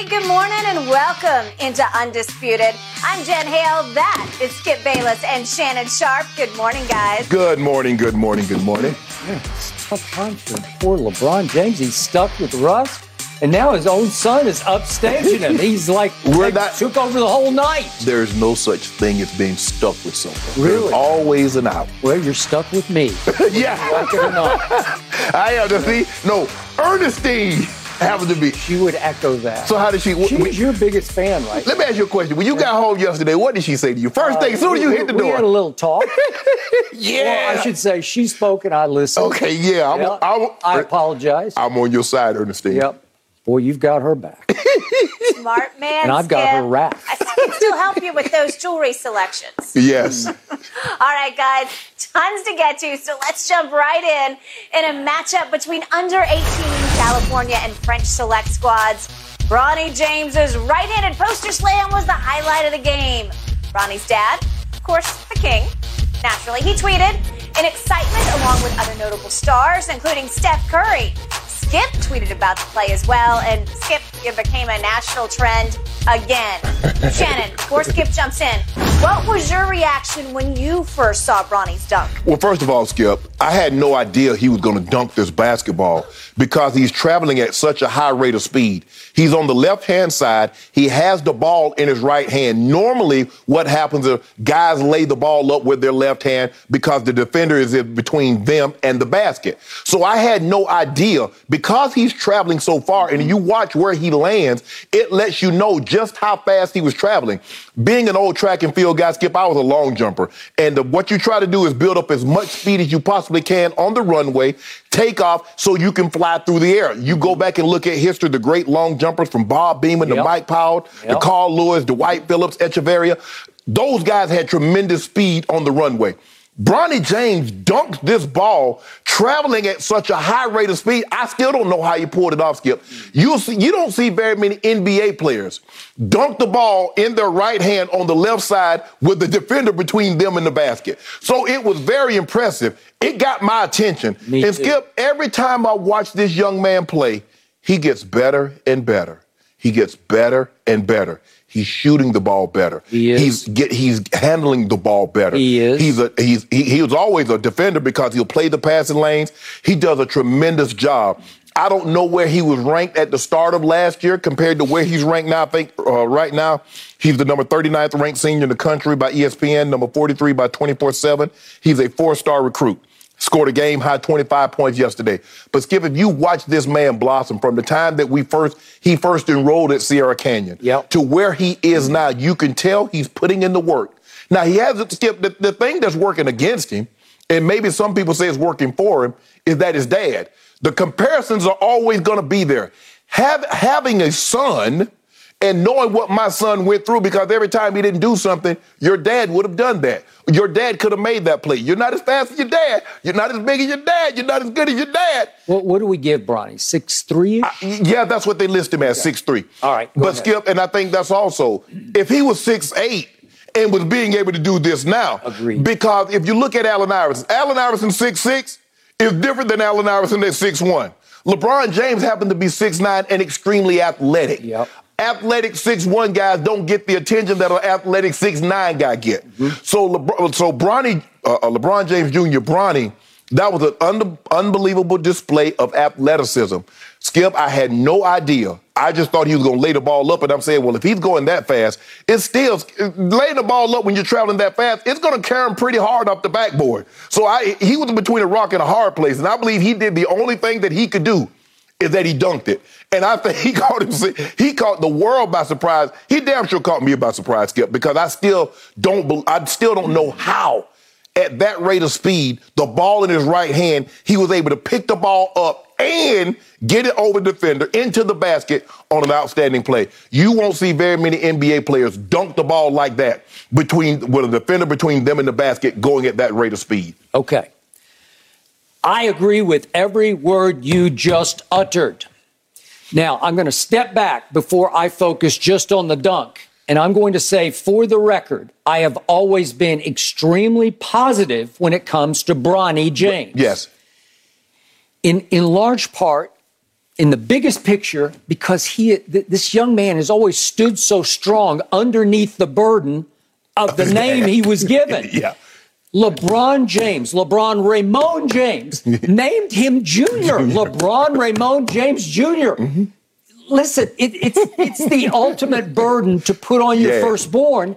everybody. Good morning and welcome into Undisputed. I'm Jen Hale. That is Skip Bayless and Shannon Sharpe. Good morning, guys. Good morning, good morning, good morning. Yeah, it's tough time for poor LeBron James. He's stuck with Russ. And now his own son is upstaging him. He's like, We're take- not- took over the whole night. There's no such thing as being stuck with someone. Really? There's always an out. Well, you're stuck with me. yeah, Like it or not. I have to see. No, Ernestine happens to be. She would echo that. So how did she? She's w- your biggest fan, right? let me ask you a question. When you got home yesterday, what did she say to you? First uh, thing, as soon as you hit the door, we had a little talk. Yeah. Well, I should say she spoke and I listened. Okay, yeah. I'm, Yeah, I'm, I apologize. I'm on your side, Ernestine. yep. Boy, you've got her back. Smart man. And I've got Skip. her wrath. I can still help you with those jewelry selections. Yes. All right, guys, tons to get to, so let's jump right in in a matchup between under 18 California and French select squads. Bronny James's right-handed poster slam was the highlight of the game. Bronny's dad, of course, the king. Naturally, he tweeted in excitement along with other notable stars, including Steph Curry. Skip tweeted about the play as well, and Skip it became a national trend again. Shannon, before Skip jumps in, what was your reaction when you first saw Bronny's dunk? Well, first of all, Skip, I had no idea he was going to dunk this basketball because he's traveling at such a high rate of speed. He's on the left hand side. He has the ball in his right hand. Normally, what happens is guys lay the ball up with their left hand because the defender is between them and the basket. So I had no idea because he's traveling so far and you watch where he lands, it lets you know just how fast he was traveling. Being an old track and field guy, Skip, I was a long jumper. And the, what you try to do is build up as much speed as you possibly can on the runway, take off so you can fly through the air. You go back and look at history, the great long jumpers from Bob Beamon to Mike Powell, to Carl Lewis, Dwight Phillips, Echevarría. Those guys had tremendous speed on the runway. Bronny James dunked this ball traveling at such a high rate of speed. I still don't know how he pulled it off, Skip. You see, you don't see very many NBA players dunk the ball in their right hand on the left side with the defender between them and the basket. So it was very impressive. It got my attention. Me and too. Skip, every time I watch this young man play, he gets better and better. He gets better and better. He's shooting the ball better. He is. He's get, he's handling the ball better. He is. He's a he's he, he was always a defender because he'll play the passing lanes. He does a tremendous job. I don't know where he was ranked at the start of last year compared to where he's ranked now. I think uh, right now he's the number 39th ranked senior in the country by ESPN, number 43 by 24/7. He's a four-star recruit. Scored a game high 25 points yesterday. But Skip, if you watch this man blossom from the time that we first he first enrolled at Sierra Canyon Yep. to where he is now, you can tell he's putting in the work. Now he hasn't skipped the, the thing that's working against him, and maybe some people say it's working for him, is that his dad. The comparisons are always going to be there. Have, having a son and knowing what my son went through, because every time he didn't do something, your dad would have done that. Your dad could have made that play. You're not as fast as your dad. You're not as big as your dad. You're not as good as your dad. What, what do we give Bronny? Six three? Yeah, that's what they list him as, six three. All right, But ahead. Skip, and I think that's also if he was six eight and was being able to do this now. Agreed. Because if you look at Allen Iverson, Allen Iverson six six is different than Allen Iverson at six one. LeBron James happened to be six nine and extremely athletic. Yep. Athletic six one guys don't get the attention that an athletic six nine guy get. Mm-hmm. So LeBron, so Bronny, uh, uh, LeBron James Jr. Bronny, that was an un- unbelievable display of athleticism. Skip, I had no idea. I just thought he was going to lay the ball up, and I'm saying, well, if he's going that fast, it's still laying the ball up when you're traveling that fast. It's going to carry him pretty hard off the backboard. So I, he was between a rock and a hard place, and I believe he did the only thing that he could do is that he dunked it. And I think he caught him. He caught the world by surprise. He damn sure caught me by surprise, Skip, because I still don't, I still don't know how, at that rate of speed, the ball in his right hand, he was able to pick the ball up and get it over the defender into the basket on an outstanding play. You won't see very many NBA players dunk the ball like that between with a defender between them and the basket going at that rate of speed. Okay. I agree with every word you just uttered. Now, I'm going to step back before I focus just on the dunk. And I'm going to say, for the record, I have always been extremely positive when it comes to Bronny James. Yes. In, in large part, in the biggest picture because he th- this young man has always stood so strong underneath the burden of the name he was given. yeah. LeBron James, LeBron Raymond James, named him Junior. LeBron Raymond James junior Mm-hmm. Listen, it, it's it's the ultimate burden to put on your Yeah. firstborn,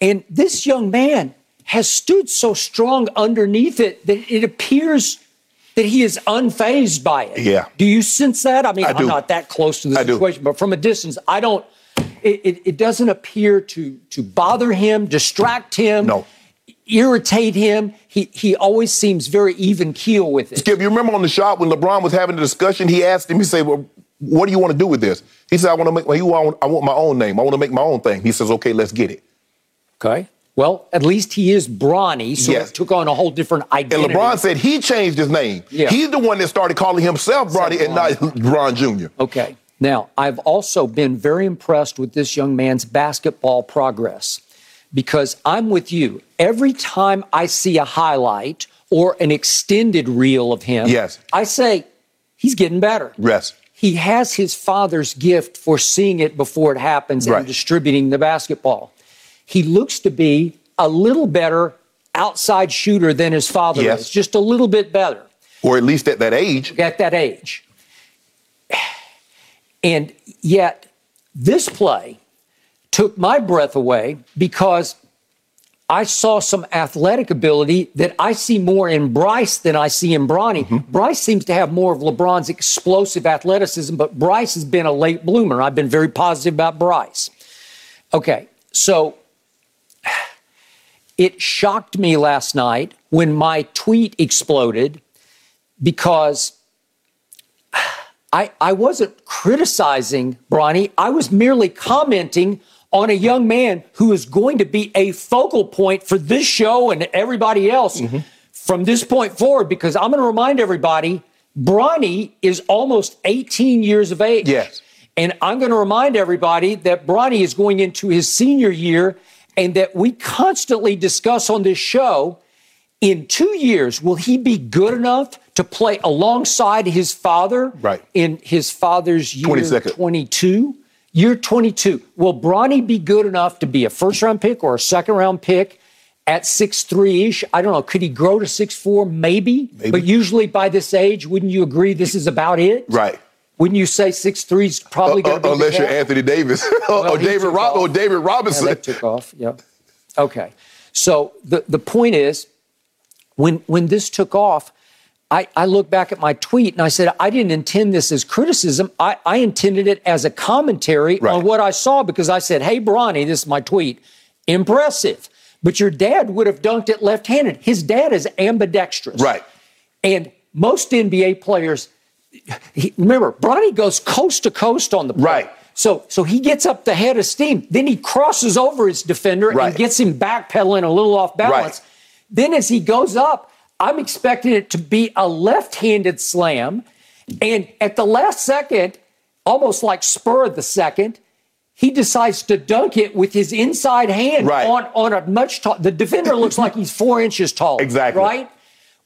and this young man has stood so strong underneath it that it appears that he is unfazed by it. Yeah. Do you sense that? I mean, I I'm do. not that close to the I do. situation, but from a distance, I don't. It, it, it doesn't appear to to bother him, distract him No. Irritate him. He he always seems very even keel with it. Skip, you remember on the Shop when LeBron was having the discussion, he asked him, he said, Well, what do you want to do with this? He said, I want to make my, want, I want my own name. I want to make my own thing. He says, Okay, let's get it. Okay. Well, at least he is brawny, so Yes. it took on a whole different And. LeBron said he changed his name. Yeah. He's the one that started calling himself Bronny and not LeBron Jr. Okay. Now, I've also been very impressed with this young man's basketball progress because I'm with you. Every time I see a highlight or an extended reel of him, Yes. I say, he's getting better. Yes. He has his father's gift for seeing it before it happens Right. and distributing the basketball. He looks to be a little better outside shooter than his father Yes. is, just a little bit better Or at least at that age. at that age. And yet, this play took my breath away because I saw some athletic ability that I see more in Bryce than I see in Bronny. Mm-hmm. Bryce seems to have more of LeBron's explosive athleticism, but Bryce has been a late bloomer. I've been very positive about Bryce. Okay, so it shocked me last night when my tweet exploded because I, I wasn't criticizing Bronny. I was merely commenting on a young man who is going to be a focal point for this show and everybody else mm-hmm. from this point forward because I'm going to remind everybody Bronny is almost 18 years of age. Yes. And I'm going to remind everybody that Bronny is going into his senior year and that we constantly discuss on this show in two years, will he be good enough to play alongside his father Right. in his father's year 22nd. 22? Year 22. Will Bronny be good enough to be a first round pick or a second round pick at 6'3 ish? I don't know. Could he grow to 6'4? Maybe. Maybe. But usually by this age, wouldn't you agree this is about it? Right. Wouldn't you say 6'3 is probably Uh, going to be the unless you're? Anthony Davis Well, he David Rob- or. David Yeah, Robinson. that took off. Yeah. Okay. So the, the point is, when when this took off, I, I look back at my tweet and I said, I didn't intend this as criticism. I, I intended it as a commentary Right. on what I saw because I said, Hey, Bronny, this is my tweet. Impressive. But your dad would have dunked it left handed. His dad is ambidextrous. Right. And most NBA players, he, remember, Bronny goes coast to coast on the play. Right. So, so he gets up the head of steam. Then he crosses over his defender Right. and gets him backpedaling a little off balance. Right. Then as he goes up, I'm expecting it to be a left-handed slam. And at the last second, almost like spur of the second, he decides to dunk it with his inside hand Right. on, on a much tall. The defender looks like he's four inches tall. Exactly. Right?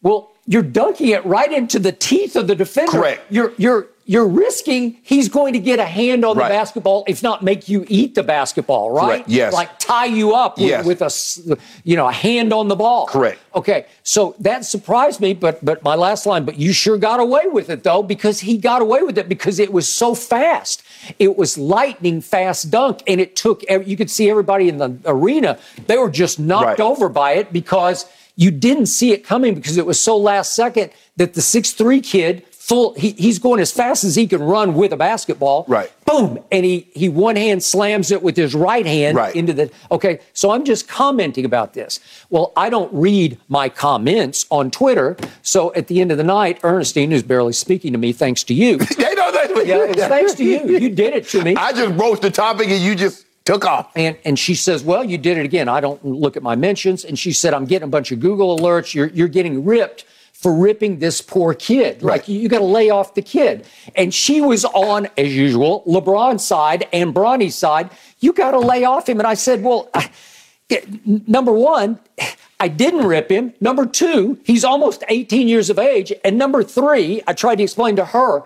Well, you're dunking it right into the teeth of the defender. Correct. You're you're you're risking he's going to get a hand on Right. the basketball, if not make you eat the basketball, right? Correct. Yes. Like tie you up with, Yes. with a you know a hand on the ball. Correct. Okay. So that surprised me, but but my last line, but you sure got away with it though, because he got away with it because it was so fast. It was lightning fast dunk, and it took. You could see everybody in the arena; they were just knocked Right. over by it because you didn't see it coming because it was so last second that the six three kid full he, he's going as fast as he can run with a basketball. Right. Boom, and he he one hand slams it with his right hand Right. into the. Okay, so I'm just commenting about this. Well, I don't read my comments on Twitter, so at the end of the night, Ernestine, who's barely speaking to me, thanks to you. They know that. Yeah, it's thanks to you. You did it to me. I just broached the topic and you just took off. And and she says, "Well, you did it again. I don't look at my mentions." And she said, "I'm getting a bunch of Google alerts. You're you're getting ripped for ripping this poor kid. Like Right. you, you got to lay off the kid." And she was on, as usual, LeBron's side and Bronny's side. You got to lay off him. And I said, "Well, I, number one." I didn't rip him. Number two, he's almost 18 years of age. And number three, I tried to explain to her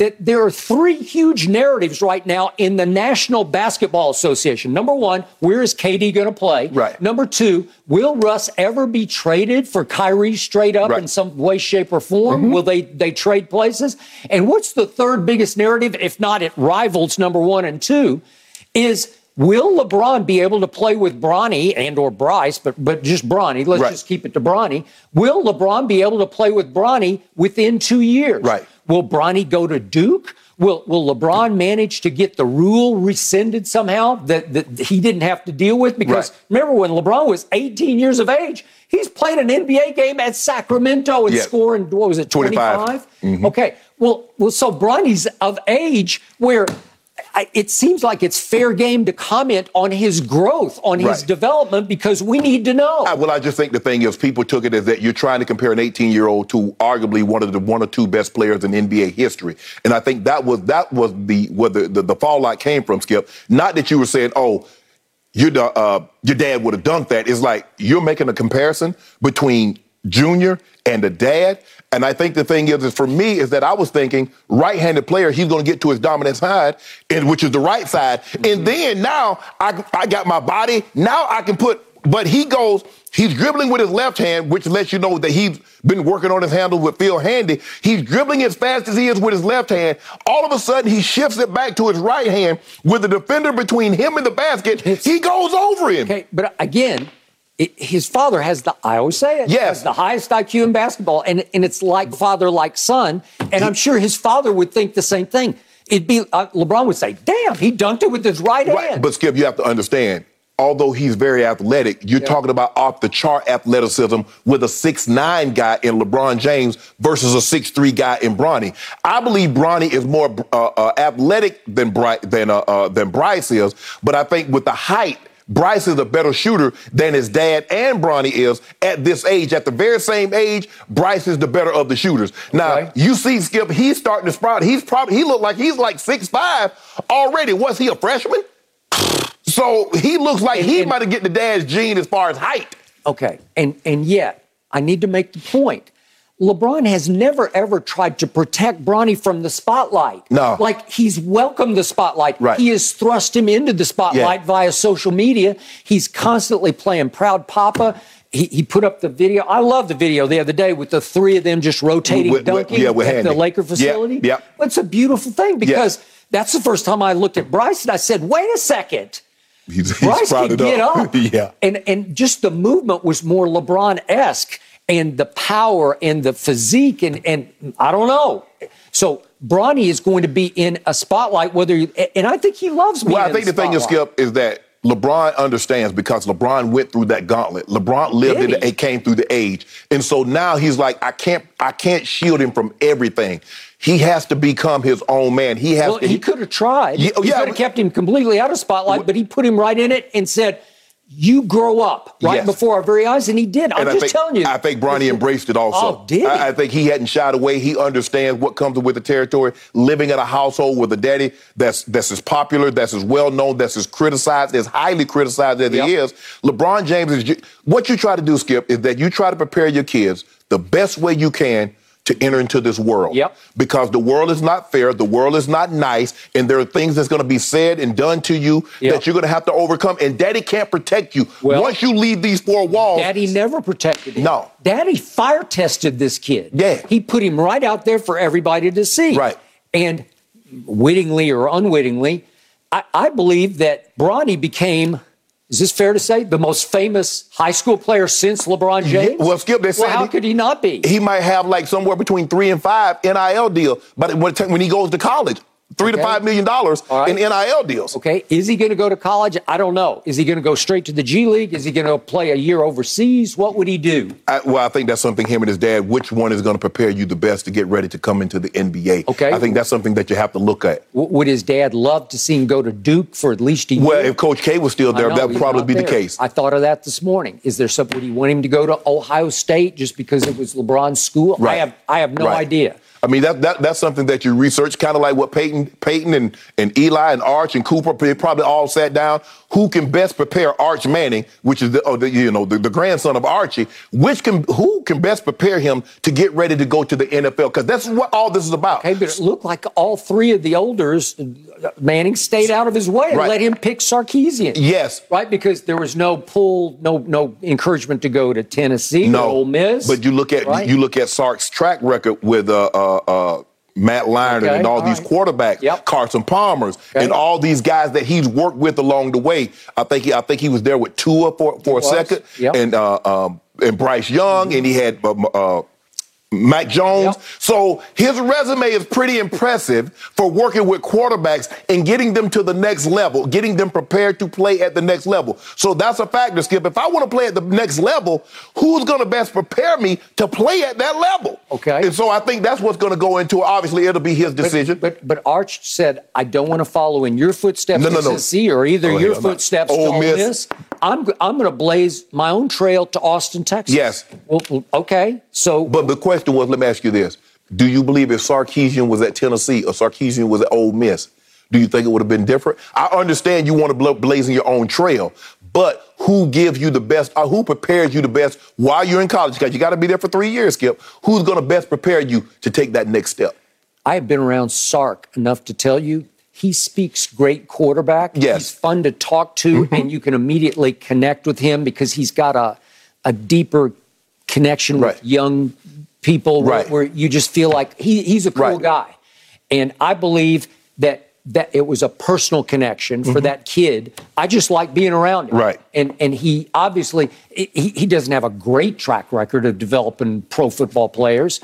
that there are three huge narratives right now in the National Basketball Association. Number one, where is KD going to play? Right. Number two, will Russ ever be traded for Kyrie straight up Right. Mm-hmm. in some way, shape, or form? Will they they trade places? And what's the third biggest narrative? If not, it rivals number one and two. Is will LeBron be able to play with Bronny and or Bryce, but but just Bronny? Let's Right. just keep it to Bronny. Will LeBron be able to play with Bronny within two years? Right. Will Bronny go to Duke? Will Will LeBron manage to get the rule rescinded somehow that, that he didn't have to deal with? Because Right. remember when LeBron was 18 years of age, he's played an NBA game at Sacramento and Yeah. scoring what was it 25. 25? Mm-hmm. Okay. Well, well, so Bronny's of age where. I, it seems like it's fair game to comment on his growth, on his Right. development, because we need to know. I- well, I just think the thing is, people took it as that you're trying to compare an 18 year old to arguably one of the one or two best players in NBA history, and I think that was that was the where the the, the fallout came from. Skip, not that you were saying, oh. Your, uh, your dad would have dunked that. It's like you're making a comparison between Junior and the dad. And I think the thing is, is for me, is that I was thinking right-handed player, he's going to get to his dominant side, and which is the right side. And mm-hmm. then now I, I got my body. Now I can put, but he goes, he's dribbling with his left hand, which lets you know that he's been working on his handle with Phil Handy. He's dribbling as fast as he is with his left hand. All of a sudden, he shifts it back to his right hand with the defender between him and the basket. he goes over him. Okay, but again, it, his father has the, I always say it, Yes. has the highest IQ in basketball, and, and it's like father, like son. And I'm sure his father would think the same thing. It'd be, uh, LeBron would say, damn, he dunked it with his right, Right, hand. but Skip, you have to understand. Although he's very athletic, you're talking about off the chart athleticism with a six nine guy in LeBron James versus a six three guy in Bronny. I believe Bronny is more uh, uh, athletic than Bry- than uh, uh, than Bryce is, but I think with the height. Bryce is a better shooter than his dad and Bronny is at this age. At the very same age, Bryce is the better of the shooters. Now, Okay. you see Skip, he's starting to sprout. He's probably he looked like he's like six five already. Was he a freshman? So he looks like he might have get the dad's gene as far as height. Okay, and and yet I need to make the point. LeBron has never ever tried to protect Bronny from the spotlight. No. Like he's welcomed the spotlight. Right. He has thrust him into the spotlight Yeah. via social media. He's constantly playing proud papa. He, he put up the video. I love the video the other day with the three of them just rotating, With- with- dunking yeah, with at the Handy. Laker Yeah, facility. yeah. It's a beautiful thing because that's the first time I looked at Bryce and I said, wait a second. He's, he's Bryce could get up. yeah. And and just the movement was more LeBron esque and the power and the physique and and I don't know. So Bronny is going to be in a spotlight, whether you, and I think he loves being Well, I think the thing is. Skip, is that LeBron understands because LeBron went through that gauntlet. LeBron lived Did it, he? it came through the age. And so now he's like, I can't, I can't shield him from everything. He has to become his own man. He has Well, to he could have tried. Yeah, he yeah, could have kept him completely out of spotlight, but he put him right in it and said, "You grow up right Yes. before our very eyes," and he did. I'm And just think, telling you. I think Bronny embraced it also. Oh, did he? I, I think he hadn't shied away. He understands what comes with the territory. Living in a household with a daddy that's that's as popular, that's as well known, that's as criticized, as highly criticized as Yep. he is. LeBron James is what you try to do, Skip, is that you try to prepare your kids the best way you can to enter into this world. Yep. Because the world is not fair, the world is not nice, and there are things that's going to be said and done to you Yep. that you're going to have to overcome. And daddy can't protect you. Well- Once you leave these four walls, Daddy never protected him. No. Daddy fire tested this kid. Yeah. He put him right out there for everybody to see. Right. And wittingly or unwittingly, I, I believe that Bronny became, is this fair to say, the most famous high school player since LeBron James? well, Skip, they Well, how he- could he not be? he might have like somewhere between three and five NIL deal, but when, when he goes to college, three to five million dollars right. in NIL deals. Okay, is he going to go to college? I don't know. Is he going to go straight to the G League? Is he going to play a year overseas? What would he do? I, well, I think that's something him and his dad. Which one is going to prepare you the best to get ready to come into the NBA? Okay. I think that's something that you have to look at. W- would his dad love to see him go to Duke for at least a year? Well, if Coach K was still there, know, that would probably be the case. I thought of that this morning. Is there something? Would he want him to go to Ohio State just because it was LeBron's school? I have I have no Right. idea. I mean, that, that that's something that you research, kind of like what Peyton, Peyton and, and Eli and Arch and Cooper, they probably all sat down. Who can best prepare Arch Manning, which is the, oh, the you know the, the, grandson of Archie? Which can who can best prepare him to get ready to go to the NFL? Because that's what all this is about. Okay, but it looked like all three of the elders, Manning, stayed out of his way and right. let him pick Sarkisian. Yes, right, because there was no pull, no no encouragement to go to Tennessee, no Ole Miss. But you look at right? you look at Sark's track record with uh, uh, uh, Matt Leinart okay, and all, all these right. quarterbacks, yep. Carson Palmer's, okay. and all these guys that he's worked with along the way. I think he, I think he was there with Tua for, for a was. second, yep. and uh, um, and Bryce Young, mm-hmm. and he had uh, uh Mac Jones. Yep. So his resume is pretty impressive for working with quarterbacks and getting them to the next level, getting them prepared to play at the next level. So that's a factor, Skip. If I want to play at the next level, who's going to best prepare me to play at that level? Okay. And so I think that's what's going to go into. it. Obviously, it'll be his decision. But but, but Arch said, I don't want to follow in your footsteps no, no, no. to or either oh, your footsteps to Ole Miss. Miss. I'm I'm going to blaze my own trail to Austin, Texas. Yes. Well, okay. So, but the question was, let me ask you this: Do you believe if Sarkisian was at Tennessee or Sarkisian was at Ole Miss, do you think it would have been different? I understand you want to blaze in your own trail, but who gives you the best, or who prepares you the best while you're in college? Because you got to be there for three years, Skip. Who's going to best prepare you to take that next step? I have been around Sark enough to tell you he speaks great quarterback. Yes. He's fun to talk to, mm-hmm. and you can immediately connect with him because he's got a, a deeper connection right. with young people right. where, where, you just feel like he, he's a cool right. guy. And I believe that that it was a personal connection for mm-hmm. that kid. I just like being around him. Right. And and he obviously he, he doesn't have a great track record of developing pro football players.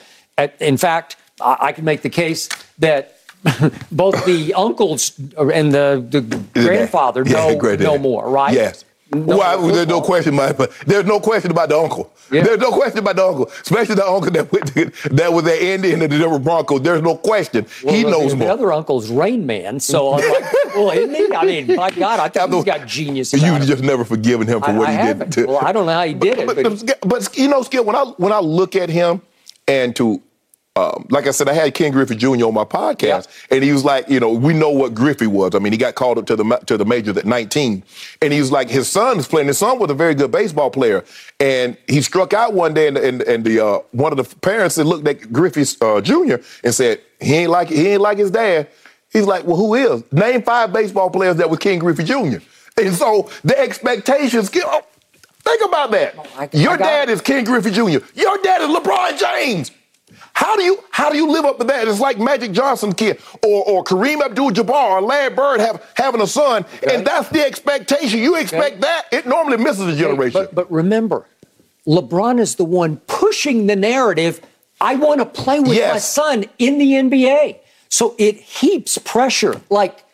In fact, I, I can make the case that both the uncles and the, the grandfather yeah, know, know more, right? Yes. No, well, there's no question, Mike, but there's no question about the uncle. Yeah. There's no question about the uncle, especially the uncle that went to, that was at Indy and the Denver Broncos. There's no question. Well, he knows more. The other uncle's Rain Man, so I'm like, well, isn't he? I mean, my God, I think he's got genius. You've just never forgiven him for I, what I he haven't. did. To, well, I don't know how he did but, it, but, but, but you know, Skip, when I when I look at him and to um, like I said, I had Ken Griffey Jr. on my podcast, yeah. and he was like, you know, we know what Griffey was. I mean, he got called up to the to the majors at 19, and he was like, his son is playing. His son was a very good baseball player, and he struck out one day, and, and, and the uh, one of the parents that looked at Griffey uh, Jr. and said, he ain't like he ain't like his dad. He's like, well, who is? Name five baseball players that were Ken Griffey Jr. And so the expectations. Oh, think about that. Oh, I, Your I dad it. is Ken Griffey Jr. Your dad is LeBron James. How do you how do you live up to that? It's like Magic Johnson kid or, or Kareem Abdul-Jabbar or Larry Bird have, having a son, okay. and that's the expectation. You expect okay. that. It normally misses a generation. But, but remember, LeBron is the one pushing the narrative. I want to play with yes. my son in the NBA. So it heaps pressure, like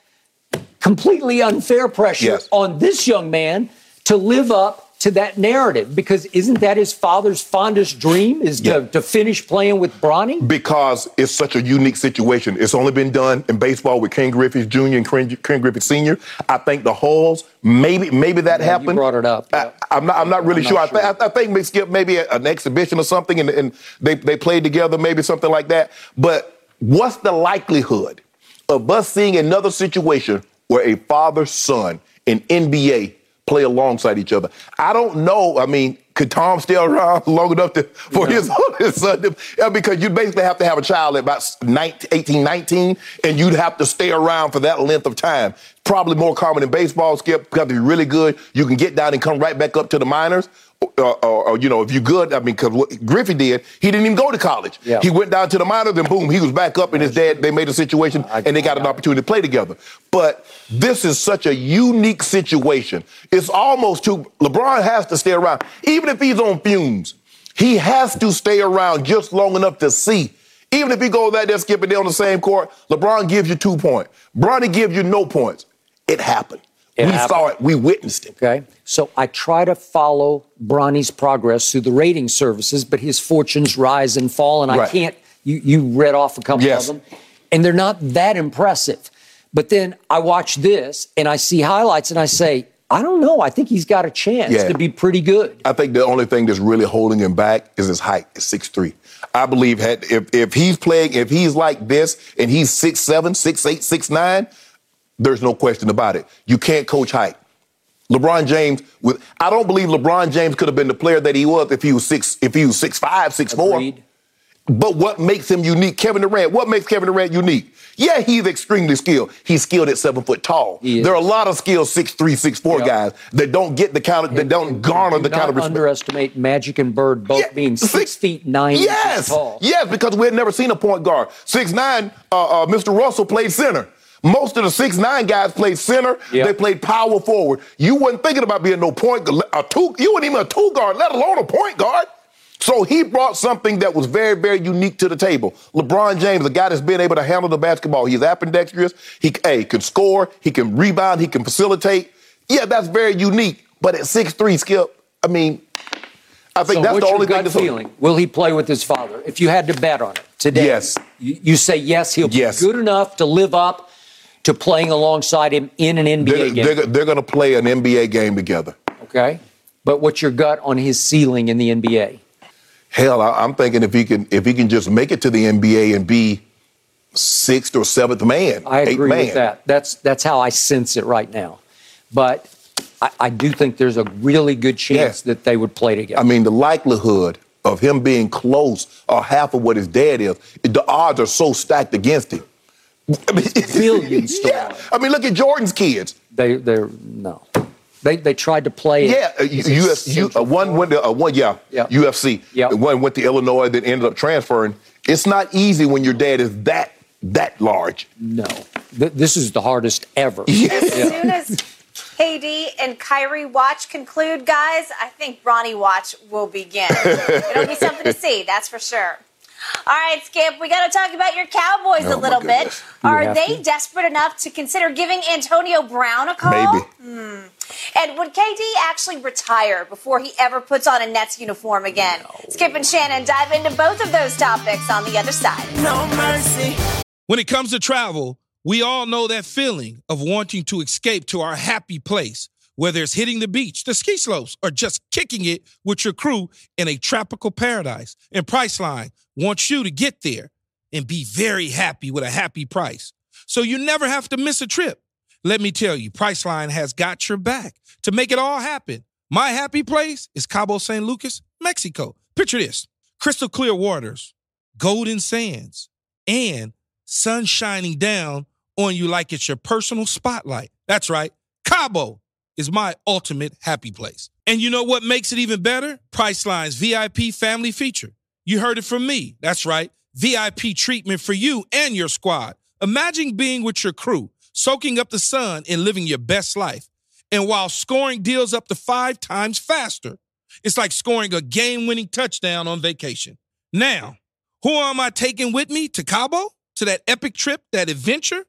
completely unfair pressure yes. on this young man to live up to that narrative because isn't that his father's fondest dream is to, yeah. to finish playing with Bronny? Because it's such a unique situation. It's only been done in baseball with Ken Griffey Jr. and Ken Griffey Sr. I think the Howes, maybe maybe that yeah, happened. You brought it up. Yeah. I, am not, I'm not really I'm sure. Not sure. I, th- I, think maybe skip maybe an exhibition or something and, and they, they played together, maybe something like that. But what's the likelihood of us seeing another situation where a father son in NBA play alongside each other. I don't know. I mean, could Tom stay around long enough to, for his, his son? To, yeah, because you basically have to have a child at about 19, 18, 19, and you'd have to stay around for that length of time. Probably more common in baseball, Skip, because if you're really good, you can get down and come right back up to the minors or, or, or, you know, if you're good, I mean, because what Griffey did, he didn't even go to college. Yeah. He went down to the minors, and boom, he was back up, and his dad, they made a situation, I, and they got an opportunity to play together. But this is such a unique situation. It's almost too, LeBron has to stay around. Even if he's on fumes, he has to stay around just long enough to see. Even if he goes back there skipping there on the same court, LeBron gives you two points. Bronny gives you no points. It happened. It we happened. saw it. We witnessed it. Okay. So I try to follow Bronny's progress through the rating services, but his fortunes rise and fall, and right. I can't. You you read off a couple yes. of them, and they're not that impressive. But then I watch this and I see highlights, and I say, I don't know. I think he's got a chance Yeah. to be pretty good. I think the only thing that's really holding him back is his height. It's six three. I believe had, if if he's playing, if he's like this and he's six seven, six eight, six nine, there's no question about it. You can't coach height. LeBron James, with I don't believe LeBron James could have been the player that he was if he was six, if he was six five, six four. Agreed. But what makes him unique? Kevin Durant. What makes Kevin Durant unique? Yeah, he's extremely skilled. He's skilled at seven foot tall. There are a lot of skilled six three, six four Yeah. guys that don't get the kind of that don't garner Do the kind of respect. underestimate Magic and Bird both Yeah, being six, six- feet nine Yes, tall. yes, because we had never seen a point guard. Six nine, uh, uh, Mr. Russell played center. Most of the six nine guys played center. Yeah. They played power forward. You wasn't thinking about being no point a two. You weren't even a two guard, let alone a point guard. So he brought something that was very, very unique to the table. LeBron James, a guy that's been able to handle the basketball. He's ambidextrous. He hey, can score. He can rebound. He can facilitate. Yeah, that's very unique. But at six three, Skip, I mean, I think So that's the only gut thing feeling? Will he play with his father? If you had to bet on it today, Yes. You, you say yes. He'll Yes. be good enough to live up to playing alongside him in an NBA They're, game. they're, they're going to play an NBA game together. okay, but what's your gut on his ceiling in the NBA? Hell, I, I'm thinking if he can if he can just make it to the NBA and be sixth or seventh man, I agree man. with that. That's that's how I sense it right now. But I, I do think there's a really good chance Yeah. that they would play together. I mean, the likelihood of him being close or half of what his dad is, the odds are so stacked against him. I mean, Billions to Yeah. I mean, look at Jordan's kids. they they're no. They they tried to play. it. Yeah, uh, US, uh, one went to uh, one, yeah, Yeah. UFC. Yeah. One went to Illinois, then ended up transferring. It's not easy when your dad is that that large. No, Th- this is the hardest ever. As soon as KD and Kyrie watch conclude, guys, I think Bronny watch will begin. It'll be something to see, that's for sure. All right, Skip, we got to talk about your Cowboys Oh, a little bit. You Are they to. desperate enough to consider giving Antonio Brown a call? Maybe. Hmm. And would KD actually retire before he ever puts on a Nets uniform again? Skip and Shannon dive into both of those topics on the other side. no mercy. When it comes to travel, we all know that feeling of wanting to escape to our happy place, whether it's hitting the beach, the ski slopes, or just kicking it with your crew in a tropical paradise. And Priceline wants you to get there and be very happy with a happy price. So you never have to miss a trip. Let me tell you, Priceline has got your back to make it all happen. My happy place is Cabo San Lucas, Mexico. Picture this crystal clear waters, golden sands, and sun shining down on you like it's your personal spotlight. That's right. Cabo is my ultimate happy place. And you know what makes it even better? Priceline's VIP family feature. You heard it from me. That's right. VIP treatment for you and your squad. Imagine being with your crew, soaking up the sun and living your best life. And while scoring deals up to five times faster, it's like scoring a game winning touchdown on vacation. Now, who am I taking with me to Cabo? To that epic trip, that adventure?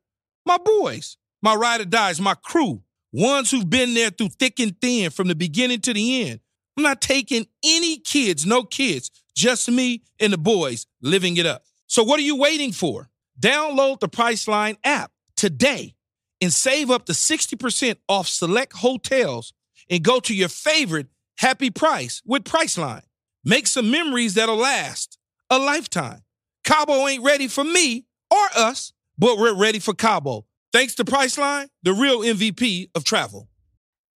My boys, my ride or dies, my crew, ones who've been there through thick and thin from the beginning to the end. I'm not taking any kids, no kids, just me and the boys living it up. So what are you waiting for? Download the Priceline app today and save up to 60% off select hotels and go to your favorite happy price with Priceline. Make some memories that'll last a lifetime. Cabo ain't ready for me or us, but we're ready for Cabo. Thanks to Priceline, the real MVP of travel.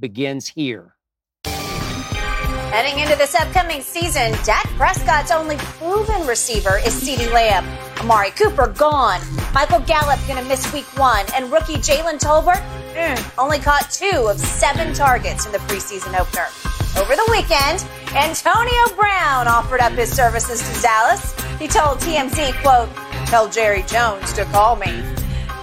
begins here. Heading into this upcoming season, Dak Prescott's only proven receiver is CeeDee Lamb. Amari Cooper gone. Michael Gallup going to miss week one. And rookie Jalen Tolbert mm, only caught two of seven targets in the preseason opener. Over the weekend, Antonio Brown offered up his services to Dallas. He told TMZ, quote, tell Jerry Jones to call me.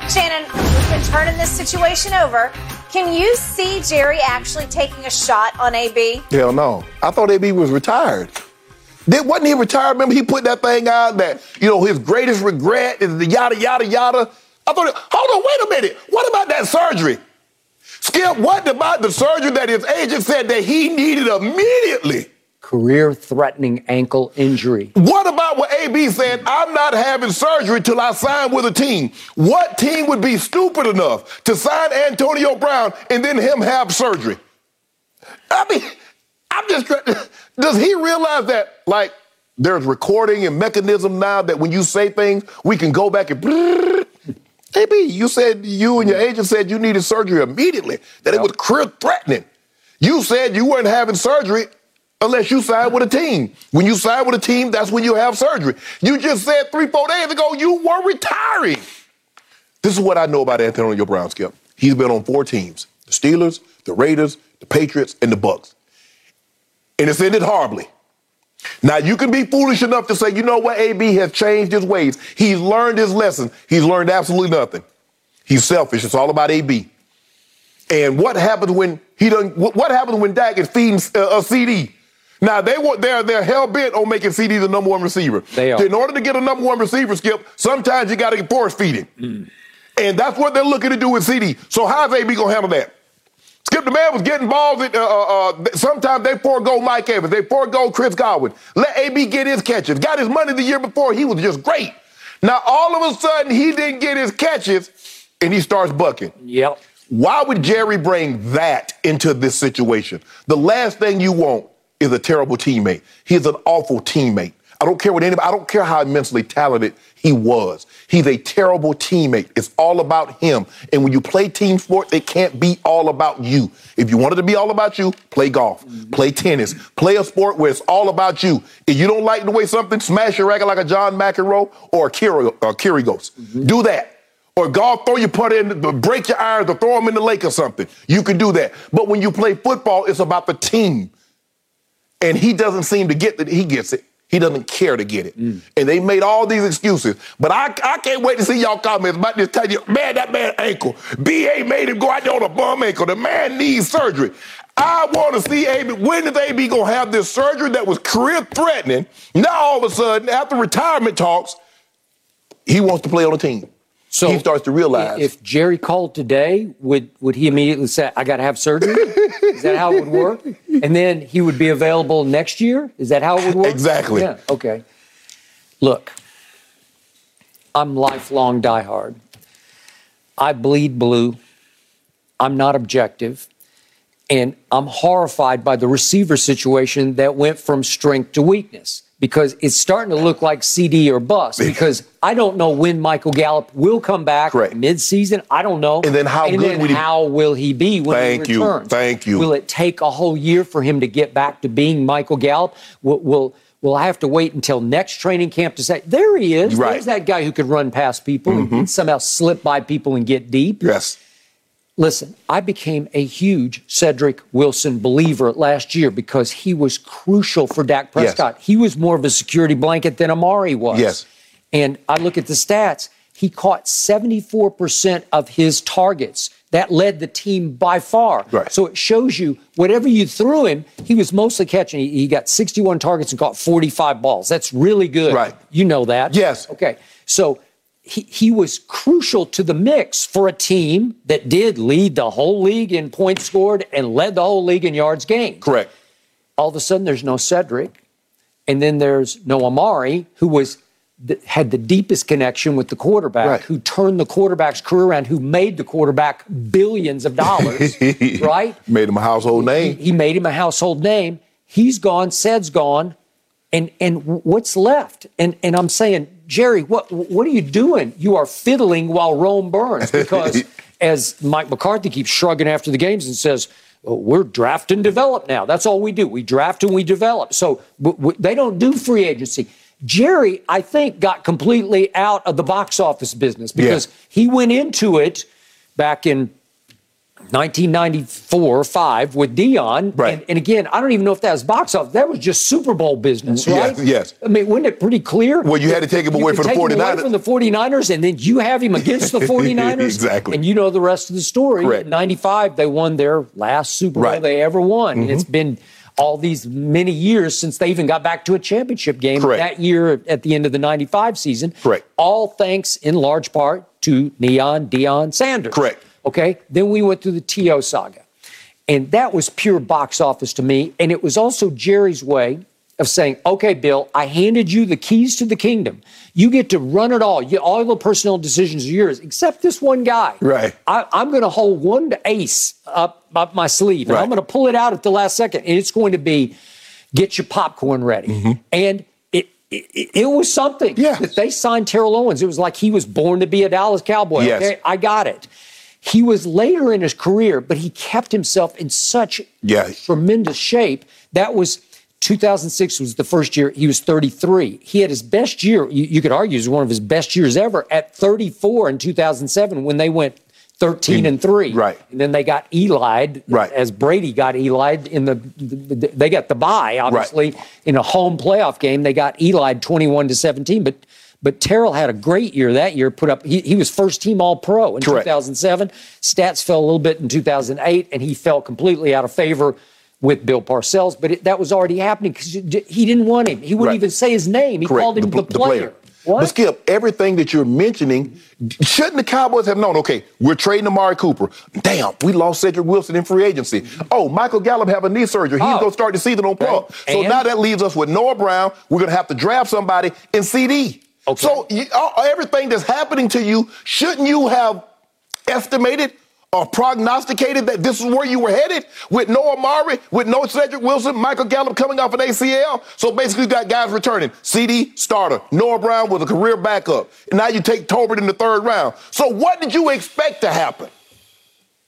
Shannon, we've been turning this situation over. Can you see Jerry actually taking a shot on AB? Hell no. I thought AB was retired. Did, wasn't he retired? Remember, he put that thing out that, you know, his greatest regret is the yada, yada, yada. I thought, hold on, wait a minute. What about that surgery? Skip, what about the surgery that his agent said that he needed immediately? Career threatening ankle injury. What about what AB said? I'm not having surgery till I sign with a team. What team would be stupid enough to sign Antonio Brown and then him have surgery? I mean, I'm just trying. Does he realize that, like, there's recording and mechanism now that when you say things, we can go back and. AB, you said you and your agent said you needed surgery immediately, that it was career threatening. You said you weren't having surgery unless you side with a team. When you side with a team, that's when you have surgery. You just said three, four days ago you were retiring. This is what I know about Antonio Brown, Skip. He's been on four teams: the Steelers, the Raiders, the Patriots, and the Bucs. And it's ended horribly. Now you can be foolish enough to say, you know what, AB has changed his ways. He's learned his lesson. He's learned absolutely nothing. He's selfish. It's all about AB. And what happens when he doesn't? What happens when Dak is feeding uh, a, a CeeDee? Now they want they're they're hell bent on making CeeDee the number one receiver. They are. In order to get a number one receiver, Skip, sometimes you got to force feed him, mm. and that's what they're looking to do with CeeDee. So how's AB gonna handle that? Skip the man was getting balls. At, uh, uh, uh sometimes they forego Mike Evans, they forego Chris Godwin. Let AB get his catches. Got his money the year before. He was just great. Now all of a sudden he didn't get his catches, and he starts bucking. Yep. Why would Jerry bring that into this situation? The last thing you want is a terrible teammate. He's an awful teammate. I don't care what anybody, I don't care how immensely talented he was. He's a terrible teammate. It's all about him. And when you play team sport, it can't be all about you. If you want it to be all about you, play golf, play tennis, play a sport where it's all about you. If you don't like the way something, smash your racket like a John McEnroe or a Kyrgios. Mm-hmm. Do that. Or golf, throw your putter in, break your irons, or throw them in the lake or something. You can do that. But when you play football, it's about the team. And he doesn't seem to get that he gets it. He doesn't care to get it. Mm. And they made all these excuses. But I, I can't wait to see y'all comments about this. Tell you, man, that man ankle. BA made him go out there on a bum ankle. The man needs surgery. I want to see AB. When is AB going to have this surgery that was career threatening? Now all of a sudden, after retirement talks, he wants to play on the team. So he starts to realize. If Jerry called today, would would he immediately say, "I got to have surgery"? Is that how it would work? And then he would be available next year. Is that how it would work? Exactly. Yeah. Okay. Look, I'm lifelong diehard. I bleed blue. I'm not objective. And I'm horrified by the receiver situation that went from strength to weakness because it's starting to look like CeeDee or bust because I don't know when Michael Gallup will come back Correct. mid-season. I don't know. And then how and good then will he how will he be when Thank he returns? You. Thank you. Will it take a whole year for him to get back to being Michael Gallup? Will, will Will I have to wait until next training camp to say, there he is. Right. There's that guy who could run past people mm-hmm. and somehow slip by people and get deep. Yes. Listen, I became a huge Cedric Wilson believer last year because he was crucial for Dak Prescott. Yes. He was more of a security blanket than Amari was. Yes. And I look at the stats. He caught 74% of his targets. That led the team by far. Right. So it shows you whatever you threw him, he was mostly catching. He, he got 61 targets and caught 45 balls. That's really good. Right. You know that. Yes. Okay. So he, he was crucial to the mix for a team that did lead the whole league in points scored and led the whole league in yards gained. Correct. All of a sudden, there's no Cedric, and then there's no Amari, who was had the deepest connection with the quarterback, Right. who turned the quarterback's career around, who made the quarterback billions of dollars, right? Made him a household He, name. he made him a household name. He's gone. Ced's gone, and and what's left? And and I'm saying, Jerry, what what are you doing? You are fiddling while Rome burns because, as Mike McCarthy keeps shrugging after the games and says. "Well, we're draft and develop now. That's all we do. We draft and we develop. So w- w- they don't do free agency. Jerry, I think, got completely out of the box office business because Yeah. he went into it back in 1994 or 5 with Deion. Right. And, and again, I don't even know if that was box office. That was just Super Bowl business, Yes, right? yes. I mean, wasn't it pretty clear? Well, you had to take him away from the take him away 49ers. from the 49ers, and then you have him against the 49ers. Exactly. And you know the rest of the story. Correct. In 95, they won their last Super Bowl Right. Mm-hmm. they ever won. And it's been all these many years since they even got back to a championship game Correct. that year at the end of the 95 season. Correct. All thanks in large part to Neon Deion Sanders. Correct. Okay. Then we went through the T.O. saga. And that was pure box office to me. And it was also Jerry's way of saying, okay, Bill, I handed you the keys to the kingdom. You get to run it all. You, all the personnel decisions are yours, except this one guy. Right. I, I'm going to hold one ace up, up my sleeve, and Right. I'm going to pull it out at the last second. And it's going to be get your popcorn ready. And it, it, it was something Mm-hmm. Yes. that they signed Terrell Owens. It was like he was born to be a Dallas Cowboy. Yes. Okay, I got it. He was later in his career, but he kept himself in such Yeah. tremendous shape. That was 2006 was the first year he was 33. He had his best year. You, you could argue is one of his best years ever at 34 in 2007 when they went 13 and three. Right. And then they got Eli'd Right. as Brady got Eli'd in the, the, the- they got the bye obviously in a home playoff game. They got Eli'd 21 to 17, but but Terrell had a great year that year. Put up he, he was first team All Pro in Correct. 2007. Stats fell a little bit in 2008, and he fell completely out of favor with Bill Parcells. But it, that was already happening because he didn't want him. He wouldn't Right. even say his name. He Correct. called him the, pl- player. What? But Skip, everything that you're mentioning, shouldn't the Cowboys have known? Okay, we're trading Amari Cooper. Damn, we lost Cedric Wilson in free agency. Oh, Michael Gallup have a knee surgery. He's Oh. going to start the season on pup. Okay. So now that leaves us with Noah Brown. We're going to have to draft somebody in CeeDee. Okay. So you, everything that's happening to you, shouldn't you have estimated or prognosticated that this is where you were headed with no Amari, with no Cedric Wilson, Michael Gallup coming off an ACL? So basically, you got guys returning. CeeDee, starter. Noah Brown was a career backup. And now you take Tolbert in the third round. So what did you expect to happen?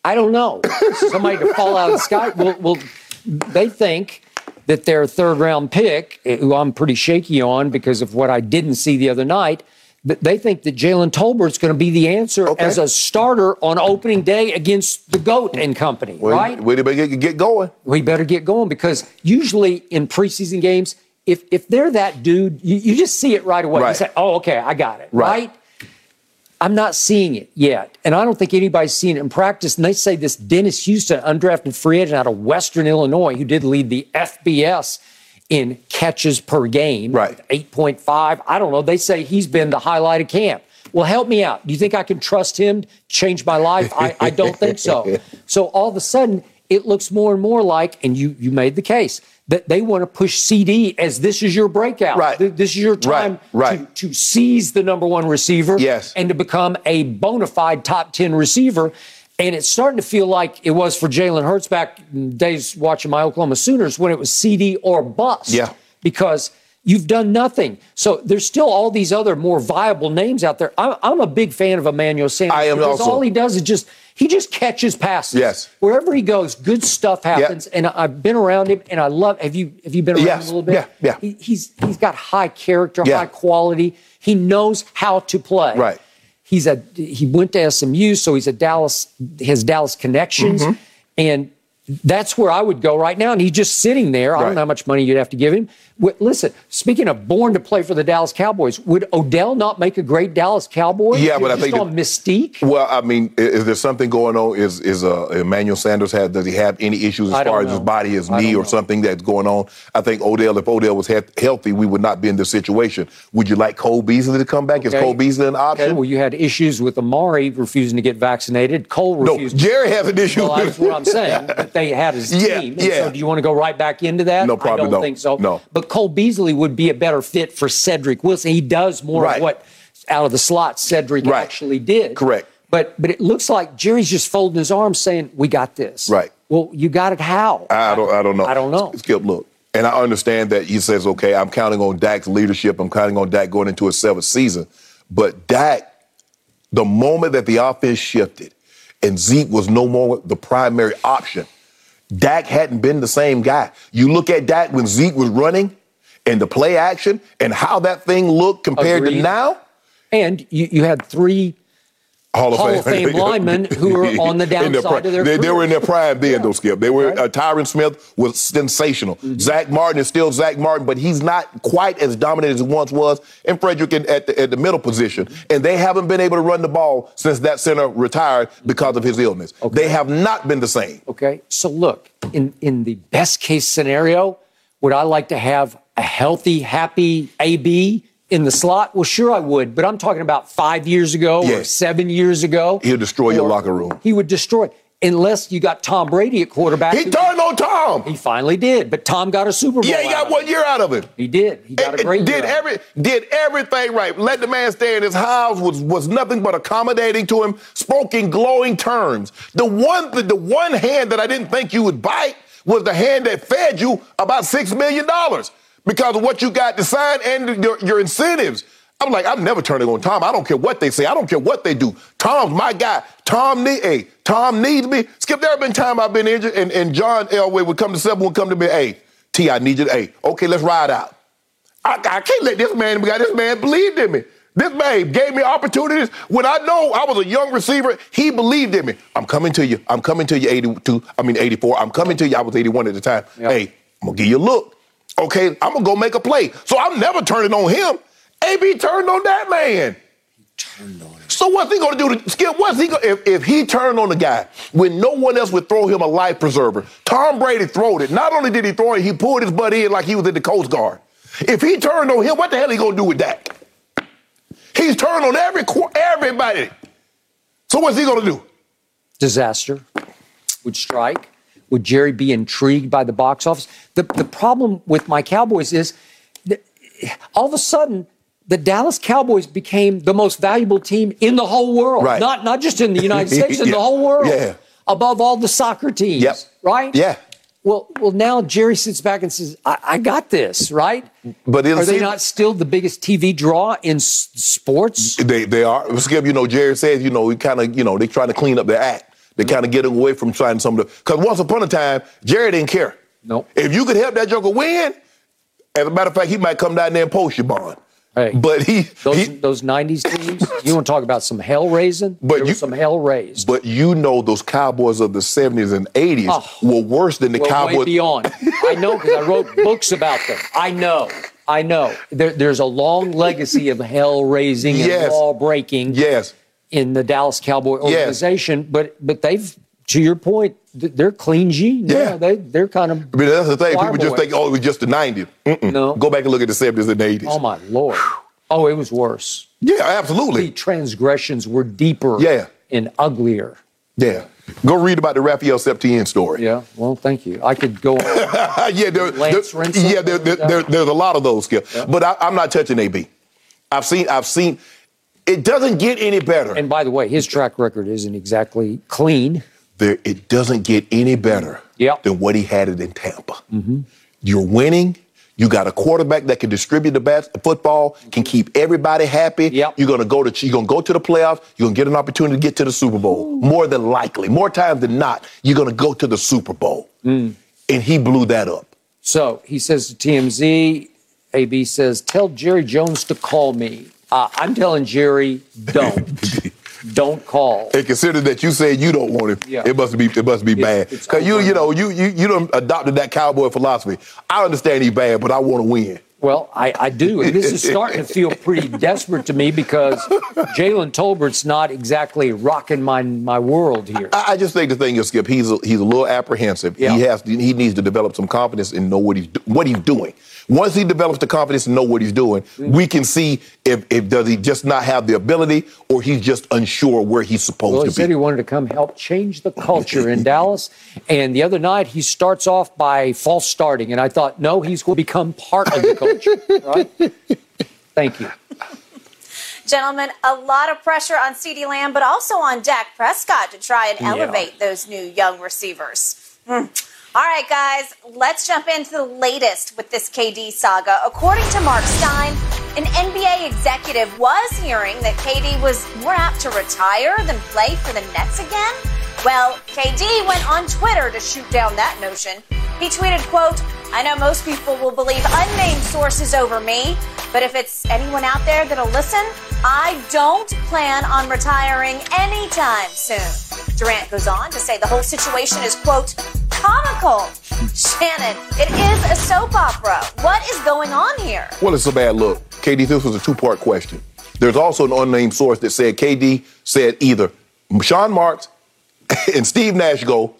I don't know. Somebody to fall out of the sky. Well, well, they think that their third round pick, eh, who I'm pretty shaky on because of what I didn't see the other night, they think that Jalen Tolbert's going to be the answer Okay. as a starter on opening day against the GOAT and company, Well, right? We better get, get going. we better get going because usually in preseason games, if if they're that dude, you, you just see it right away. You say, "Oh, okay, I got it." Right. Right. I'm not seeing it yet, and I don't think anybody's seen it in practice. And they say this Dennis Houston, undrafted free agent out of Western Illinois, who did lead the FBS in catches per game, Right. 8.5. I don't know. They say he's been the highlight of camp. Well, help me out. Do you think I can trust him to change my life? I, I don't think so. So all of a sudden, it looks more and more like, and you you made the case that they want to push CeeDee as this is your breakout. Right. This is your time Right, right. To, to seize the number one receiver Yes. and to become a bona fide top 10 receiver. And it's starting to feel like it was for Jalen Hurts back in days watching my Oklahoma Sooners when it was CeeDee or bust. Yeah. Because you've done nothing. So there's still all these other more viable names out there. I'm, I'm a big fan of Emmanuel Sanders. I am because also. all he does is just he just catches passes. Yes. Wherever he goes, good stuff happens. And I've been around him, and I love. Have you have you been around Yes. him a little bit? Yeah, yeah. He, he's he's got high character, Yeah. high quality. He knows how to play. Right. He's a he went to SMU, so he's a Dallas. Has Dallas connections, Mm-hmm. and that's where I would go right now. And he's just sitting there. Right. I don't know how much money you'd have to give him. Listen, speaking of born to play for the Dallas Cowboys, would Odell not make a great Dallas Cowboy? Yeah, but I think on that- mystique. Well, I mean, i- is, there something going on? Is is uh, Emmanuel Sanders have does he have any issues as far as his body, his I knee, or know. something that's going on? I think Odell, if Odell was he- healthy, we would not be in this situation. Would you like Cole Beasley to come back? Is Cole Beasley an option? Okay, well, you had issues with Amari refusing to get vaccinated. Cole refused. no. Jerry has an issue. Well, that's what I'm saying. But they had his Yeah, team. And yeah. So do you want to go right back into that? No, probably I don't don't. think so. No. But Cole Beasley would be a better fit for Cedric Wilson. He does more Right. of what out of the slot Cedric Right. actually did. Correct. But but it looks like Jerry's just folding his arms, saying, "We got this." Right. Well, you got it. How? I don't. I don't know. I don't know. Skip, look, and I understand that he says, "Okay, I'm counting on Dak's leadership. I'm counting on Dak going into his seventh season." But Dak, the moment that the offense shifted, and Zeke was no more the primary option, Dak hadn't been the same guy. You look at Dak when Zeke was running, and the play action, and how that thing looked compared Agreed. to now. And you, you had three Hall of Hall Fame, of Fame linemen who were on the downside prime. of their they, they were in their prime then, Yeah. though, Skip. They were. Right. Mm-hmm. Uh, Tyron Smith was sensational. Zack Martin is still Zack Martin, but he's not quite as dominant as he once was. And Frederick in, at, the, at the middle position, and they haven't been able to run the ball since that center retired because of his illness. They have not been the same. Okay. So look, in in the best case scenario, would I like to have a healthy, happy AB in the slot? Well, sure I would, but I'm talking about five years ago or seven years ago. He'll destroy your locker room. He would destroy unless you got Tom Brady at quarterback. He turned on Tom. He finally did, but Tom got a Super Bowl. Yeah, he got one it. year out of it. He did. He got a great did every did everything right. Let the man stay in his house. Was was nothing but accommodating to him. Spoke in glowing terms. The one the, the one hand that I didn't think you would bite was the hand that fed you about six million dollars because of what you got to sign and your, your incentives. I'm like, I'm never turning on Tom. I don't care what they say. I don't care what they do. Tom's my guy. Tom need, hey, Tom needs me. Skip, there have been time I've been injured, and, and John Elway would come to seven, would come to me, hey, T, I need you to, hey, okay, let's ride out. I, I can't let this man, this man believed in me. This man gave me opportunities when I know I was a young receiver. He believed in me. I'm coming to you. I'm coming to you, 82. I mean, 84. I'm coming to you. I was 81 at the time. Yep. Hey, I'm gonna give you a look. Okay, I'm gonna go make a play. So I'm never turning on him. AB turned on that man. He turned on him. So what's he gonna do to Skip? What's he gonna if, if he turned on the guy when no one else would throw him a life preserver? Tom Brady throwed it. Not only did he throw it, he pulled his butt in like he was in the Coast Guard. If he turned on him, what the hell he gonna do with that? He's turned on every everybody. So what's he gonna do? disaster would strike? Would Jerry be intrigued by the box office? The, the problem with my Cowboys is that all of a sudden, the Dallas Cowboys became the most valuable team in the whole world. Right. Not, not just in the United States, in Yeah. the whole world. Yeah. Above all the soccer teams. Yep. Right? Yeah. Well, well, now Jerry sits back and says, I, I got this, right? But Are they not still the biggest TV draw in s- sports? They they are. Skip, you know, Jerry says, you know, we kind of, you know, they're trying to clean up their act. They kind of get away from trying some of the. Because once upon a time, Jerry didn't care. Nope. If you could help that joker win, as a matter of fact, he might come down there and post your bond. Hey. But he, Those, he those 90s teams, you want to talk about some hell raising? But you- some hell raised. but you know those Cowboys of the 70s and 80s Oh. Ah. were worse than the Well, way Cowboys. beyond. I know because I wrote books about them. I know. I know. There, there's a long legacy of hell raising and Yes. law breaking Yes. In the Dallas Cowboy organization, but but they've, to your point, they're clean jeans. Yeah. they they're kind of. I mean, that's the thing. People just think, oh, it was just the 90s. Mm-mm. No. Go back and look at the 70s and 80s. Oh my lord! Oh, it was worse. yeah, absolutely. The transgressions were deeper. Yeah. and uglier. Yeah. Go read about the Rafael Septién story. Yeah. Well, thank you. I could go. on. yeah, there, Lance there- Rinson? yeah, there, there, there- there's a lot of those skills. But I, I'm not touching AB. I've seen, I've seen. It doesn't get any better. and by the way, his track record isn't exactly clean. there, it doesn't get any better Yep. than what he had it in Tampa. Mm-hmm. You're winning. You got a quarterback that can distribute the bas- football, can keep everybody happy. Yep. You're gonna go to you're gonna go to the playoffs. You're gonna get an opportunity to get to the Super Bowl. More than likely, more times than not, you're gonna go to the Super Bowl. Mm. And he blew that up. So he says to TMZ, AB says, tell Jerry Jones to call me. Uh, I'm telling Jerry, don't. don't call. And consider that you said you don't want him. Yeah. It must be it must be bad. Because you you know you you you don't adopted that cowboy philosophy. I understand he's bad, but I want to win. Well, I, I do. And this is starting to feel pretty desperate to me because Jalen Tolbert's not exactly rocking my my world here. I, I just think the thing is, Skip, he's a, he's a little apprehensive. Yeah. He has he needs to develop some confidence and know what he's what he's doing. Once he develops the confidence and know what he's doing, mm. we can see if, if does he just not have the ability or he's just unsure where he's supposed to be. Well, he to said he wanted to come help change the culture in Dallas. And the other night, he starts off by false starting. And I thought, no, he's going to become part of the culture. Right? Thank you. Gentlemen, a lot of pressure on CeeDee Lamb, but also on Dak Prescott to try and Yeah. elevate those new young receivers. Hmm. All right, guys, let's jump into the latest with this KD saga. According to Marc Stein, an NBA executive was hearing that KD was more apt to retire than play for the Nets again. Well, KD went on Twitter to shoot down that notion. He tweeted, quote, I know most people will believe unnamed sources over me, but if it's anyone out there that'll listen, I don't plan on retiring anytime soon. Durant goes on to say the whole situation is, quote, comical. Shannon, it is a soap opera. What is going on here? Well, it's a bad look. KD, this was a two part question. There's also an unnamed source that said KD said either Sean Marks and Steve Nash go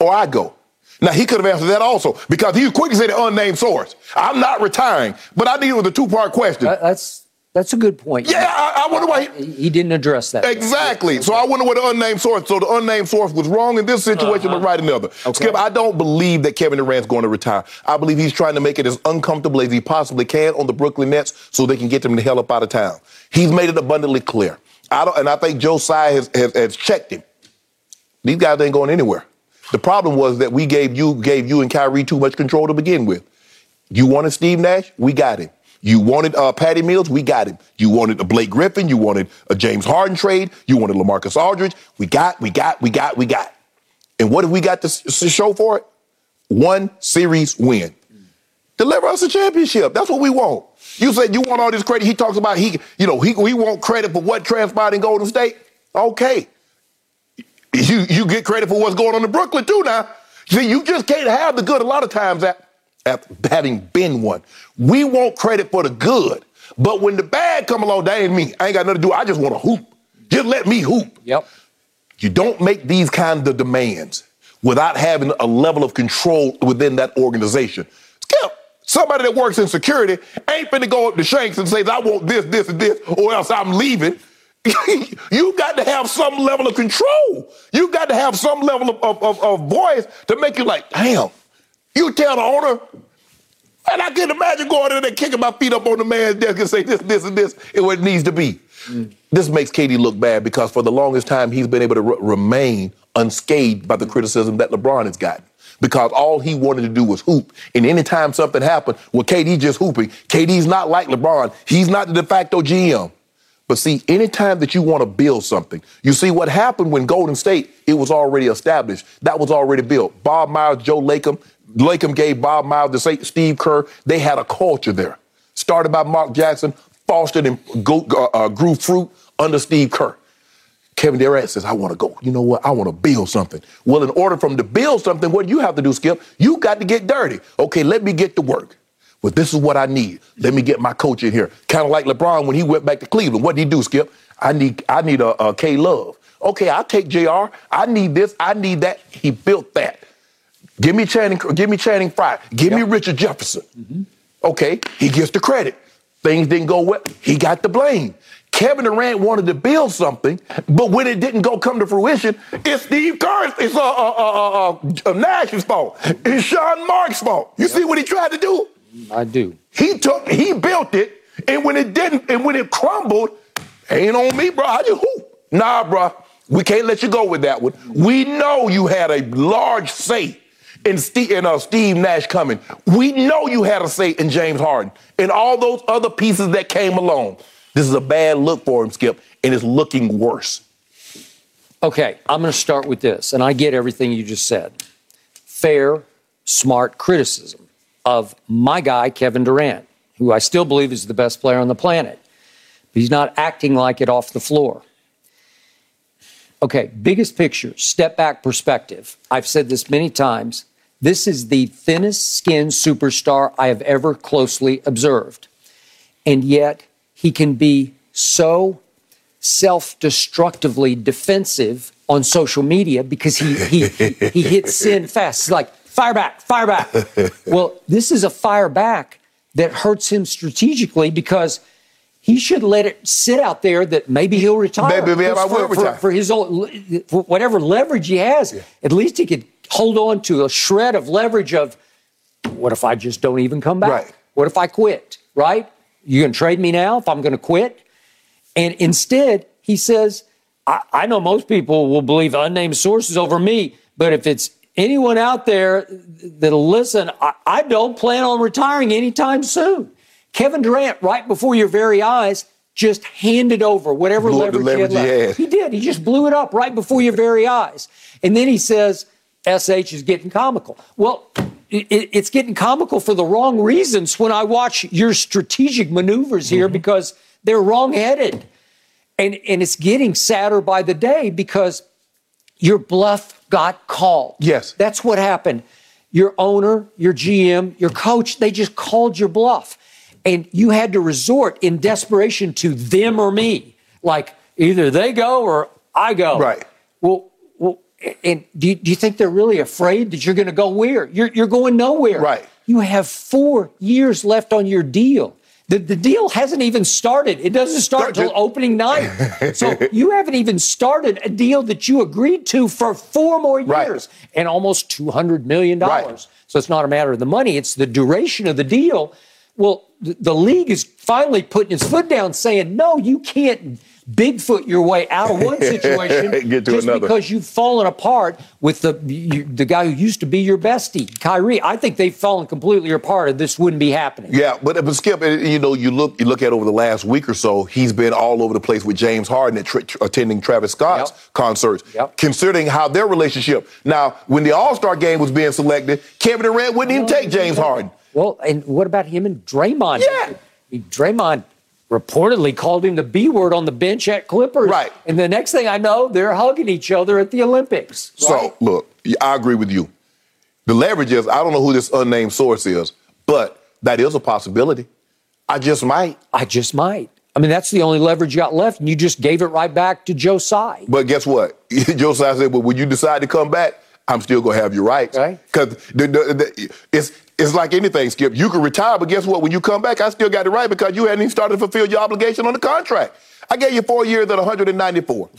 or I go. Now, he could have answered that also because he was quick to say the unnamed source. I'm not retiring, but I deal with a two part question. That- that's that's a good point. yeah, I, I wonder why. He, He, didn't address that. Exactly. So I wonder what the unnamed source. So the unnamed source was wrong in this situation, but uh-huh. right in the other. Skip, I don't believe that Kevin Durant's going to retire. I believe he's trying to make it as uncomfortable as he possibly can on the Brooklyn Nets so they can get them the hell up out of town. He's made it abundantly clear. I don't, and I think Joe Tsai has, has, has checked him. These guys ain't going anywhere. The problem was that we gave you gave you and Kyrie too much control to begin with. You wanted Steve Nash, we got him. You wanted uh, Patty Mills, we got him. You wanted a Blake Griffin, you wanted a James Harden trade, you wanted LaMarcus Aldridge. We got, we got, we got, we got. And what have we got to, to show for it? One series win. Deliver us a championship. That's what we want. You said you want all this credit. He talks about he, you know, he we want credit for what transpired in Golden State. Okay. You you get credit for what's going on in Brooklyn too now. See, you just can't have the good a lot of times at, at having been one. We want credit for the good. But when the bad come along, that ain't me. I ain't got nothing to do. I just want to hoop. Just let me hoop. Yep. You don't make these kinds of demands without having a level of control within that organization. Skip, somebody that works in security ain't finna go up to Shanks and say, I want this, this, and this, or else I'm leaving. you got to have some level of control. You got to have some level of, of, of, of voice to make you like, damn, you tell the owner, and I can imagine going in there kicking my feet up on the man's desk and say this, this, and this is what it needs to be. Mm. This makes KD look bad because for the longest time he's been able to re- remain unscathed by the criticism that LeBron has gotten. Because all he wanted to do was hoop. And anytime something happened, well, KD just hooping. KD's not like LeBron. He's not the de facto GM. But see, anytime that you want to build something, you see what happened when Golden State, it was already established. That was already built. Bob Myers, Joe Lacob, Lacob gave Bob Myers to Steve Kerr. They had a culture there. Started by Mark Jackson, fostered and uh, uh, grew fruit under Steve Kerr. Kevin Durant says, I want to go. You know what? I want to build something. Well, in order for him to build something, what do you have to do, Skip? You got to get dirty. Okay, let me get to work. Well, this is what I need. Let me get my coach in here. Kind of like LeBron when he went back to Cleveland. What did he do, Skip? I need I need a, a K Love. Okay, I'll take JR. I need this. I need that. He built that. Give me Channing. Give me Channing Frye. Give me Richard Jefferson. Okay, he gets the credit. Things didn't go well. He got the blame. Kevin Durant wanted to build something, but when it didn't go come to fruition, it's Steve Kerr's, it's uh, uh, uh, uh, uh, Nash's fault. It's Sean Mark's fault. You see what he tried to do? I do. He took, he built it, and when it didn't, and when it crumbled, ain't on me, bro. I just hoop. Nah, bro. We can't let you go with that one. We know you had a large say in, Steve, in uh, Steve Nash coming. We know you had a say in James Harden and all those other pieces that came along. This is a bad look for him, Skip, and it's looking worse. Okay, I'm going to start with this, and I get everything you just said. Fair, smart criticism of my guy, Kevin Durant, who I still believe is the best player on the planet. But he's not acting like it off the floor. Okay, biggest picture, step back perspective. I've said this many times. This is the thinnest skinned superstar I have ever closely observed. And yet, he can be so self destructively defensive on social media because he, he, he, hits sin fast. Like, fire back, fire back. well, this is a fire back that hurts him strategically because he should let it sit out there that maybe he'll retire. Maybe, maybe I will for, retire. For, for his own, for whatever leverage he has, Yeah. at least he could hold on to a shred of leverage of what if I just don't even come back? Right. What if I quit? Right? You're gonna trade me now if I'm gonna quit? And instead, he says, I, I know most people will believe unnamed sources over me, but if it's anyone out there that'll listen, I, I don't plan on retiring anytime soon. Kevin Durant, right before your very eyes, just handed over whatever Blew up leverage, he, had leverage he had. He did. He just blew it up right before your very eyes. And then he says, SH is getting comical. Well, it, it's getting comical for the wrong reasons when I watch your strategic maneuvers here Mm-hmm. because they're wrong-headed. And, and it's getting sadder by the day because your bluff got called. Yes. That's what happened. Your owner, your GM, your coach, they just called your bluff. And you had to resort in desperation to them or me. Like either they go or I go. Right. Well, well and do you, do you think they're really afraid that you're going to go where? You're, you're going nowhere. Right. You have four years left on your deal. The, the deal hasn't even started. It doesn't start until opening night. so you haven't even started a deal that you agreed to for four more years Right. and almost $200 million. Right. So it's not a matter of the money, it's the duration of the deal. Well, the, the league is finally putting its foot down saying, no, you can't Bigfoot your way out of one situation Get to just another. because you've fallen apart with the you, the guy who used to be your bestie, Kyrie. I think they've fallen completely apart, and this wouldn't be happening. Yeah, but, but Skip, uh, you know, you look you look at over the last week or so, he's been all over the place with James Harden at tra- attending Travis Scott's Yep. concerts. Yep. Considering how their relationship now, when the All Star game was being selected, Kevin Durant wouldn't even take James Harden. Well, and what about him and Draymond? Yeah. Draymond reportedly called him the B word on the bench at Clippers. Right. And the next thing I know, they're hugging each other at the Olympics. right? So look, I agree with you. The leverage is I don't know who this unnamed source is, but that is a possibility. I just might. I just might. I mean, that's the only leverage you got left, and you just gave it right back to Joe Tsai. But guess what? Joe Tsai said, "Well, when you decide to come back, I'm still gonna have your rights." Right. Because the, the, the, it's it's like anything, Skip. You can retire, but guess what? When you come back, I still got it right because you hadn't even started to fulfill your obligation on the contract. I gave you four years at 194.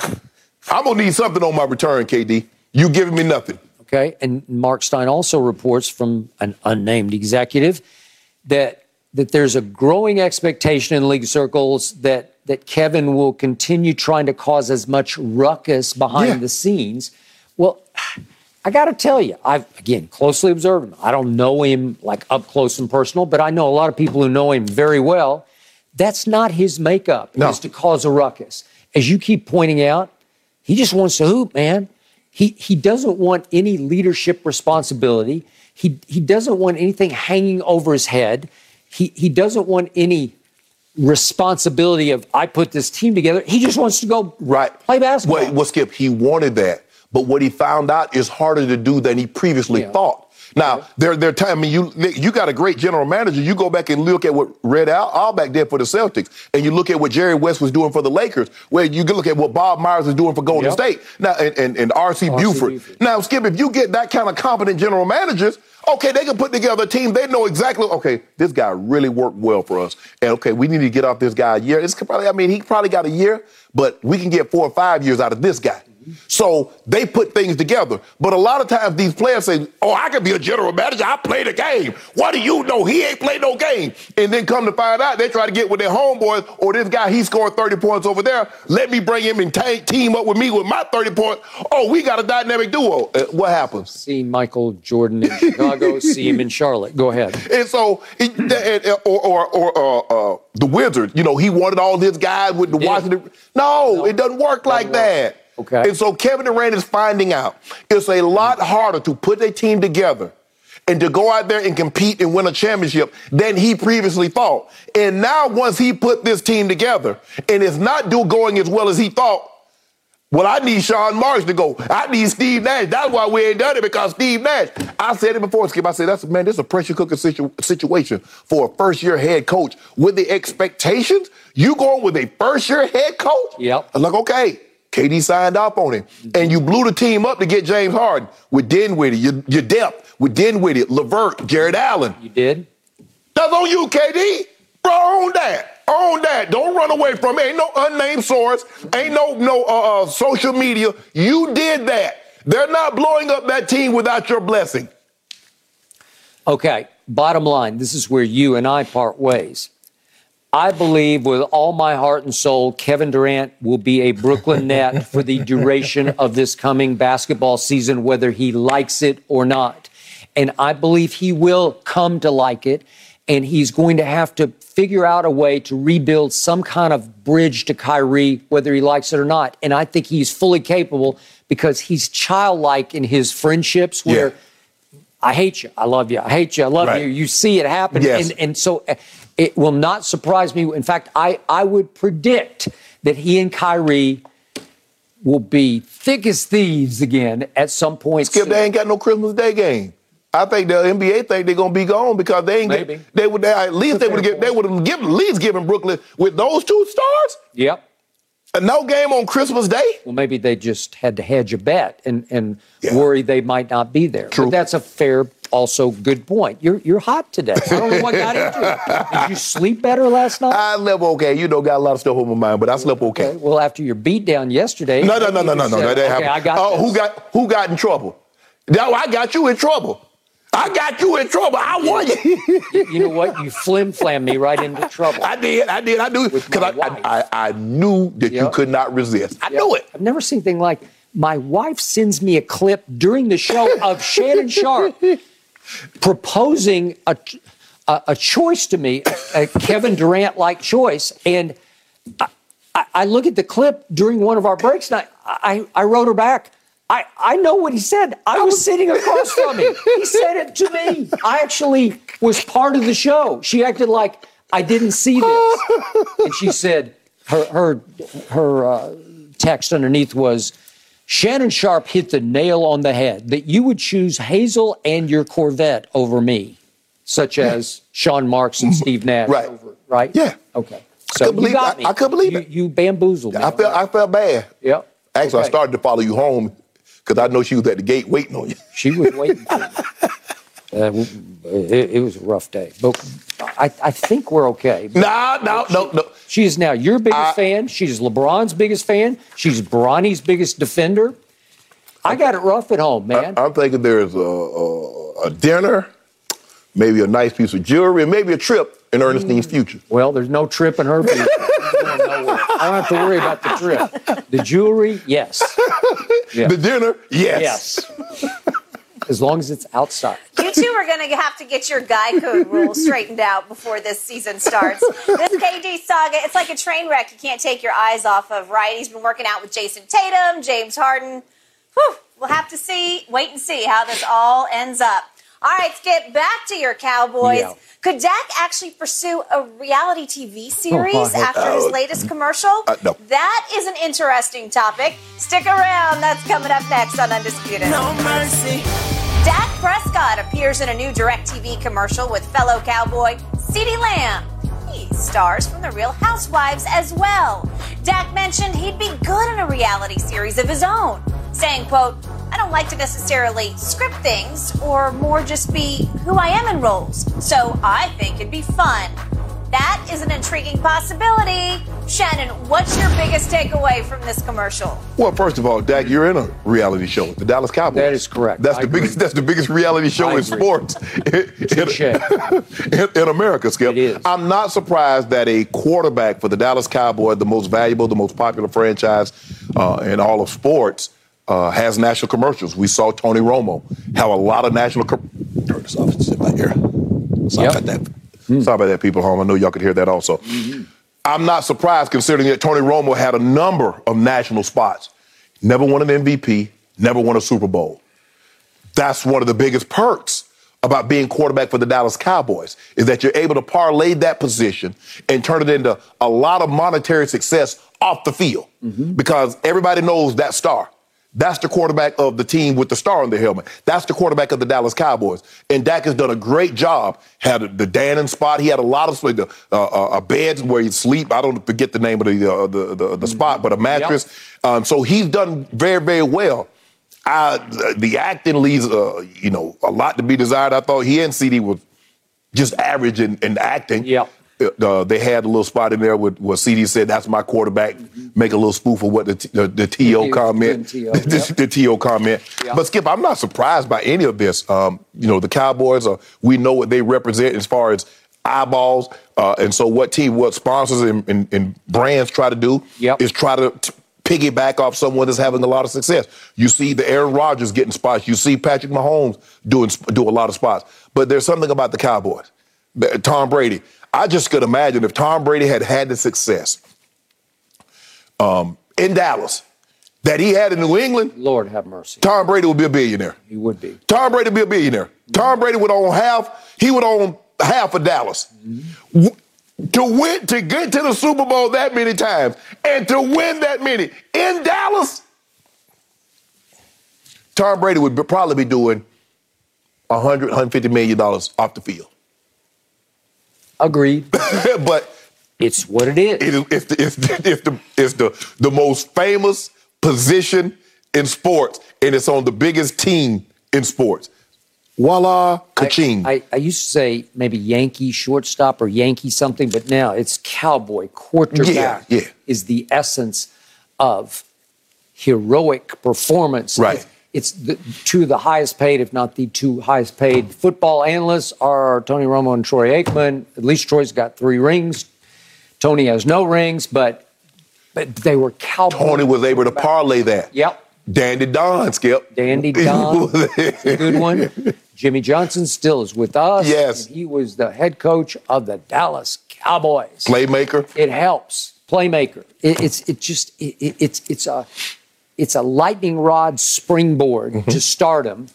I'm gonna need something on my return, KD. You giving me nothing. Okay. And Marc Stein also reports from an unnamed executive that that there's a growing expectation in league circles that that Kevin will continue trying to cause as much ruckus behind Yeah. the scenes. I got to tell you, I've again closely observed him. I don't know him like up close and personal, but I know a lot of people who know him very well. That's not his makeup, No. is to cause a ruckus. As you keep pointing out, he just wants to hoop, man. He he doesn't want any leadership responsibility. He he doesn't want anything hanging over his head. He he doesn't want any responsibility of I put this team together. He just wants to go Right. play basketball. Well, well, Skip, he wanted that, but what he found out is harder to do than he previously Yeah. thought. Now, there, there time. I mean, you you got a great general manager. You go back and look at what Red Al Auerbach did for the Celtics, and you look at what Jerry West was doing for the Lakers. Where you can look at what Bob Myers is doing for Golden Yep. State now, and, and, and R.C. Buford. Buford. Now, Skip, if you get that kind of competent general managers, okay, they can put together a team. They know exactly. Okay, this guy really worked well for us, and okay, we need to get off this guy a year. It's probably. I mean, he probably got a year, but we can get four or five years out of this guy. So they put things together. But a lot of times these players say, Oh, I can be a general manager. I play the game. What do you know? He ain't played no game. And then come to find out, they try to get with their homeboys, or this guy, he scored 30 points over there. Let me bring him and ta- team up with me with my 30 points. Oh, we got a dynamic duo. Uh, what happens? see Michael Jordan in Chicago, see him in Charlotte. Go ahead. And so, or, or, or uh, uh, the Wizard, you know, he wanted all his guys with the Yeah. Washington. No, it doesn't work like work. that. Okay. And so Kevin Durant is finding out it's a lot harder to put a team together and to go out there and compete and win a championship than he previously thought. And now, once he put this team together and it's not do going as well as he thought, Well, I need Sean Marks to go. I need Steve Nash. That's why we ain't done it because Steve Nash. I said it before, Skip. I said, that's man, this is a pressure cooker situ- situation for a first year head coach with the expectations. You going with a first year head coach? Yep. I'm like, okay. KD signed off on him. And you blew the team up to get James Harden with Dinwiddie, your, your depth with Dinwiddie, Levert, Jarrett Allen. You did? That's on you, KD. Bro, own that. Own that. Don't run away from it. Ain't no unnamed source. Ain't no no uh, uh, social media. You did that. They're not blowing up that team without your blessing. Okay, bottom line, this is where you and I part ways. I believe with all my heart and soul, Kevin Durant will be a Brooklyn Net for the duration of this coming basketball season, whether he likes it or not. And I believe he will come to like it, and he's going to have to figure out a way to rebuild some kind of bridge to Kyrie, whether he likes it or not. And I think he's fully capable because he's childlike in his friendships where. Yeah. I hate you. I love you. I hate you. I love Right. you. You see it happen. Yes. And, and so it will not surprise me. In fact, I, I would predict that he and Kyrie will be thick as thieves again at some point. Skip, soon. they ain't got no Christmas Day game. I think the NBA think they're gonna be gone because they ain't Maybe. get, they would they, at least they would get they would have given at least given Brooklyn with those two stars Yep. a no game on Christmas Day. Well, maybe they just had to hedge a bet and, and Yeah. worry they might not be there. True. But that's a fair, also good point. You're you're hot today. I don't know what got into it. Did you sleep better last night? I slept okay. You know, got a lot of stuff on my mind, but I slept okay. Okay, Well, after your beatdown yesterday. No, no, no, you no, no, no. That okay. I got Oh, this. who got who got in trouble? No, I got you in trouble. I got you in trouble. I won you. You know what? You flim flam me right into trouble. I did. I did. I knew because I. I, I I knew that you could not resist. I knew it. I've never seen anything like my wife sends me a clip during the show of Shannon Sharpe proposing a, a, a choice to me, a Kevin Durant like choice. And I, I, look at the clip during one of our breaks, and I, I, I wrote her back. I, I know what he said. I was sitting across from him. He said it to me. I actually was part of the show. She acted like I didn't see this. And she said, her, her, her uh, text underneath was, Shannon Sharpe hit the nail on the head that you would choose Hazel and your Corvette over me, such as Sean Marks and Steve Nash. Right. Over, right? Yeah. Okay. So couldn't you believe- got I-. I couldn't believe you, it. You bamboozled me. I felt I felt bad. Yep. Actually, I started to follow you home because I know she was at the gate waiting on you. She was waiting for me. Uh, it, it was a rough day, but I, I think we're okay. No, no, no, no. She is now your biggest I- fan. She's LeBron's biggest fan. She's Bronny's biggest defender. I got it rough at home, man. I'm thinking there's a, a, a dinner, maybe a nice piece of jewelry, and maybe a trip in Ernestine's mm. future. well, there's no trip in her future. She's going nowhere. I don't have to worry about the trip. The jewelry, yes. Yeah. The dinner, yes. Yes. As long as it's outside. You two are going to have to get your guy code rule straightened out before this season starts. This KD saga, it's like a train wreck you can't take your eyes off of, right? He's been working out with Jayson Tatum, James Harden. Whew, we'll have to see, wait and see how this all ends up. All right, let's get back to your Cowboys. Yeah. Could Dak actually pursue a reality TV series Oh, I hope after his latest commercial? Uh, no. That is an interesting topic. Stick around. That's coming up next on Undisputed. No mercy. Dak Prescott appears in a new DirecTV commercial with fellow cowboy CeeDee Lamb. He stars from The Real Housewives as well. Dak mentioned he'd be good in a reality series of his own, saying, quote, I don't like to necessarily script things or more just be who I am in roles. So I think it'd be fun. That is an intriguing possibility. Shannon, what's your biggest takeaway from this commercial? Well, first of all, Dak, you're in a reality show, the Dallas Cowboys. That is correct. That's I the agree. biggest. That's the biggest reality show I in agree. sports Touche. in, in America. Skip, It is. I'm not surprised that a quarterback for the Dallas Cowboys, the most valuable, the most popular franchise uh, in all of sports, uh, has national commercials. We saw Tony Romo have a lot of national. Com- Turn this off. Sit right here. Sorry Yep. about that. Sorry about that, people at home. I know y'all could hear that also. I'm not surprised considering that Tony Romo had a number of national spots. Never won an MVP, never won a Super Bowl. That's one of the biggest perks about being quarterback for the Dallas Cowboys is that you're able to parlay that position and turn it into a lot of monetary success off the field Mm-hmm. because everybody knows that star. That's the quarterback of the team with the star on the helmet. That's the quarterback of the Dallas Cowboys. And Dak has done a great job. Had the Dannon spot. He had a lot of uh, uh, a bed where he'd sleep. I don't forget the name of the uh, the, the, the spot, but a mattress. Um, so he's done very very well. I, the acting leaves, uh, you know, a lot to be desired. I thought he and CeeDee was just average in, in acting. Yeah. Uh, they had a little spot in there with where CeeDee said, "That's my quarterback." Make a little spoof of what the the, the TO Mm-hmm. Comment, the TO, yep. the TO comment. Yeah. But Skip, I'm not surprised by any of this. Um, you know, the Cowboys are. We know what they represent as far as eyeballs, uh, and so what team, what sponsors and, and, and brands try to do Yep. is try to. T- Piggyback off someone that's having a lot of success. You see the Aaron Rodgers getting spots. You see Patrick Mahomes doing do a lot of spots. But there's something about the Cowboys. Tom Brady. I just could imagine if Tom Brady had had the success um, in Dallas that he had in New England, Lord have mercy. Tom Brady would be a billionaire. He would be. Tom Brady would be a billionaire. Tom Brady would own half. He would own half of Dallas. W- To win, to get to the Super Bowl that many times, and to win that many in Dallas, Tom Brady would probably be doing 100, 150 million dollars off the field. Agreed. but It's what it is. it is it's the, it's, the, it's, the, it's the, the most famous position in sports, and it's on the biggest team in sports. Voila, ka-ching. I, I used to say maybe Yankee shortstop or Yankee something, but now it's cowboy quarterback Yeah, yeah. is the essence of heroic performance. Right. It's, it's the, two of the highest paid, if not the two highest paid football analysts are Tony Romo and Troy Aikman. At least Troy's got three rings. Tony has no rings, but but they were cowboys. Tony was able to parlay that. Yep. Dandy Don, Skip. Dandy Don, a good one. Jimmy Johnson still is with us. Yes. He was the head coach of the Dallas Cowboys. Playmaker. It helps. Playmaker. It, it's it just it, it- it's it's a it's a lightning rod springboard Mm-hmm. to stardom,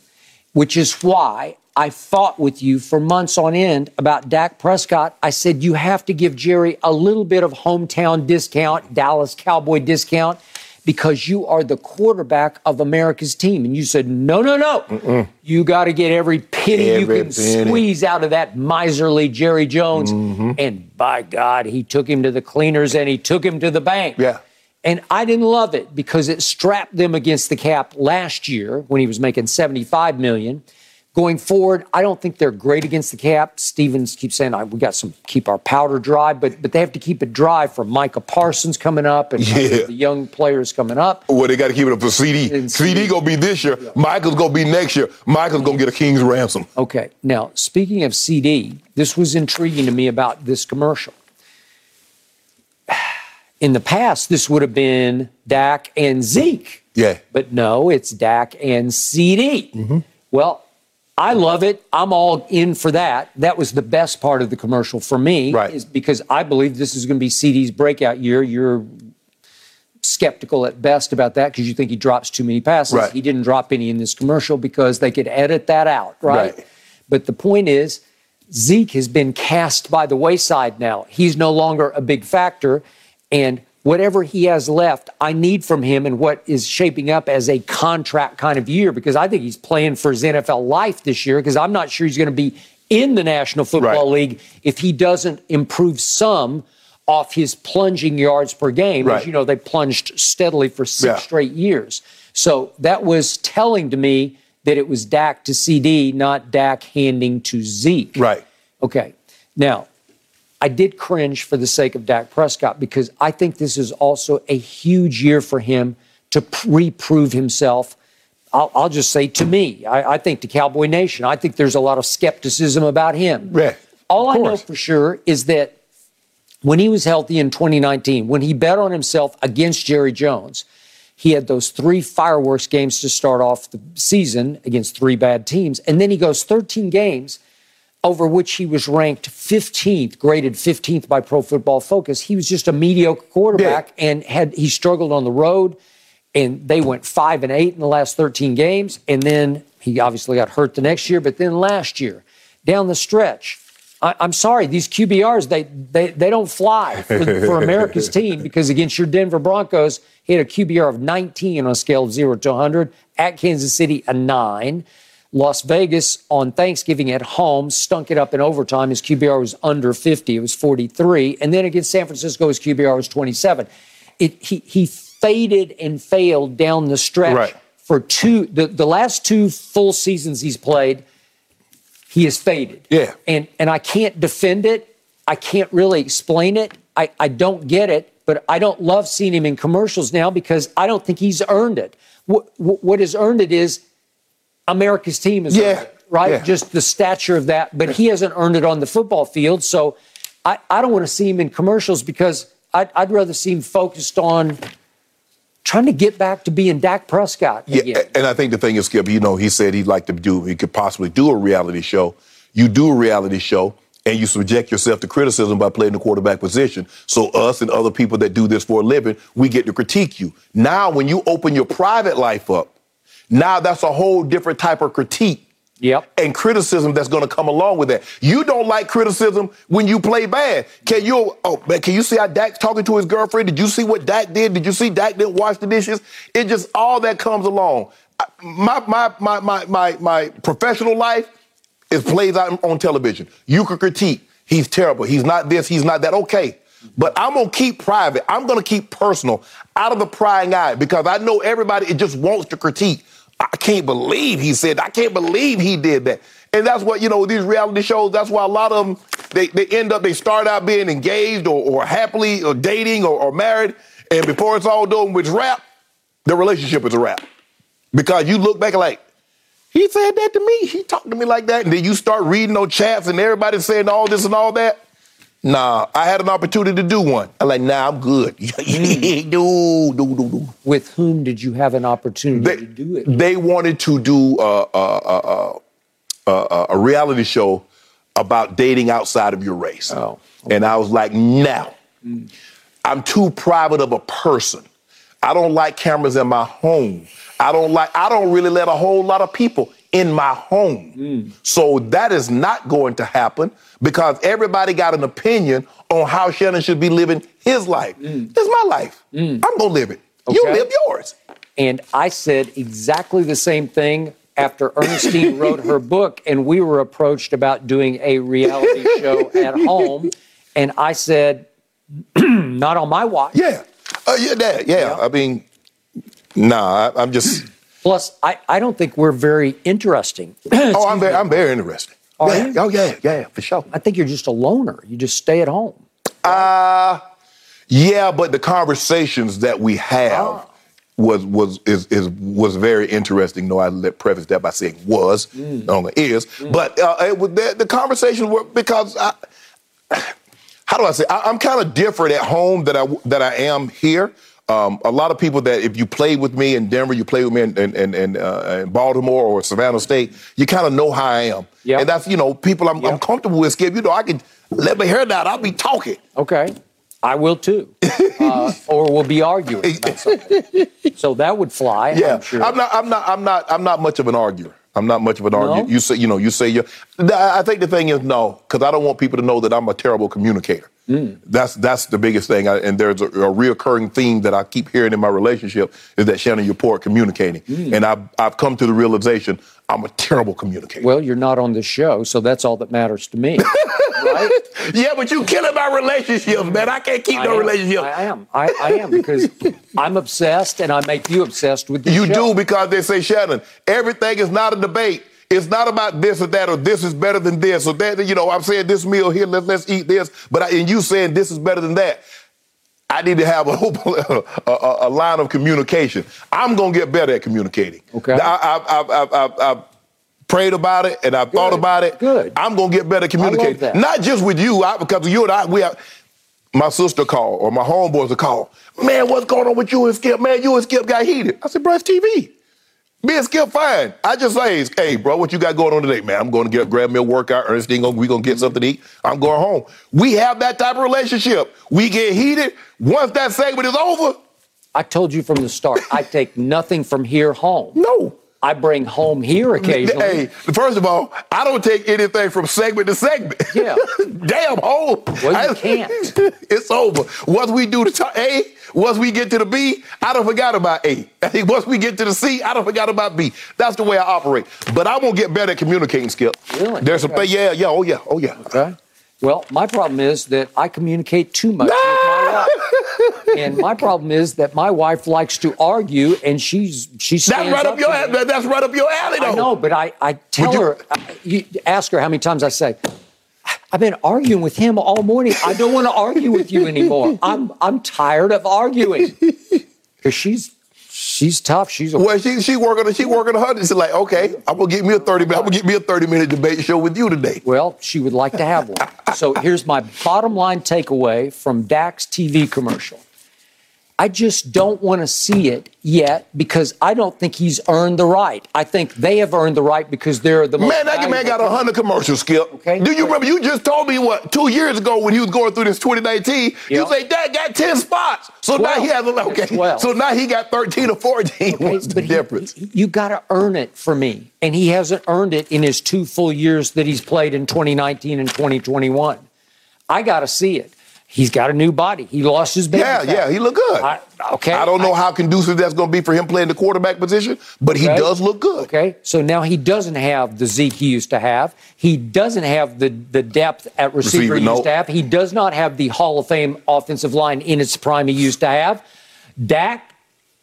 which is why I fought with you for months on end about Dak Prescott. I said you have to give Jerry a little bit of hometown discount, Dallas Cowboy discount, because you are the quarterback of America's team. And you said, no, no, no. You got to get every penny Every you can penny. squeeze out of that miserly Jerry Jones. Mm-hmm. And by God, he took him to the cleaners and he took him to the bank. Yeah. And I didn't love it because it strapped them against the cap last year when he was making 75 million. Going forward, I don't think they're great against the cap. Stevens keeps saying "I- we got some keep our powder dry, but but they have to keep it dry for Micah Parsons coming up and Yeah. the young players coming up. Well, they got to keep it up for CeeDee. And CeeDee, CeeDee. gonna be this year. Michael's gonna be next year. Michael's gonna get a king's ransom. Okay. Now, speaking of CeeDee, this was intriguing to me about this commercial. In the past, this would have been Dak and Zeke. Yeah. But no, it's Dak and CeeDee. Mm-hmm. Well, I love it. I'm all in for that. That was the best part of the commercial for me, Right. is because I believe this is going to be CeeDee's breakout year. You're skeptical at best about that because you think he drops too many passes. Right. He didn't drop any in this commercial because they could edit that out, right? Right. But the point is, Zeke has been cast by the wayside now. He's no longer a big factor. And whatever he has left, I need from him in what is shaping up as a contract kind of year because I think he's playing for his NFL life this year because I'm not sure he's going to be in the National Football Right. League if he doesn't improve some off his plunging yards per game. As you know, they plunged steadily for six Yeah. straight years. So that was telling to me that it was Dak to CeeDee, not Dak handing to Zeke. Right. Okay. Now, I did cringe for the sake of Dak Prescott because I think this is also a huge year for him to reprove himself. I'll, I'll just say to me, I, I think to Cowboy Nation, I think there's a lot of skepticism about him. Yeah, All I know for sure is that when he was healthy in 2019, when he bet on himself against Jerry Jones, he had those three fireworks games to start off the season against three bad teams. And then he goes 13 games over which he was ranked 15th, graded 15th by Pro Football Focus. He was just a mediocre quarterback and had he struggled on the road and they went 5 and 8 in the last 13 games and then He obviously got hurt the next year, but then last year, down the stretch, I, am sorry, these QBRs, they, they, they don't fly for, for America's team because against your Denver Broncos, he had a QBR of 19 on a scale of 0 to 100. At Kansas City, a 9. Las Vegas on Thanksgiving at home stunk it up in overtime. His QBR was under 50. It was 43. And then against San Francisco, his QBR was 27. It, he, he faded and failed down the stretch right. for two, the, the last two full seasons he's played, he has faded. Yeah. And, and I can't defend it. I can't really explain it. I, I don't get it, but I don't love seeing him in commercials now because I don't think he's earned it. What, what has earned it is America's team is yeah. It, right? Yeah. Just the stature of that, but he hasn't earned it on the football field. So I, I don't want to see him in commercials because I'd, I'd, rather see him focused on trying to get back to being Dak Prescott. Yeah, again. and I think the thing is, Skip, you know, he said he'd like to do, he could possibly do a reality show. You do a reality show and you subject yourself to criticism by playing the quarterback position. So us and other people that do this for a living, we get to critique you. Now, when you open your private life up, now that's a whole different type of critique. Yep. And criticism that's going to come along with that. You don't like criticism when you play bad. Can you? Oh man, can you see how Dak's talking to his girlfriend? Did you see what Dak did? Did you see Dak didn't wash the dishes? It just all that comes along. My my my my my my professional life is plays out on television. You can critique. He's terrible. He's not this. He's not that. Okay. But I'm gonna keep private. I'm gonna keep personal out of the prying eye because I know everybody it just wants to critique. I can't believe he said, I can't believe he did that. And that's what, you know, these reality shows, that's why a lot of them, they, they end up, they start out being engaged or, or happily or dating or, or married. And before it's all done with rap, the relationship is a wrap. Because you look back like, he said that to me. He talked to me like that. And then you start reading those chats and everybody's saying all this and all that. Nah, I had an opportunity to do one. I'm like, nah, I'm good. do, do, do, do. With whom did you have an opportunity they, to do it? They wanted to do uh, uh, uh, a reality show about dating outside of your race. Oh, okay. And I was like, no. Mm. I'm too private of a person. I don't like cameras in my home. I don't like, I don't really let a whole lot of people in my home. Mm. So that is not going to happen because everybody got an opinion on how Shannon should be living his life. Mm. This is my life. Mm. I'm going to live it. Okay. You live yours. And I said exactly the same thing after Ernestine wrote her book and we were approached about doing a reality show at home. And I said, not on my watch. Yeah. Uh, yeah, yeah, yeah. I mean, nah, I, I'm just. Plus, I, I don't think we're very interesting. oh, I'm very, I'm very interesting. Are yeah. you? Oh, yeah, yeah, for sure. I think you're just a loner. You just stay at home. Uh, yeah, but the conversations that we have ah. was was is, is was very interesting. No, I let preface that by saying was, mm. no longer is. Mm. But uh, it, the, the conversations were because I, how do I say? I, I'm kind of different at home that I that I am here. Um, a lot of people that if you played with me in Denver, you played with me in, in, in, uh, in Baltimore or Savannah State, you kind of know how I am. Yep. And that's, you know, people I'm, yep. I'm comfortable with, Skip. You know, I can let my hair down. I'll be talking. Okay. I will too. Uh, or we'll be arguing about something. So that would fly. Yeah. I'm, sure. I'm not, I'm not, I'm not, I'm not much of an arguer. I'm not much of an arguer. You say, you know, you say you I think the thing is no, because I don't want people to know that I'm a terrible communicator. Mm. That's that's the biggest thing. I, and there's a, a reoccurring theme that I keep hearing in my relationship is that Shannon, you're poor at communicating. Mm. And I've I've come to the realization I'm a terrible communicator. Well, you're not on the show, so that's all that matters to me. right? Yeah, but you killing my relationships, man. I can't keep I no am. relationship. I am. I, I am because I'm obsessed, and I make you obsessed with the You show. do because they say, Shannon, everything is not a debate. It's not about this or that or this is better than this or that. You know, I'm saying this meal here, let's, let's eat this. But I, and you saying this is better than that. I need to have a, a, a, a line of communication. I'm going to get better at communicating. Okay. I, have prayed about it and I've Good. thought about it. Good. I'm going to get better at communicating. Not just with you, I, because you and I, we have, my sister called or my homeboys will call. Man, what's going on with you and Skip? Man, you and Skip got heated. I said, bro, it's TV. Me and Skip fine. I just say, hey, bro, what you got going on today, man? I'm going to get grab me a workout. Ernestine, we going to get mm-hmm. something to eat. I'm going home. We have that type of relationship. We get heated. Once that segment is over. I told you from the start, I take nothing from here home. No. I bring home here occasionally. Hey, first of all, I don't take anything from segment to segment. Yeah. Damn hole. Well, you I- can't. it's over. Once we do the A, once we get to the B, I don't forgot about A. once we get to the C, I don't forgot about B. That's the way I operate. But I'm gonna get better at communicating, Skip. Really? There's some Okay. thing, yeah, yeah, oh yeah, oh yeah. Okay. Well, my problem is that I communicate too much with my wife. And my problem is that my wife likes to argue and she's she That's right up, up your alley. That's right up your alley, though. I know, but I, I tell you- her, I- you ask her how many times I say, I've been arguing with him all morning. I don't want to argue with you anymore. I'm I'm tired of arguing. Because she's she's tough. She's a Well, she she working she working on her. She's like, okay, I'm gonna get me a thirty. minute I'm gonna get me a thirty minute debate show with you today. Well, she would like to have one. So here's my bottom line takeaway from Dak's TV commercial. I just don't want to see it yet because I don't think he's earned the right. I think they have earned the right because they're the most Man, that man got a hundred commercials, Skip. Okay. Do you remember? You just told me what two years ago when he was going through this 2019. You Yeah. say Dad got ten spots, so now he has a okay. Twelve. So now he got thirteen or fourteen. What's the difference? he- you got to earn it for me. And he hasn't earned it in his two full years that he's played in 2019 and 2021. I got to see it. He's got a new body. He lost his baby. yeah, fat. yeah, he look good. I- okay. I don't know how conducive that's going to be for him playing the quarterback position, but he does look good. Okay, so now he doesn't have the Zeke he used to have. He doesn't have the, the depth at receiver, Receiver, he no. used to have. He does not have the Hall of Fame offensive line in its prime he used to have. Dak,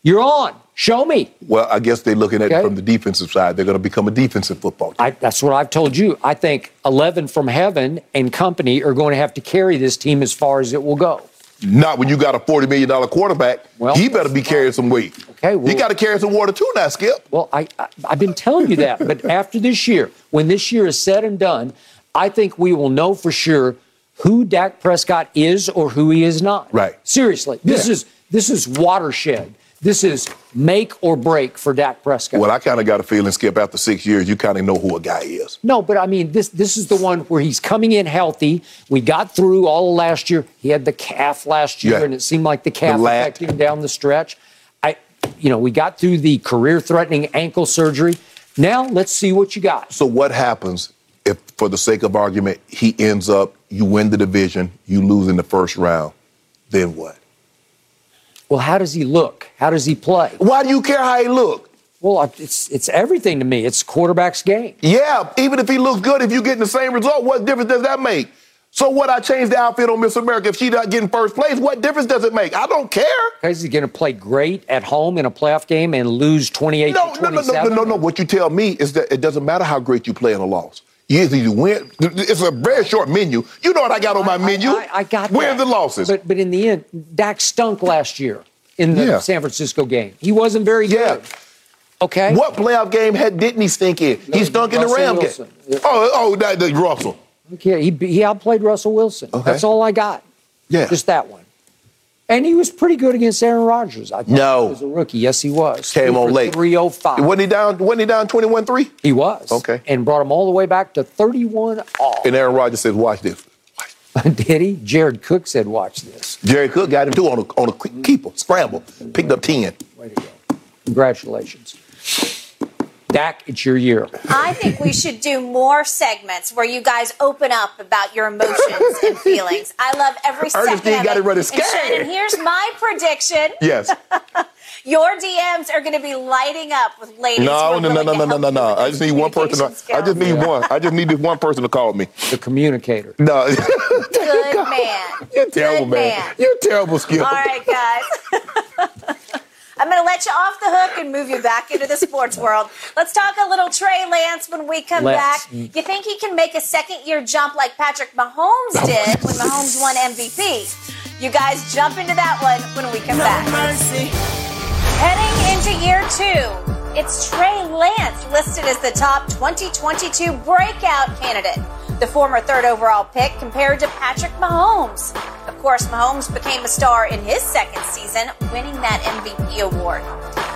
you're on. Show me. Well, I guess they're looking at it from the defensive side. They're going to become a defensive football team. I, that's what I've told you. I think 11 from heaven and company are going to have to carry this team as far as it will go. Not when you got a forty million dollar quarterback. Well, he better be carrying some weight. Okay, well- he got to carry some water too now, Skip. Well, I, I, I've been telling you that. But after this year, when this year is said and done, I think we will know for sure who Dak Prescott is or who he is not. Right. Seriously, this Yeah. is this is watershed. This is make or break for Dak Prescott. Well, I kind of got a feeling, Skip, after six years, you kind of know who a guy is. No, but I mean, this this is the one where he's coming in healthy. We got through all of last year. He had the calf last year, Yeah. and it seemed like the calf The affected him down the stretch. I, you know, we got through the career-threatening ankle surgery. Now let's see what you got. So what happens if, for the sake of argument, he ends up, you win the division, you lose in the first round, then what? Well, how does he look? How does he play? Why do you care how he look? Well, it's it's everything to me. It's quarterback's game. Yeah, even if he looks good, if you getting the same result, what difference does that make? So what? I changed the outfit on Miss America. If she not getting first place, what difference does it make? I don't care. Is he going to play great at home in a playoff game and lose 28 No, to no, no, 27? no, no, no. What you tell me is that it doesn't matter how great you play in a loss. You either you win. It's a very short menu. You know what I got on my menu? I, I got Where's that. the losses? But but in the end, Dak stunk last year in the Yeah. San Francisco game. He wasn't very Yeah. good. Okay. What playoff game had didn't he stink in? No, he stunk in the Russell Ram Wilson. game. Oh, oh, that, that Russell. Okay. He he outplayed Russell Wilson. Okay. That's all I got. Yeah. Just that one. And he was pretty good against Aaron Rodgers. I thought No. he was a rookie. Yes, he was. Came on late. 305. Wasn't he down? Wasn't he down 21-3? He was. Okay. And brought him all the way back to 31 all. And Aaron Rodgers says, "Watch this." Did he? Jared Cook said, watch this. Jared Cook got him too on a on a quick keeper scramble, picked up ten. Way to go. Congratulations. Dak, it's your year. I think we should do more segments where you guys open up about your emotions and feelings. I love every second Ernestine of got it. it ready And. Shannon, here's my prediction. Yes. Your DMs are going to be lighting up with ladies. No, who are no, no, no, no, no, no, no. I just need one person. To, I just need skills. one. I just need this one person to call me. The communicator. No. Good man. You're terrible, Good man. man. You're terrible, Skip. All right, guys. I'm going to let you off the hook and move you back into the sports world. Let's talk a little Trey Lance when we come Let's. back. You think he can make a second year jump like Patrick Mahomes did when Mahomes won MVP? You guys jump into that one when we come back. Mercy. Heading into year two, it's Trey Lance listed as the top 2022 breakout candidate. The former third overall pick compared to Patrick Mahomes. Of course, Mahomes became a star in his second season, winning that MVP award.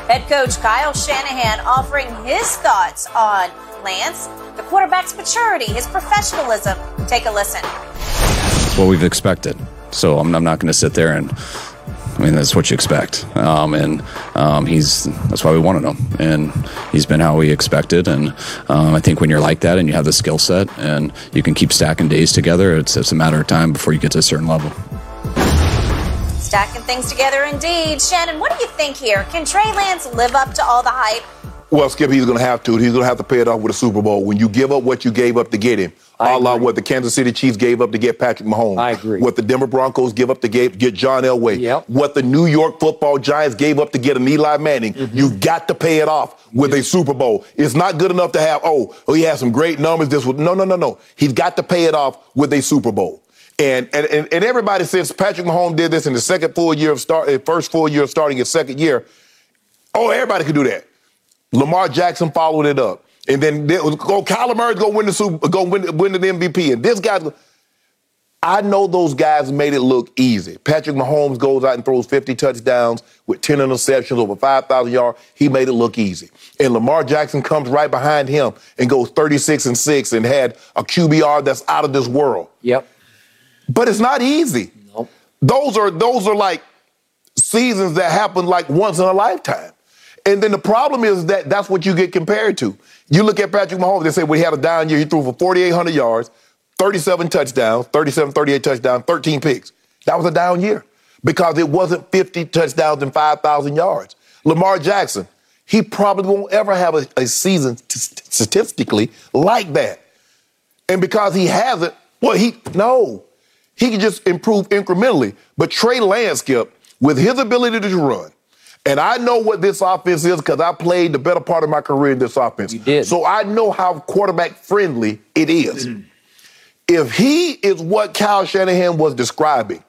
Head coach Kyle Shanahan offering his thoughts on Lance, the quarterback's maturity, his professionalism. Take a listen. what we've expected. So I'm, I'm not going to sit there and I mean, that's what you expect. Um, and um, he's that's why we wanted him, and he's been how we expected. And um, I think when you're like that and you have the skill set and you can keep stacking days together, it's it's a matter of time before you get to a certain level. Stacking things together indeed. Shannon, what do you think here? Can Trey Lance live up to all the hype? Well, Skip, he's going to have to. He's going to have to pay it off with a Super Bowl. When you give up what you gave up to get him, I a la agree. what the Kansas City Chiefs gave up to get Patrick Mahomes. I agree. What the Denver Broncos give up to get, get John Elway. Yep. What the New York Football Giants gave up to get an Eli Manning. Mm-hmm. You got to pay it off with a Super Bowl. It's not good enough to have. Oh, oh, he has some great numbers. This was no, no, no, no. He's got to pay it off with a Super Bowl. And and and, everybody says Patrick Mahomes did this in the second full year of start, uh, first full year of starting his second year. Oh, everybody could do that. Lamar Jackson followed it up. And then there was, Kyler Murray's gonna win the Super, go win, win the MVP. And this guy, I know those guys made it look easy. Patrick Mahomes goes out and throws 50 touchdowns with 10 interceptions, over 5,000 yards. He made it look easy. And Lamar Jackson comes right behind him and goes 36 and 6 and had a QBR that's out of this world. Yep. But it's not easy. Nope. Those are those are like seasons that happen like once in a lifetime. And then the problem is that that's what you get compared to. You look at Patrick Mahomes, they say well, he had a down year. He threw for 4,800 yards, 37 touchdowns, 37, 38 touchdowns, 13 picks. That was a down year because it wasn't 50 touchdowns and 5,000 yards. Lamar Jackson, he probably won't ever have a, a season t- statistically like that. And because he hasn't, well, he no, he can just improve incrementally. But Trey Lance, Skip, with his ability to run, and I know what this offense is because I played the better part of my career in this offense. You did. So I know how quarterback friendly it is. Mm-hmm. if he is what Kyle Shanahan was describing,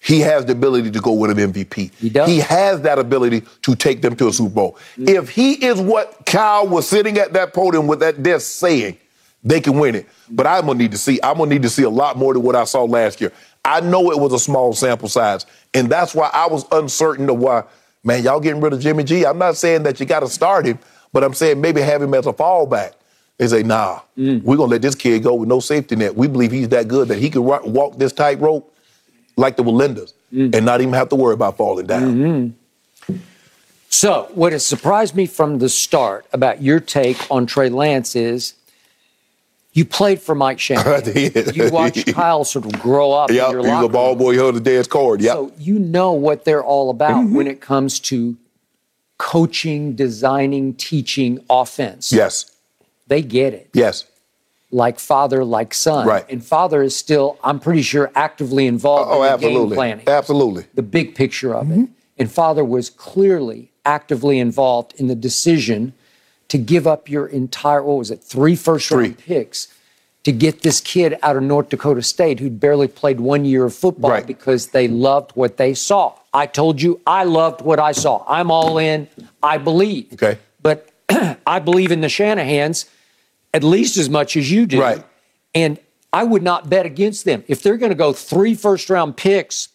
he has the ability to go with an MVP. He does. He has that ability to take them to a Super Bowl. Mm-hmm. If he is what Kyle was sitting at that podium with that desk saying, they can win it. But I'm gonna need to see. I'm gonna need to see a lot more than what I saw last year. I know it was a small sample size, and that's why I was uncertain of why. Man, y'all getting rid of Jimmy G. I'm not saying that you got to start him, but I'm saying maybe have him as a fallback. They say, nah, mm. we're gonna let this kid go with no safety net. We believe he's that good that he can walk this tightrope like the Wallendas mm. and not even have to worry about falling down. Mm-hmm. So, what has surprised me from the start about your take on Trey Lance is you played for Mike I Shanahan. did. you watched Kyle sort of grow up your he's locker a ball boy. He held the dad's cord. Yep. So you know what they're all about Mm-hmm. when it comes to coaching, designing, teaching offense. yes. They get it. Yes. Like father, like son. Right. And father is still, I'm pretty sure, actively involved Oh, in the absolutely. game planning. Absolutely. the big picture of Mm-hmm. it. And father was clearly actively involved in the decision to give up your entire, what was it, three first round Three. picks to get this kid out of North Dakota State who'd barely played one year of football Right. because they loved what they saw. I told you, I loved what I saw. I'm all in. I believe. Okay. But I believe in the Shanahans at least as much as you do. Right. And I would not bet against them. If they're going to go three first round picks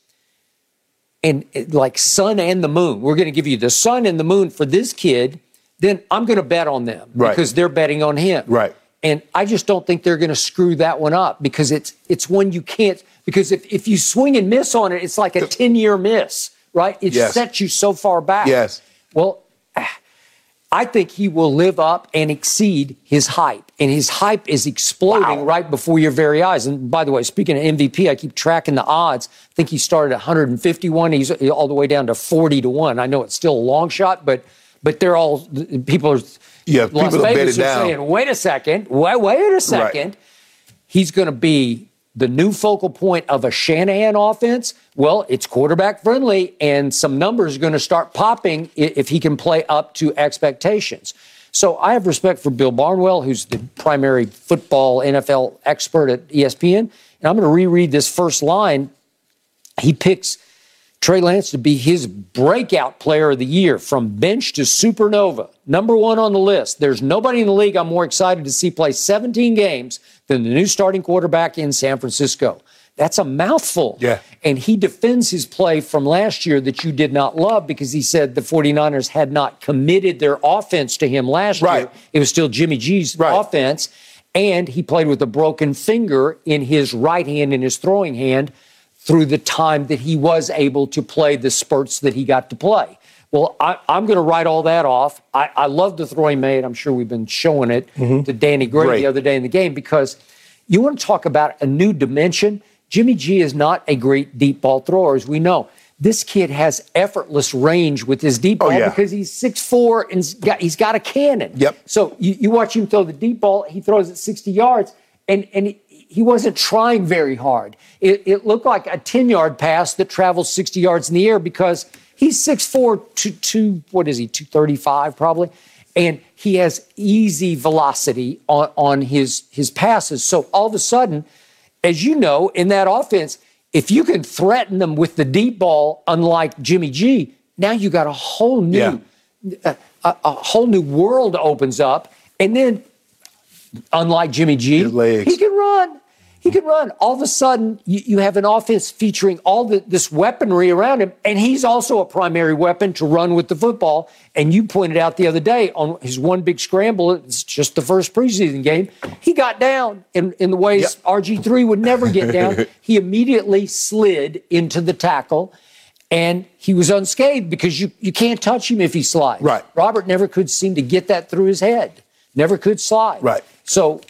and like sun and the moon, we're going to give you the sun and the moon for this kid, then I'm going to bet on them Right. because they're betting on him. Right. And I just don't think they're going to screw that one up because it's it's one you can't because if, if you swing and miss on it, it's like a 10 year miss, right? It Yes. sets you so far back. Yes. Well, I think he will live up and exceed his hype. And his hype is exploding Wow. right before your very eyes. And by the way, speaking of MVP, I keep tracking the odds. I think he started at 151. He's all the way down to 40 to 1. I know it's still a long shot, but but they're all people are Yeah, Las people Vegas are saying, wait a second, wait, wait a second. He's going to be the new focal point of a Shanahan offense. Well, it's quarterback friendly, and some numbers are going to start popping if he can play up to expectations. So I have respect for Bill Barnwell, who's the primary football NFL expert at ESPN. And I'm going to reread this first line. He picks Trey Lance to be his breakout player of the year from bench to supernova. Number one on the list. There's nobody in the league I'm more excited to see play 17 games than the new starting quarterback in San Francisco. That's a mouthful. Yeah. And he defends his play from last year that you did not love because he said the 49ers had not committed their offense to him last Right. year. It was still Jimmy G's Right. offense. And he played with a broken finger in his right hand and his throwing hand through the time that he was able to play the spurts that he got to play. Well, I, am going to write all that off. I, I, love the throw he made. I'm sure we've been showing it mm-hmm. to Danny Gray Great. the other day in the game because you want to talk about a new dimension. Jimmy G is not a great deep ball thrower, as we know. This kid has effortless range with his deep oh, ball oh, yeah. because he's 6'4 and he's got, he's got a cannon. Yep. So you, you watch him throw the deep ball, he throws it 60 yards, and, and he, he wasn't trying very hard. It, it, looked like a 10 yard pass that travels 60 yards in the air because he's 6'4 to, to what is he, 235 probably? And he has easy velocity on, on his, his passes. So all of a sudden, as you know, in that offense, if you can threaten them with the deep ball, unlike Jimmy G, now you got a whole new, yeah. a, a, whole new world opens up. And then, unlike Jimmy G, he can run. He can run. All of a sudden, you, you have an offense featuring all the, this weaponry around him, and he's also a primary weapon to run with the football. And you pointed out the other day on his one big scramble, it's just the first preseason game, he got down in, in the ways yep. RG3 would never get down. he immediately slid into the tackle and he was unscathed because you, you can't touch him if he slides. Right. Robert never could seem to get that through his head, never could slide. Right. So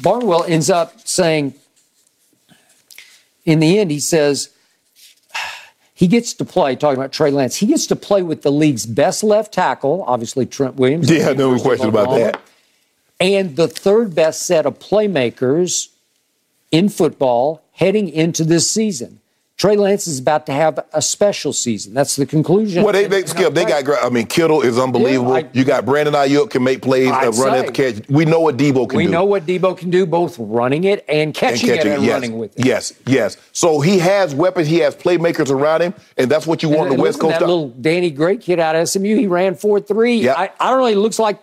Barnwell ends up saying, in the end, he says he gets to play, talking about Trey Lance, he gets to play with the league's best left tackle, obviously Trent Williams. Yeah, no question about that. And the third best set of playmakers in football heading into this season. Trey Lance is about to have a special season. That's the conclusion. Well, they, they skip. They got. I mean, Kittle is unbelievable. Yeah, I, you got Brandon Aiyuk can make plays, uh, run at the catch. We know what Deebo can we do. We know what Deebo can do, both running it and catching, and catching it and yes, running with it. Yes, yes. So he has weapons. He has playmakers around him, and that's what you want and, the West Coast. That little Danny Gray kid out of SMU, he ran four three. Yep. I, I don't know. He looks like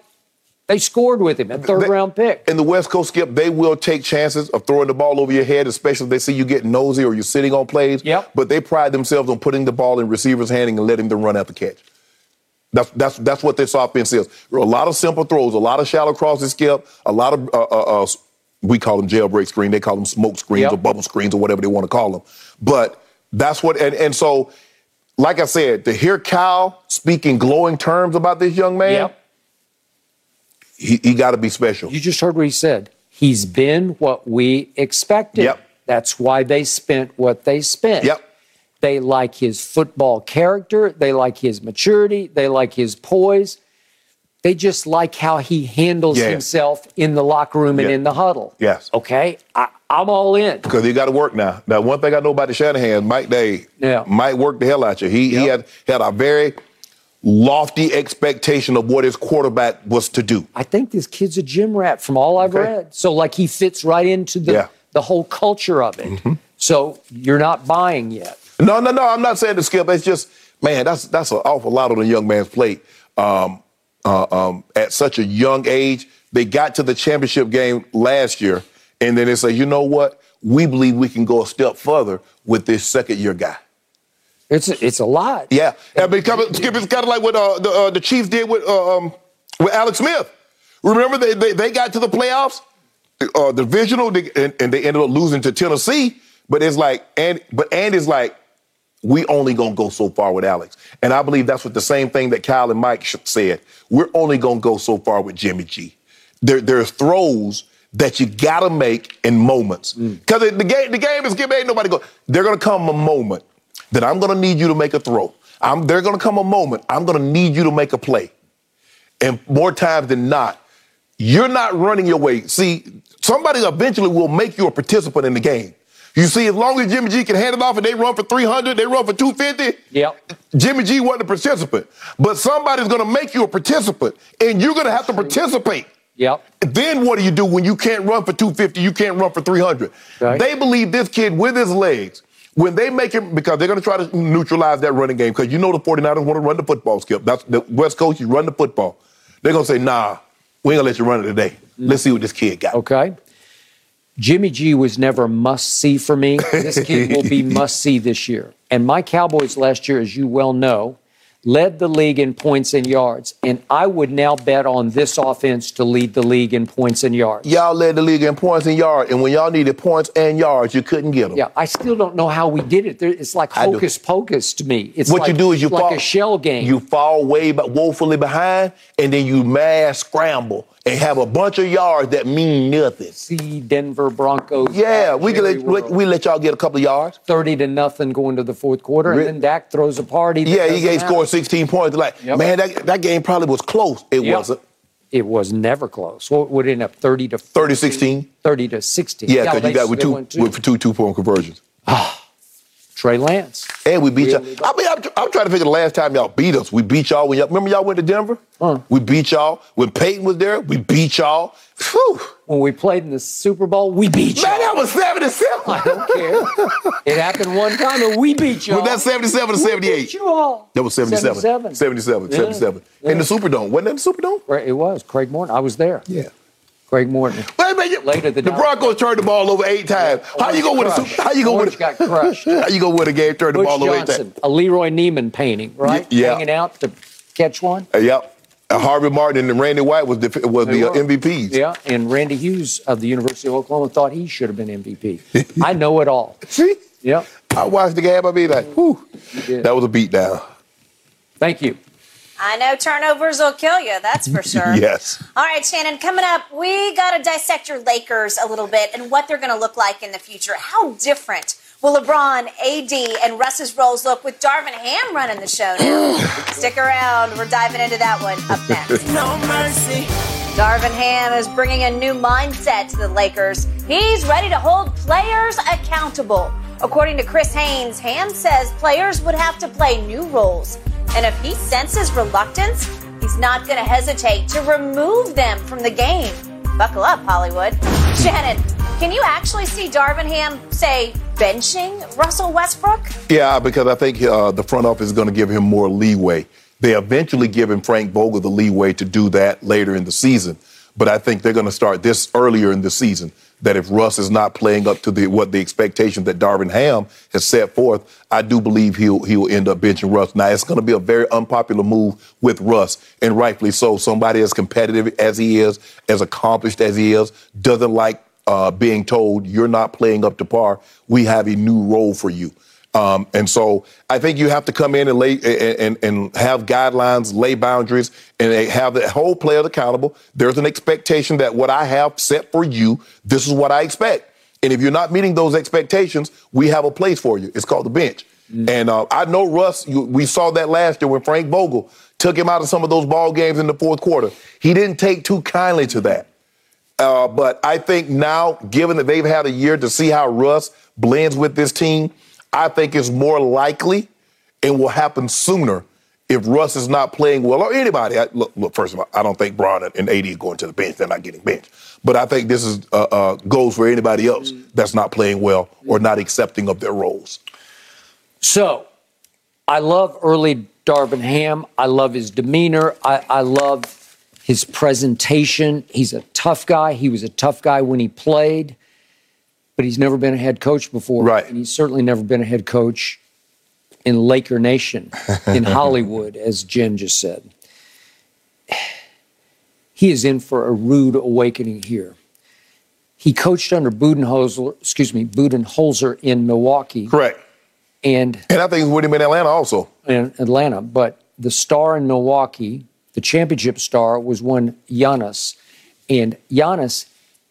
they scored with him, a third they, round pick. In the West Coast, Skip, they will take chances of throwing the ball over your head, especially if they see you getting nosy or you're sitting on plays. Yep. But they pride themselves on putting the ball in receivers' hand and letting them run at the catch. That's that's that's what this offense is. A lot of simple throws, a lot of shallow crosses, Skip, a lot of uh, uh, uh, we call them jailbreak screen, they call them smoke screens yep. or bubble screens or whatever they want to call them. But that's what and, and so, like I said, to hear Cal speak in glowing terms about this young man. Yep he, he got to be special. You just heard what he said. He's been what we expected. Yep. That's why they spent what they spent. Yep. They like his football character. They like his maturity. They like his poise. They just like how he handles yeah. himself in the locker room and yeah. in the huddle. Yes. Okay. I, am all in. Because he got to work now. Now, one thing I know about the Shanahan, Mike Day, yeah. might work the hell out of you. He, yep. he had, had a very lofty expectation of what his quarterback was to do. I think this kid's a gym rat from all I've okay. read. So like he fits right into the yeah. the whole culture of it. Mm-hmm. So you're not buying yet. No, no, no. I'm not saying to skip. It's just man, that's that's an awful lot on a young man's plate. Um, uh, um, at such a young age, they got to the championship game last year, and then they say, you know what? We believe we can go a step further with this second year guy. It's a, it's a lot. Yeah, mean, Skip, it's kind of like what uh, the uh, the Chiefs did with uh, um, with Alex Smith. Remember, they, they, they got to the playoffs, uh, divisional, and, and, they ended up losing to Tennessee. But it's like, and but Andy's like, we only gonna go so far with Alex, and I believe that's what the same thing that Kyle and Mike said. We're only gonna go so far with Jimmy G. There there's throws that you gotta make in moments because mm. the game the game is getting ain't nobody go. They're gonna come a moment that I'm going to need you to make a throw. I'm, there's going to come a moment I'm going to need you to make a play. And more times than not, you're not running your way. See, somebody eventually will make you a participant in the game. You see, as long as Jimmy G can hand it off and they run for 300, they run for 250, yep. Jimmy G wasn't a participant. But somebody's going to make you a participant, and you're going to have to participate. Yep. Then what do you do when you can't run for 250, you can't run for 300? Right. They believe this kid with his legs when they make him, because they're going to try to neutralize that running game, because you know the 49ers want to run the football, Skip. That's the West Coast, you run the football. They're going to say, nah, we ain't going to let you run it today. Let's see what this kid got. Okay. Jimmy G was never must see for me. This kid will be must see this year. And my Cowboys last year, as you well know, led the league in points and yards. And I would now bet on this offense to lead the league in points and yards. Y'all led the league in points and yards, and when y'all needed points and yards, you couldn't get them. Yeah, I still don't know how we did it. It's like hocus pocus to me. It's What like, you do is you like fall, a shell game. You fall way but woefully behind, and then you mass scramble and have a bunch of yards that mean nothing. see Denver Broncos. Yeah, we can let, World. we let y'all get a couple of yards. 30 to nothing going to the fourth quarter, and then Dak throws a party. that Yeah, he gave scored 16 points. Like, Yep. man, that, that game probably was close. It Yep. wasn't. It was never close. What would end up 30 to 30 16. 30 to 16. Yeah, because they- you got with two with two two point conversions. Ah. Trey Lance. And we beat Really? y'all. I mean, I'm, I'm trying to figure the last time y'all beat us. We beat y'all when y'all remember y'all went to Denver. We beat y'all when Peyton was there. We beat y'all. Whew. When we played in the Super Bowl, we beat you. Man, that was 77. I don't care. it happened one time, and we beat you. Was that 77 or We 78? beat you all. That was 77. 77. 77. Yeah. 77. In the Superdome. Wasn't that the Superdome? Right, It was Craig Morton. I was there. Yeah. Craig Morton. Wait minute. Later the the. Broncos turned the ball over eight times. How you go with a? How you go Orange with a, got crushed. How you go with a game turn the ball over eight times? a Leroy Neiman painting, right? Y- yeah. Hanging out to catch one. Uh, yep. Uh, Harvey Martin and Randy White was the was They the uh. MVPs. Yeah, and Randy Hughes of the University of Oklahoma thought he should have been MVP. I know it all. See, Yep. I watched the game. I'd be like, whew, that was a beatdown. Thank you. I know turnovers will kill you, that's for sure. Yes. All right, Shannon, coming up, we got to dissect your Lakers a little bit and what they're going to look like in the future. How different will LeBron, AD, and Russ's roles look with Darvin Ham running the show now? Stick around. We're diving into that one up next. No mercy. Darvin Ham is bringing a new mindset to the Lakers. He's ready to hold players accountable. According to Chris Haynes, Ham says players would have to play new roles. And if he senses reluctance, he's not going to hesitate to remove them from the game. Buckle up, Hollywood. Shannon, can you actually see Darvin Ham, say, benching Russell Westbrook? Yeah, because I think uh, the front office is going to give him more leeway. They eventually give him Frank Vogel the leeway to do that later in the season. But I think they're going to start this earlier in the season. That if Russ is not playing up to the what the expectation that Darvin Ham has set forth, I do believe he'll he'll end up benching Russ. Now it's going to be a very unpopular move with Russ, and rightfully so. Somebody as competitive as he is, as accomplished as he is, doesn't like uh, being told you're not playing up to par. We have a new role for you. Um, and so I think you have to come in and lay and, and, have guidelines, lay boundaries, and they have the whole players accountable. There's an expectation that what I have set for you, this is what I expect. And if you're not meeting those expectations, we have a place for you. It's called the bench. And uh, I know Russ. You, we saw that last year when Frank Vogel took him out of some of those ball games in the fourth quarter. He didn't take too kindly to that. Uh, but I think now, given that they've had a year to see how Russ blends with this team, I think it's more likely and will happen sooner if Russ is not playing well or anybody. I, look, look, first of all, I don't think Bron and AD are going to the bench. They're not getting benched. But I think this is uh, uh, goes for anybody else that's not playing well or not accepting of their roles. So, I love early Darvin Ham. I love his demeanor. I, I love his presentation. He's a tough guy. He was a tough guy when he played, but he's never been a head coach before. Right. And he's certainly never been a head coach in Laker Nation, in Hollywood, as Jen just said. He is in for a rude awakening here. He coached under Budenholzer, excuse me, Budenholzer in Milwaukee Correct. and And I think it's with him in Atlanta also. in Atlanta, but the star in Milwaukee, the championship star, was one Giannis, and Giannis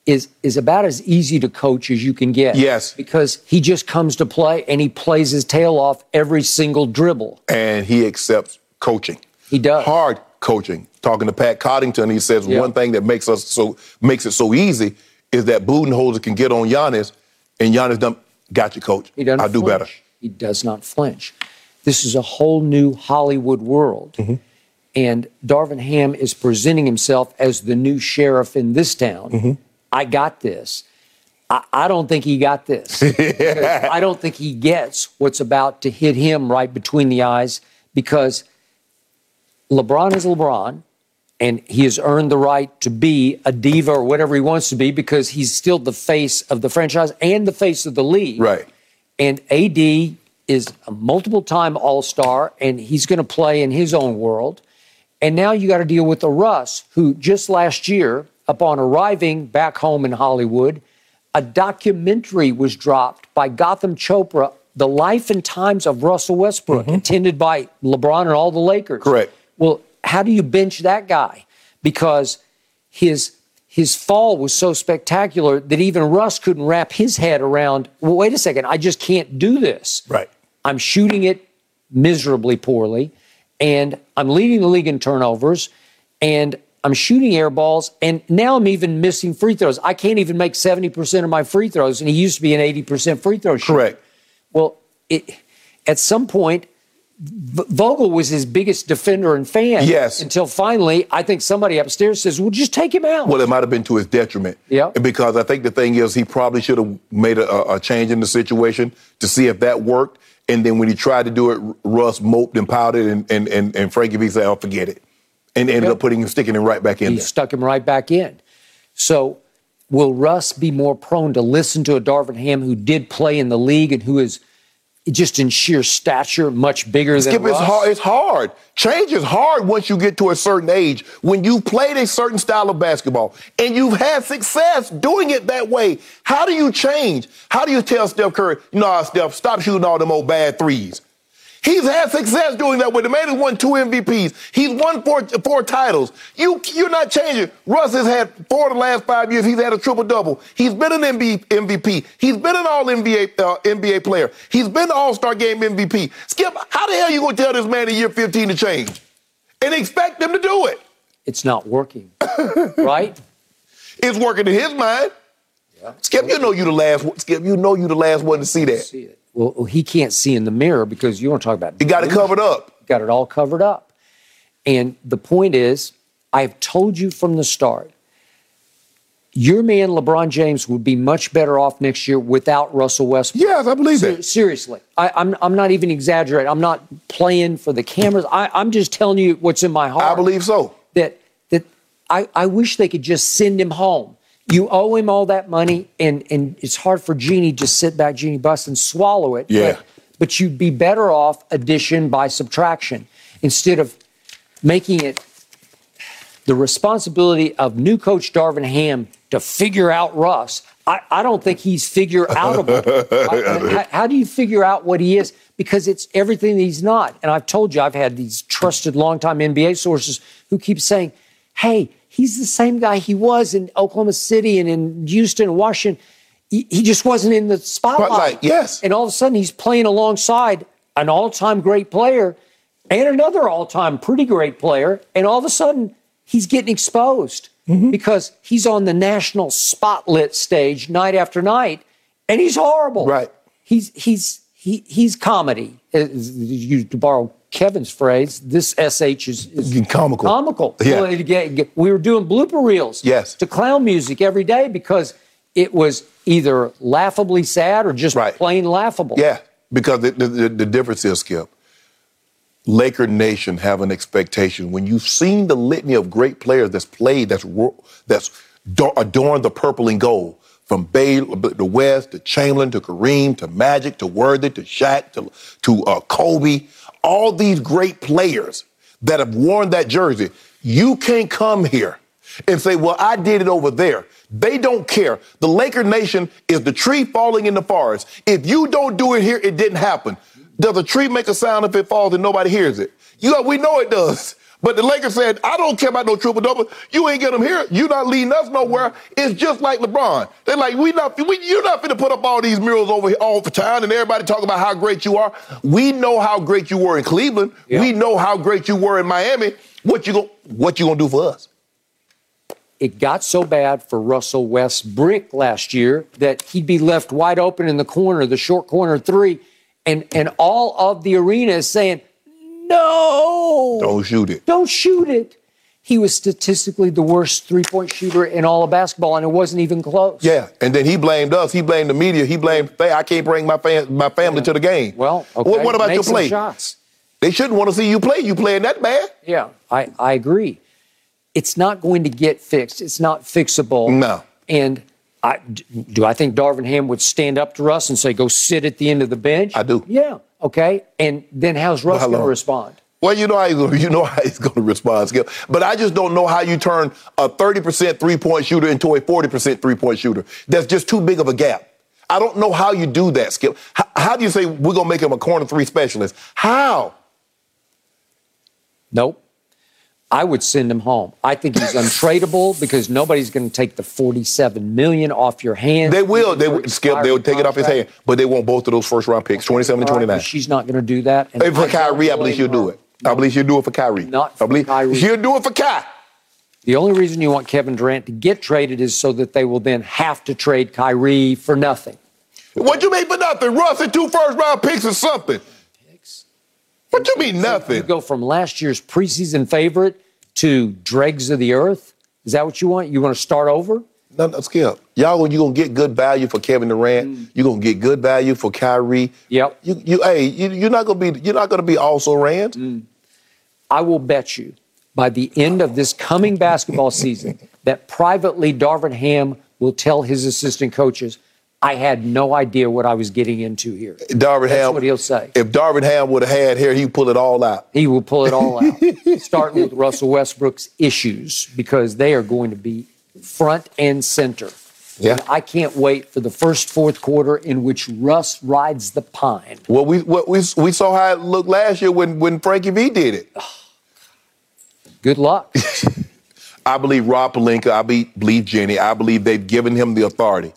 is is about as easy to coach as you can get. Yes. because he just comes to play and he plays his tail off every single dribble. And he accepts coaching. He does. hard coaching. Talking to Pat Connaughton, he says Yeah. one thing that makes us so makes it so easy is that Budenholzer can get on Giannis, and Giannis done got you, coach. He doesn't. I'll do better. He does not flinch. This is a whole new Hollywood world. Mm-hmm. And Darvin Ham is presenting himself as the new sheriff in this town. Mm-hmm. I got this. I, I don't think he got this. I don't think he gets what's about to hit him right between the eyes because LeBron is LeBron and he has earned the right to be a diva or whatever he wants to be because he's still the face of the franchise and the face of the league. Right. And AD is a multiple time All Star, and he's going to play in his own world. And now you got to deal with the Russ who just last year, upon arriving back home in Hollywood, a documentary was dropped by Gotham Chopra, The Life and Times of Russell Westbrook, mm-hmm. intended by LeBron and all the Lakers. Correct. Well, how do you bench that guy? Because his his fall was so spectacular that even Russ couldn't wrap his head around. Well, wait a second, I just can't do this. Right. I'm shooting it miserably poorly, and I'm leading the league in turnovers, and I'm shooting air balls, and now I'm even missing free throws. I can't even make 70% of my free throws, and he used to be an 80% free throw shooter. Correct. Well, it, at some point, V- Vogel was his biggest defender and fan. Yes. Until finally, I think somebody upstairs says, "Well, just take him out." Well, it might have been to his detriment. Yeah. Because I think the thing is, he probably should have made a, a change in the situation to see if that worked. And then when he tried to do it, Russ moped and pouted, and and and, and Frankie V said, "I'll forget it," and ended Yep. up putting him sticking him right back in he there. stuck him right back in. So, will Russ be more prone to listen to a Darvin Ham who did play in the league and who is just in sheer stature much bigger Skip, than it's hard. It's hard. Change is hard once you get to a certain age. When you've played a certain style of basketball and you've had success doing it that way, how do you change? How do you tell Steph Curry, nah, Steph, stop shooting all them old bad threes? He's had success doing that with the man has won two MVPs. He's won four, four titles. You, you're not changing. Russ has had four of the last five years. He's had a triple double. He's been an MB, MVP. He's been an All NBA uh, NBA player. He's been an All Star Game MVP. Skip, how the hell are you gonna tell this man in year 15 to change and expect him to do it? It's not working, right? It's working in his mind. Skip, you know you the last. Skip, you know you the last one to see that. See it. Well, he can't see in the mirror because you want to talk about. He got it covered up. got it all covered up. And the point is, I've told you from the start, your man LeBron James would be much better off next year without Russell Westbrook. Yes, I believe that. seriously, I, I'm I'm not even exaggerating. I'm not playing for the cameras. I, I'm just telling you what's in my heart. I believe so. that that I, I wish they could just send him home. You owe him all that money, and and it's hard for Jeanie to sit back, Jeanie Buss, and swallow it. Yeah. But, but you'd be better off addition by subtraction instead of making it the responsibility of new coach Darvin Ham to figure out Russ. I, I don't think he's figure outable. How, how do you figure out what he is? Because it's everything that he's not. And I've told you, I've had these trusted longtime NBA sources who keep saying, hey, he's the same guy he was in Oklahoma City and in Houston and Washington. He, he just wasn't in the spotlight. Spotlight, yes. And all of a sudden, he's playing alongside an all time great player and another all time pretty great player. And all of a sudden, he's getting exposed Mm-hmm. because he's on the national spotlight stage night after night and he's horrible. Right. He's, he's, he, he's comedy. You, to borrow Kevin's phrase, this SH is, is Comical. Comical. Yeah. Well, it get- get- we were doing blooper reels Yes. to clown music every day because it was either laughably sad or just Right. plain laughable. Yeah, because the, the, the, difference is, Skip, Laker Nation have an expectation. When you've seen the litany of great players that's played, that's that's adorned the purple and gold, from Bay, to West to Chamberlain to Kareem to Magic to Worthy to Shaq to to uh, Kobe, all these great players that have worn that jersey. You can't come here and say, "Well, I did it over there." They don't care. The Laker Nation is the tree falling in the forest. If you don't do it here, it didn't happen. Does a tree make a sound if it falls and nobody hears it? You know, we know it does. But the Lakers said, I don't care about no triple double. You ain't get them here. You not leading us nowhere. It's just like LeBron. They're like, we not, we, you're not to put up all these murals over here all the time and everybody talk about how great you are. We know how great you were in Cleveland. We know how great you were in Miami. What you go, what you gonna do for us? It got so bad for Russell Westbrook last year that he'd be left wide open in the corner, the short corner three, and and all of the arena is saying, "No, Don't shoot it. don't shoot it." He was statistically the worst three-point shooter in all of basketball, and it wasn't even close. Yeah, and then he blamed us. He blamed the media. He blamed. I can't bring my fam- my family to the game. Well, okay. What, what about Make your play? Shots. They shouldn't want to see you play. You playing that bad? Yeah, I, I agree. It's not going to get fixed. It's not fixable. No. And I, do I think Darvin Ham would stand up to us and say, go sit at the end of the bench? I do. Yeah. Okay, and then how's Russ How going to respond? Well, you know how he's you know how he's going to respond, Skip. But I just don't know how you turn a 30% three-point shooter into a 40% three-point shooter. That's just too big of a gap. I don't know how you do that, Skip. How, how do you say we're going to make him a corner three specialist? How? Nope. I would send him home. I think he's untradeable because nobody's going to take the 47 million off your hands. They will. They will, Skip. They will take it off his hand. But they want both of those first-round picks, 27 and 29. but she's not going to do that. and for I Kyrie, I believe she'll do it. I believe she'll do it for Kyrie. Not for I believe Kyrie. she'll do it for Kai. The only reason you want Kevin Durant to get traded is so that they will then have to trade Kyrie for nothing. What you mean for nothing? Russ and two first-round picks or something. What do you mean nothing? You nothing? go from last year's preseason favorite to dregs of the earth. Is that what you want? You want to start over? No, no, Skip. Y'all, you gonna get good value for Kevin Durant. Mm. You're gonna get good value for Kyrie. Yep. You, you, hey, you, you're not gonna be, you're not gonna be also Rand. Mm. I will bet you by the end of this coming basketball season that privately Darvin Ham will tell his assistant coaches, I had no idea what I was getting into here. Darvin That's Ham. what he'll say. If Darvin Ham would have had hair, he'd pull it all out. He will pull it all out, starting with Russell Westbrook's issues, because they are going to be front and center. Yeah. And I can't wait for the first fourth quarter in which Russ rides the pine. Well, we, what we, we saw how it looked last year when, when Frankie V did it. Good luck. I believe Rob Pelinka. I be- believe Jenny. I believe they've given him the authority.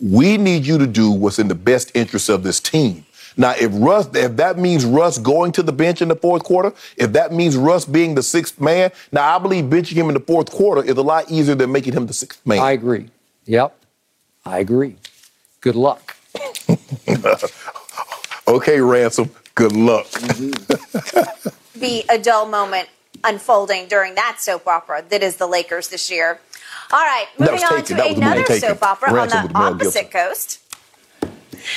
We need you to do what's in the best interest of this team. Now, if Russ, if that means Russ going to the bench in the fourth quarter, if that means Russ being the sixth man, now I believe benching him in the fourth quarter is a lot easier than making him the sixth man. I agree. Yep. I agree. Good luck. okay, Ransom. Good luck. be a dull moment unfolding during that soap opera that is the Lakers this year. All right, moving on taken. to That was the man another soap opera Ransom on the opposite Gibson. coast.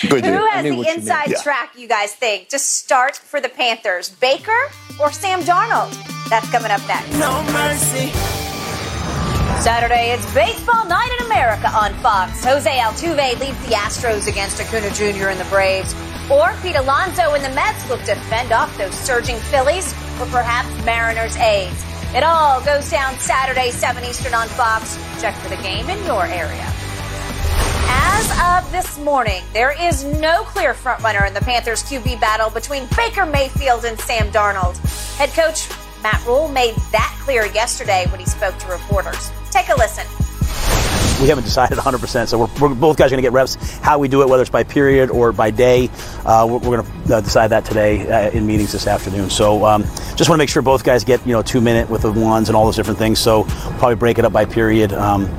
Good Who has the what you inside Yeah. track, you guys think, to start for the Panthers? Baker or Sam Darnold? That's coming up next. No mercy. Saturday, it's baseball night in America on Fox. Jose Altuve leads the Astros against Acuna Jr. and the Braves. Or Pete Alonso and the Mets look to fend off those surging Phillies or perhaps Mariners A's. It all goes down Saturday, 7 Eastern on Fox. Check for the game in your area. As of this morning, there is no clear frontrunner in the Panthers QB battle between Baker Mayfield and Sam Darnold. Head coach Matt Rhule made that clear yesterday when he spoke to reporters. Take a listen. We haven't decided 100%. So we're, we're both guys going to get reps. How we do it, whether it's by period or by day, uh, we're, we're going to uh, decide that today uh, in meetings this afternoon. So um, just want to make sure both guys get you know two minute with the ones and all those different things. So probably break it up by period. Um,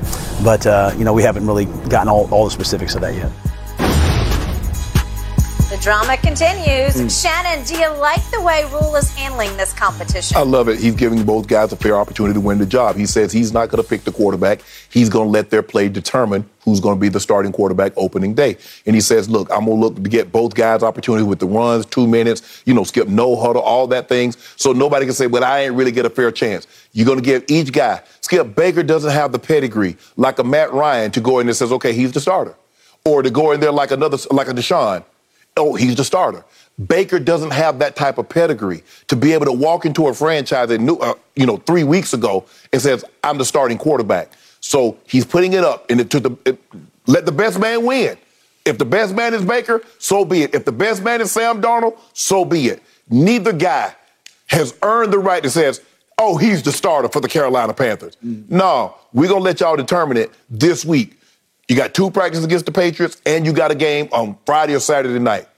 but uh, you know we haven't really gotten all, all the specifics of that yet. The drama continues. Hmm. Shannon, do you like the way Rhule is handling this competition? I love it. He's giving both guys a fair opportunity to win the job. He says he's not going to pick the quarterback. He's going to let their play determine who's going to be the starting quarterback opening day. And he says, look, I'm going to look to get both guys opportunity with the runs, two minutes, you know, skip no huddle, all that things. So nobody can say, well, I ain't really get a fair chance. You're going to give each guy. Skip Baker doesn't have the pedigree like a Matt Ryan to go in and says, okay, he's the starter. Or to go in there like another, like a Deshaun. Oh, he's the starter. Baker doesn't have that type of pedigree to be able to walk into a franchise that knew, uh, you know, three weeks ago and says, "I'm the starting quarterback." So he's putting it up, and it, to the it, let the best man win. If the best man is Baker, so be it. If the best man is Sam Darnold, so be it. Neither guy has earned the right that says, "Oh, he's the starter for the Carolina Panthers." No, we're gonna let y'all determine it this week. You got two practices against the Patriots, and you got a game on Friday or Saturday night.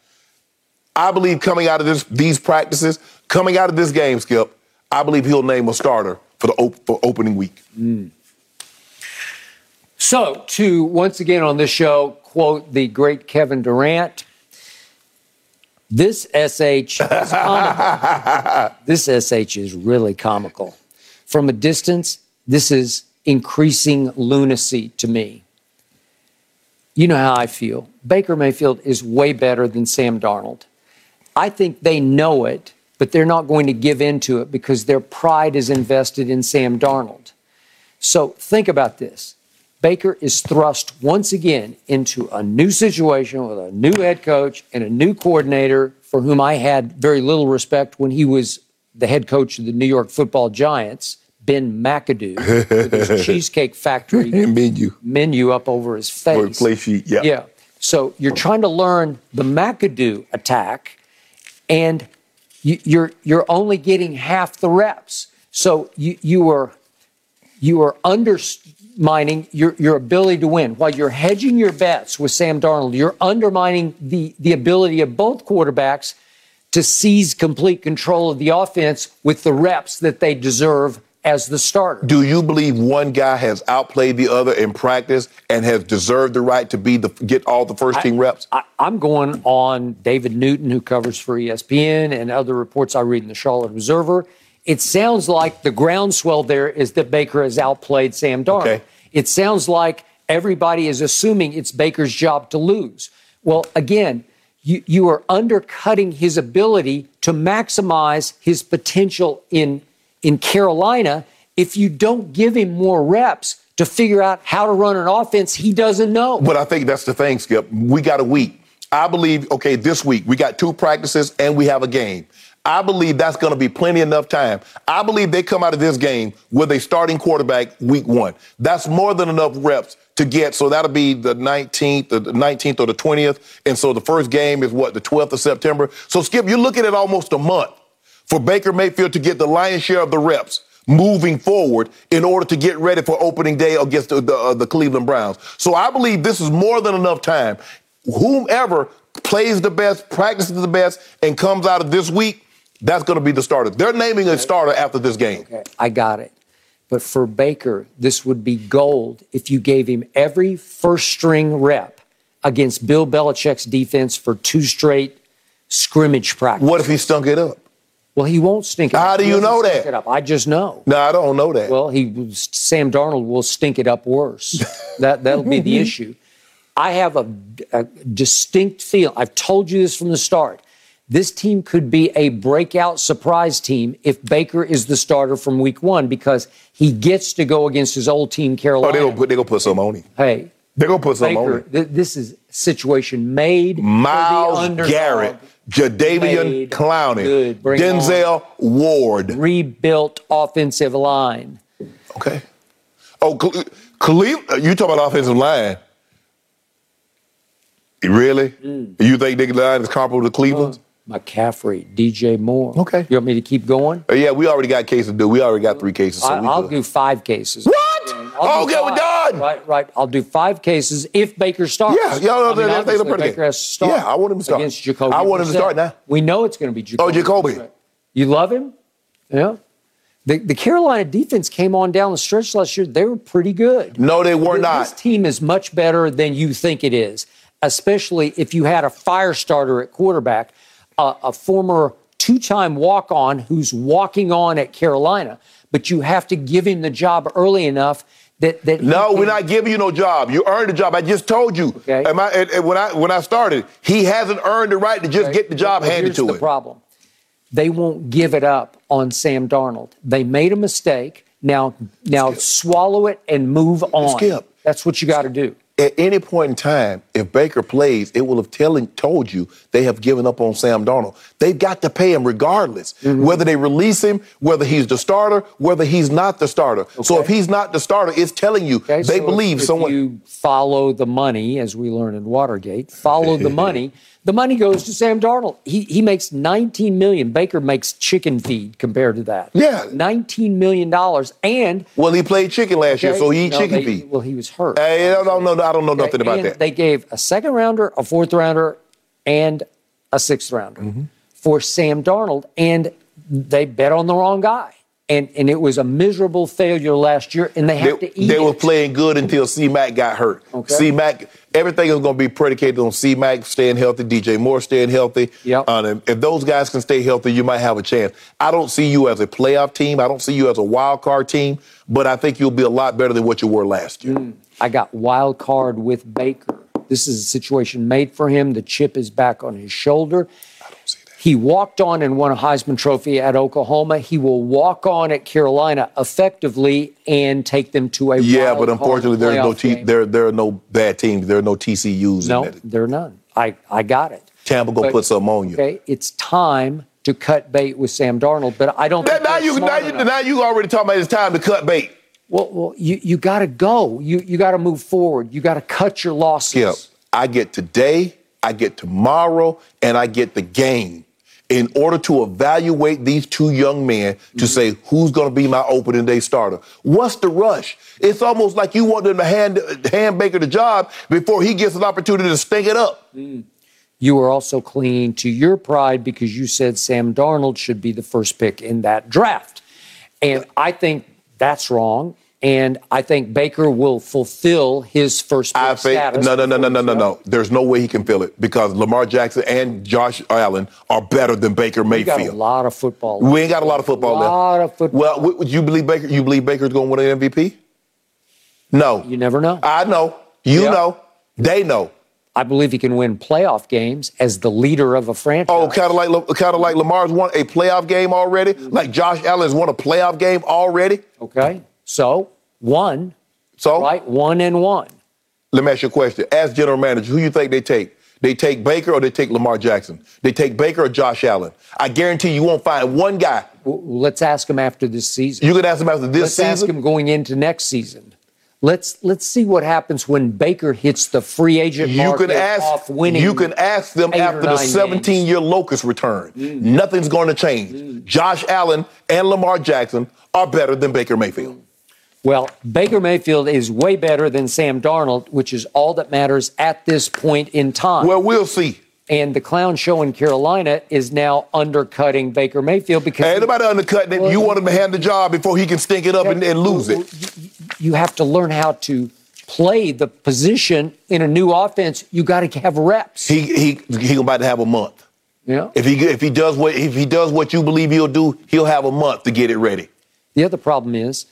I believe coming out of this, these practices, coming out of this game, Skip, I believe he'll name a starter for the op- for opening week. Mm. So, to once again on this show, quote the great Kevin Durant. This SH is comical. this SH is really comical. From a distance, this is increasing lunacy to me. You know how I feel. Baker Mayfield is way better than Sam Darnold. I think they know it, but they're not going to give in to it because their pride is invested in Sam Darnold. So think about this. Baker is thrust once again into a new situation with a new head coach and a new coordinator for whom I had very little respect when he was the head coach of the New York football Giants, Ben McAdoo, with his Cheesecake Factory menu. menu up over his Or face. play sheet, yeah. Yeah. So you're trying to learn the McAdoo attack, and you, you're you're only getting half the reps. So you you are you are undermining your, your ability to win. While you're hedging your bets with Sam Darnold, you're undermining the, the ability of both quarterbacks to seize complete control of the offense with the reps that they deserve as the starter. Do you believe one guy has outplayed the other in practice and has deserved the right to be the get all the first team reps? I, I'm going on David Newton, who covers for ESPN, and other reports I read in the Charlotte Observer. It sounds like the groundswell there is that Baker has outplayed Sam Darnold. Okay. It sounds like everybody is assuming it's Baker's job to lose. Well, again, you, you are undercutting his ability to maximize his potential in, in Carolina if you don't give him more reps to figure out how to run an offense he doesn't know. But I think that's the thing, Skip. We got a week. I believe, okay, this week we got two practices and we have a game. I believe that's going to be plenty enough time. I believe they come out of this game with a starting quarterback week one. That's more than enough reps to get. So that'll be the 19th, the 19th or the 20th. And so the first game is what, the 12th of September. So, Skip, you're looking at almost a month for Baker Mayfield to get the lion's share of the reps moving forward in order to get ready for opening day against the, the, uh, the Cleveland Browns. So I believe this is more than enough time. Whomever plays the best, practices the best, and comes out of this week, that's going to be the starter. They're naming a starter after this game. Okay, I got it. But for Baker, this would be gold if you gave him every first string rep against Bill Belichick's defense for two straight scrimmage practice. What if he stunk it up? Well, he won't stink it How up. How do you know that? It up. I just know. No, I don't know that. Well, he Sam Darnold will stink it up worse. that that'll be the issue. I have a, a distinct feel. I've told you this from the start. This team could be a breakout surprise team if Baker is the starter from week one because he gets to go against his old team, oh, Carolina. oh, they're going to put, gonna put some on him. hey, They're going to put some on him. th- this is situation made for the Miles. Garrett, Jadeveon Clowney, good. Bring it Denzel Ward. rebuilt offensive line. Okay. Oh, Cle- Cleveland, you talking about offensive line. Really? Mm. You think the line is comparable to Cleveland's? McCaffrey, DJ Moore. Okay. You want me to keep going? Uh, yeah, we already got cases to do. We already got three cases. So I, we I'll do five cases. What? I'll do Okay, we're done. Right, right. I'll do five cases if Baker starts. Yeah, yeah, no, I mean, Baker good. has to start. Yeah, I want him to start. against Jacoby. I want him to start now. We know it's going to be Jacoby. Oh, Jacoby. Brissett. You love him? Yeah. The, the Carolina defense came on down the stretch last year. They were pretty good. No, they were This not. This team is much better than you think it is, especially if you had a fire starter at quarterback, a, a former two time walk on who's walking on at Carolina, but you have to give him the job early enough that. that No, we're not giving you no job. You earned the job. I just told you. Okay. Am I, and- and when I when I started, he hasn't earned the right to just get the job But handed here's to the him. problem. They won't give it up on Sam Darnold. They made a mistake. Now, now swallow it and move on. Skip. That's what you got to do. At any point in time, if Baker plays, it will have telling, told you they have given up on Sam Darnold. They've got to pay him regardless, Mm-hmm. whether they release him, whether he's the starter, whether he's not the starter. So if he's not the starter, it's telling you Okay, they so believe if, if someone. you follow the money, as we learned in Watergate, follow the money. The money goes to Sam Darnold. He he makes 19 million. Baker makes chicken feed compared to that. Yeah. 19 million dollars. And well, he played chicken last year, so he eat No, chicken they- feed. Well, he was hurt. Hey, I don't know. I don't know nothing about that. They gave a second rounder, a fourth rounder, and a sixth rounder Mm-hmm. for Sam Darnold, and they bet on the wrong guy. And and it was a miserable failure last year, and they have They, to eat they it. were playing good until C Mac got hurt. Okay. C Mac, everything is going to be predicated on C Mac staying healthy, DJ Moore staying healthy. Yep. Uh, if those guys can stay healthy, you might have a chance. I don't see you as a playoff team. I don't see you as a wild card team, but I think you'll be a lot better than what you were last year. I got wild card with Baker. This is a situation made for him. The chip is back on his shoulder. He walked on and won a Heisman Trophy at Oklahoma. He will walk on at Carolina effectively and take them to a Yeah, wild but unfortunately, there's no playoff T, game. there there are no bad teams. There are no TCUs. No, that. there are none. I, I got it. Tampa gonna But- put something on you. Okay, it's time to cut bait with Sam Darnold, but I don't. Now, think now you, now you, enough. now you already talking about it's time to cut bait. Well, well, you you got to go. You you got to move forward. You got to cut your losses. Yeah, I get today, I get tomorrow, and I get the game. In order to evaluate these two young men to say who's going to be my opening day starter, what's the rush? It's almost like you want them to hand hand Baker the job before he gets an opportunity to stink it up. Mm. You are also clinging to your pride because you said Sam Darnold should be the first pick in that draft. And I think that's wrong. And I think Baker will fulfill his first I think status. no, no, no, no, no, no, no. There's no way he can fill it because Lamar Jackson and Josh Allen are better than Baker Mayfield. We got a lot of football. We ain't got a lot of football A left. lot of football. Well, would you believe Baker? You believe Baker's going to win an MVP? No. you never know. I know. You Yeah. know. They know. I believe he can win playoff games as the leader of a franchise. Oh, kind of like kind of like Lamar's won a playoff game already. Like Josh Allen's won a playoff game already. Okay. So, one, So right? One and one. let me ask you a question. As general manager, who you think they take? They take Baker or they take Lamar Jackson? They take Baker or Josh Allen? I guarantee you won't find one guy. W- Let's ask him after this season. You could ask him after this Let's season. ask him going into next season. Let's let's see what happens when Baker hits the free agent You market can ask. off winning. You can ask them after the nine games. 17-year locust return. Mm. Nothing's going to change. Mm. Josh Allen and Lamar Jackson are better than Baker Mayfield. Well, Baker Mayfield is way better than Sam Darnold, which is all that matters at this point in time. Well, we'll see. and the clown show in Carolina is now undercutting Baker Mayfield because Ain't nobody undercutting it. Well, you want him to have the job before he can stink it up and, and lose it. you have to learn how to play the position in a new offense. You got to have reps. He he he about to have a month. know? If he if he does what if he does what you believe he'll do, he'll have a month to get it ready. The other problem is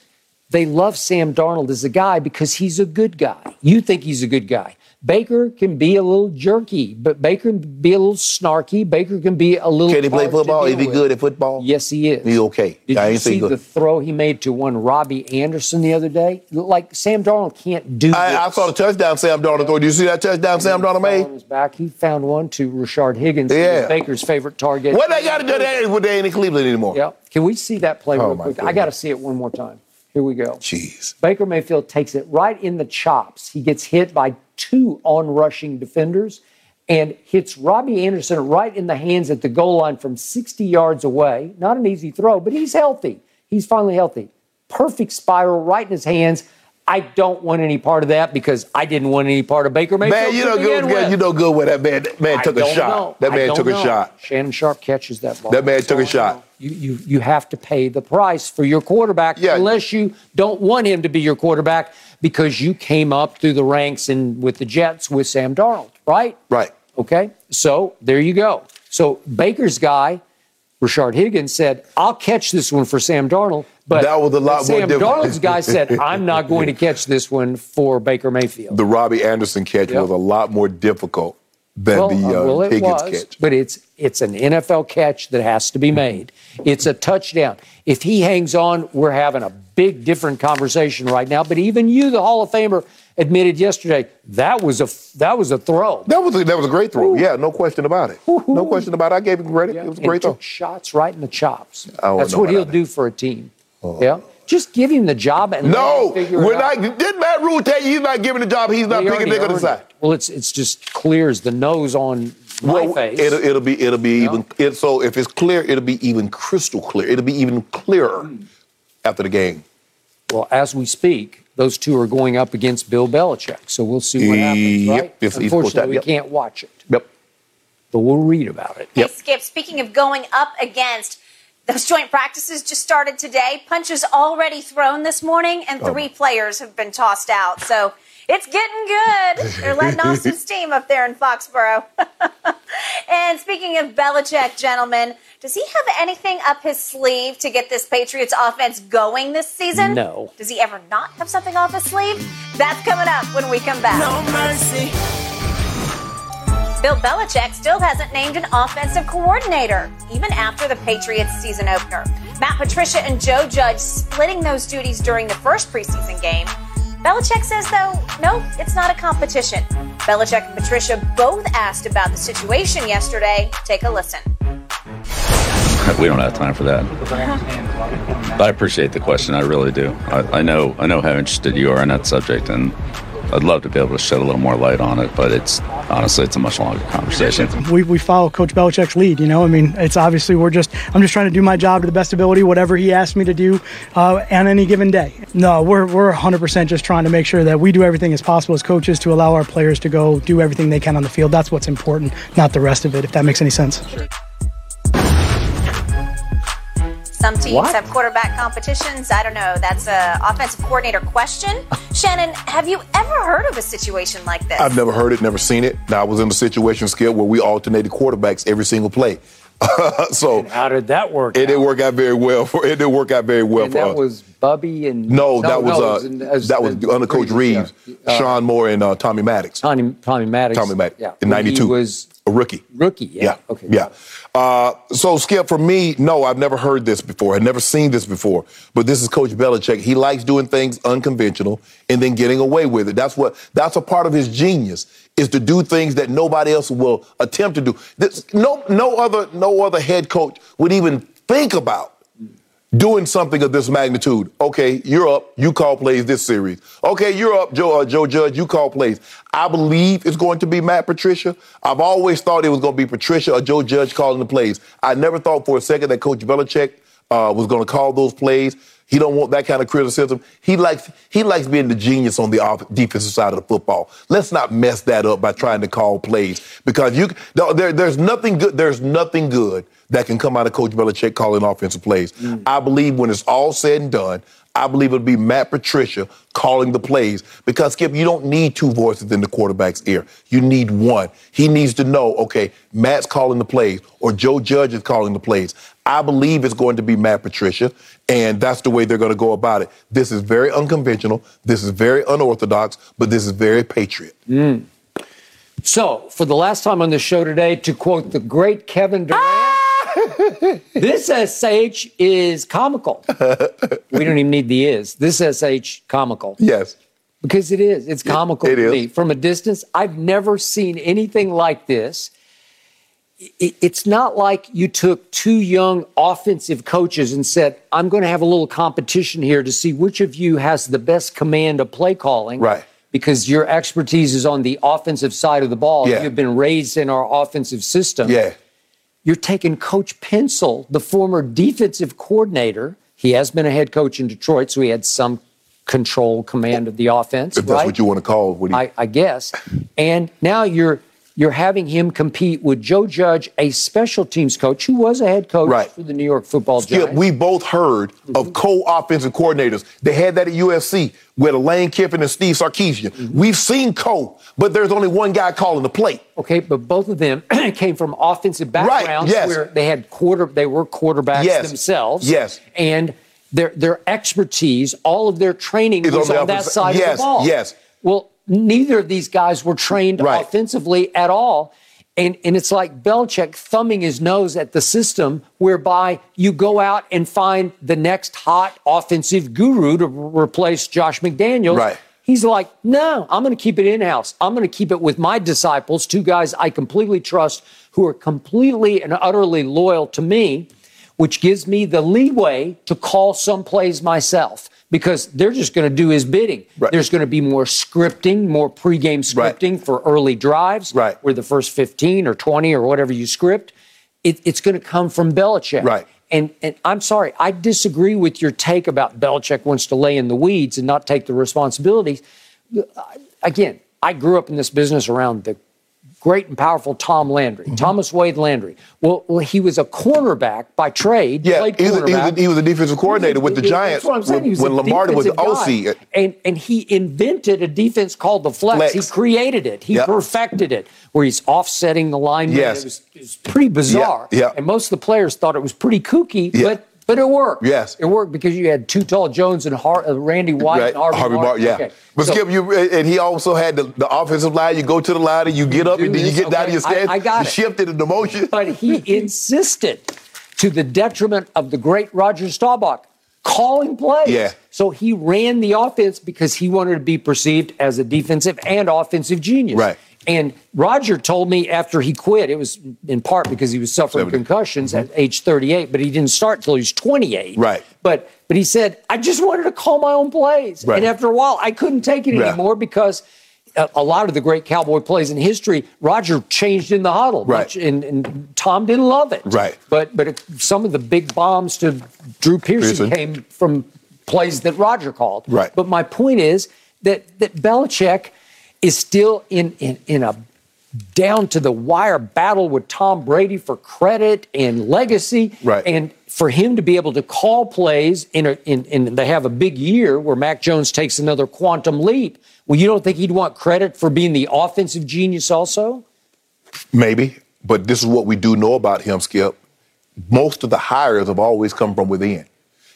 they love Sam Darnold as a guy because he's a good guy. You think he's a good guy. Baker can be a little jerky, but Baker can be a little snarky. Baker can be a little. Can he play football? Is he with. good at football? Yes, he is. He okay. Did I you see the throw he made to one Robbie Anderson the other day? Like Sam Darnold can't do. I, I saw the touchdown Sam Darnold throw. Did you see that touchdown Sam Darnold on made? his back. He found one to Rashard Higgins, Yeah. Baker's favorite target. What they got to do that when they ain't in Cleveland anymore? Yeah. Can we see that play Oh, real quick? I got to see it one more time. Here we go. Jeez. Baker Mayfield takes it right in the chops. He gets hit by two on rushing defenders and hits Robbie Anderson right in the hands at the goal line from 60 yards away. Not an easy throw, but he's healthy. He's finally healthy. Perfect spiral right in his hands. I don't want any part of that because I didn't want any part of Baker Mayfield. Man, you know good. with. You know good where that man that man I took a shot. know. That man took a shot. Shannon Sharpe catches that ball. That man took a shot. know. You, you, you have to pay the price for your quarterback Yeah. unless you don't want him to be your quarterback because you came up through the ranks and with the Jets with Sam Darnold, right? Right. Okay. So there you go. So Baker's guy, Rashard Higgins, said, I'll catch this one for Sam Darnold. But That was a lot more Sam difficult. Darnold's guy said, I'm not going to catch this one for Baker Mayfield. The Robbie Anderson catch Yep. was a lot more difficult than Well, the uh, uh, well, Higgins was, catch. but it's it's an NFL catch that has to be made. It's a touchdown. If he hangs on, we're having a big different conversation right now. But even you, the Hall of Famer, admitted yesterday that was a that was a throw. That was a, that was a great throw. Yeah, no question about it. No question about it. I gave him credit. It was a great throw. took shots right in the chops. That's what he'll do for a team. Yeah, just give him the job and let No, him figure we're it out. not. Didn't Matt Rhule tell you he's not giving the job? He's not He picking already nigga to earned side. it. Well, it's it's just clear as the nose on my Well, face. it'll, it'll be it'll be even. It, so if it's clear, it'll be even crystal clear. It'll be even clearer Hmm. after the game. Well, as we speak, those two are going up against Bill Belichick. So we'll see what happens, Yep, right? it's- it's Unfortunately, that, we yep. can't watch it, Yep. but we'll read about it. Yep. Hey, Skip, speaking of going up against those joint practices just started today. Punches already thrown this morning, and oh, three players have been tossed out. So it's getting good. They're letting off some steam up there in Foxborough. and speaking of Belichick, gentlemen, does he have anything up his sleeve to get this Patriots offense going this season? No. Does he ever not have something off his sleeve? That's coming up when we come back. Bill Belichick still hasn't named an offensive coordinator, even after the Patriots season opener. Matt Patricia and Joe Judge splitting those duties during the first preseason game. Belichick says, though, nope, it's not a competition. Belichick and Patricia both asked about the situation yesterday. Take a listen. We don't have time for that. But I appreciate the question. I really do. I, I know I know how interested you are in that subject, and I'd love to be able to shed a little more light on it. But it's honestly, it's a much longer conversation. We, we follow Coach Belichick's lead. You know, I mean, it's obviously we're just I'm just trying to do my job to the best ability, whatever he asks me to do uh, on any given day. No, we're we're 100% just trying to make sure that we do everything as possible as coaches to allow our players to go do everything they can on the field. That's what's important, not the rest of it. If that makes any sense. Some teams What? have quarterback competitions. I don't know. That's a offensive coordinator question. Shannon, have you ever heard of a situation like this? I've never heard it, never seen it. Now I was in a situation skill where we alternated quarterbacks every single play. so How did that work? it out? didn't work out very well for it didn't work out very well And for that us. was Bubby and no, that was it uh in- as- that was under Coach Reeves. Uh, Shawn Moore, and uh, Tommy Maddox. Tommy Tommy Maddox. Tommy Maddox Yeah, in When he '92 was a rookie. rookie. Yeah. Yeah. Okay. Yeah. Uh, so, Skip, for me, no, I've never heard this before. I've never seen this before. But this is Coach Belichick. He likes doing things unconventional and then getting away with it. That's what. That's a part of his genius is to do things that nobody else will attempt to do. This, no, no other, no other head coach would even think about doing something of this magnitude. Okay, you're up. You call plays this series. Okay, you're up, Joe. Uh, Joe Judge. You call plays. I believe it's going to be Matt Patricia. I've always thought it was going to be Patricia or Joe Judge calling the plays. I never thought for a second that Coach Belichick uh, was going to call those plays. He don't want that kind of criticism. He likes he likes being the genius on the off- defensive side of the football. Let's not mess that up by trying to call plays because you there, there's nothing good. There's nothing good that can come out of Coach Belichick calling offensive plays. Mm. I believe when it's all said and done, I believe it'll be Matt Patricia calling the plays because Skip, you don't need two voices in the quarterback's ear. You need one. He needs to know, okay, Matt's calling the plays or Joe Judge is calling the plays. I believe it's going to be Matt Patricia, and that's the way they're going to go about it. This is very unconventional. This is very unorthodox, but this is very patriot. Mm. So, for the last time on the show today, to quote the great Kevin Durant, ah! this SH is comical. we don't even need the is. This SH comical. Yes. Because it is. It's comical it to is. me. From a distance, I've never seen anything like this. It's not like you took two young offensive coaches and said, I'm going to have a little competition here to see which of you has the best command of play calling. Right. Because your expertise is on the offensive side of the ball. Yeah. You've been raised in our offensive system. Yeah. You're taking Coach Pencil, the former defensive coordinator. He has been a head coach in Detroit, so he had some control, command of the offense. If that's right? what you want to call what he, I, I guess. And now you're you're having him compete with Joe Judge, a special teams coach who was a head coach Right. for the New York Football Skip, Giants. we both heard mm-hmm. of co-offensive coordinators. They had that at USC with Lane Kiffin and Steve Sarkisian. Mm-hmm. We've seen co, but there's only one guy calling the play. okay, but both of them came from offensive backgrounds yes. where they had quarter they were quarterbacks Yes. themselves. Yes. And their their expertise, all of their training Is was on on, that side yes, of the ball. yes. Well, neither of these guys were trained Right. offensively at all. And, and it's like Belichick thumbing his nose at the system whereby you go out and find the next hot offensive guru to re- replace Josh McDaniels. Right. He's like, no, I'm going to keep it in house. I'm going to keep it with my disciples, two guys I completely trust who are completely and utterly loyal to me, which gives me the leeway to call some plays myself because they're just going to do his bidding. Right. There's going to be more scripting, more pregame Right. scripting for early drives, Right. where the first 15 or 20 or whatever you script, it, it's going to come from Belichick. Right. And, and I'm sorry, I disagree with your take about Belichick wants to lay in the weeds and not take the responsibilities. Again, I grew up in this business around the great and powerful Tom Landry, Mm-hmm. Thomas Wade Landry. Well, well, he was a cornerback by trade. Yeah, played he was, he, was, he was a defensive coordinator with the That's Giants what I'm saying. when, when Lombardi was the OC. And, and he invented a defense called the flex. Flex. He created it. He Yep. perfected it, where he's offsetting the line. Yes. It was, it was pretty bizarre. Yeah, yeah. And most of the players thought it was pretty kooky, but but it worked. Yes. It worked because you had Too Tall Jones and Har- uh, Randy White Right, and Harvey, Martin, yeah. Okay. But So- Skip, you and he also had the, the offensive line. You go to the line and you get up and then you get down to okay, your I- stance. I got you it. shifted in the motion. but he insisted to the detriment of the great Roger Staubach. calling plays. Yeah. So he ran the offense because he wanted to be perceived as a defensive and offensive genius. Right. And Roger told me after he quit, it was in part because he was suffering 70. concussions at age 38, but he didn't start until he was 28. Mm-hmm. Right. But but he said, I just wanted to call my own plays. Right. And after a while, I couldn't take it Yeah. anymore because a, a lot of the great cowboy plays in history, Roger changed in the huddle. Right. Much- and, and Tom didn't love it. Right. But but it, some of the big bombs to Drew Pearson, Pearson. came from plays that Roger called. Right. But my point is that that Belichick is still in in, in a down to the wire battle with Tom Brady for credit and legacy. Right. And for him to be able to call plays in a in, in they have a big year where Mac Jones takes another quantum leap. Well, you don't think he'd want credit for being the offensive genius also? Maybe, but this is what we do know about him, Skip. Most of the hires have always come from within.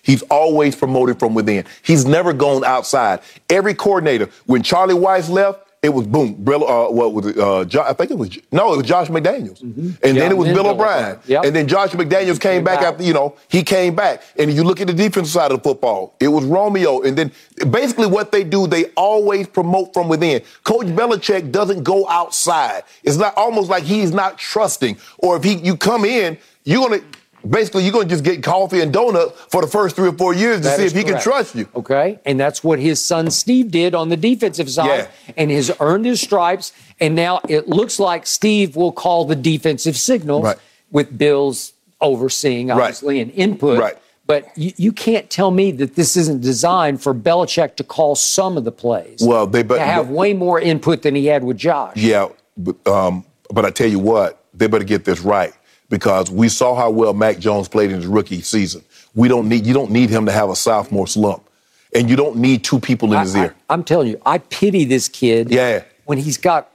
He's always promoted from within. He's never gone outside. Every coordinator, when Charlie Weis left, it was boom. Bill, uh, what was it? Uh, jo- I think it was no, it was Josh McDaniels, and Yeah, then it was Bill Bill O'Brien, O'Brien. Yep. and then Josh McDaniels came, Came back back. after you know he came back. And you look at the defensive side of the football, it was Romeo, and then basically what they do, they always promote from within. Coach Belichick doesn't go outside. It's not almost like he's not trusting, or if he you come in, you're gonna. Basically, you're going to just get coffee and donuts for the first three or four years to That see if he can trust you. Okay. And that's what his son Steve did on the defensive side Yeah. and has earned his stripes. And now it looks like Steve will call the defensive signals Right. with Bill's overseeing, Right. obviously, and input. Right. But you, you can't tell me that this isn't designed for Belichick to call some of the plays. Well, they but to have way more input than he had with Josh. Yeah, but, um, but I tell you what, they better get this right because we saw how well Mac Jones played in his rookie season. We don't need you don't need him to have a sophomore slump, and you don't need two people in his ear. I, am telling you, I pity this kid. Yeah. When he's got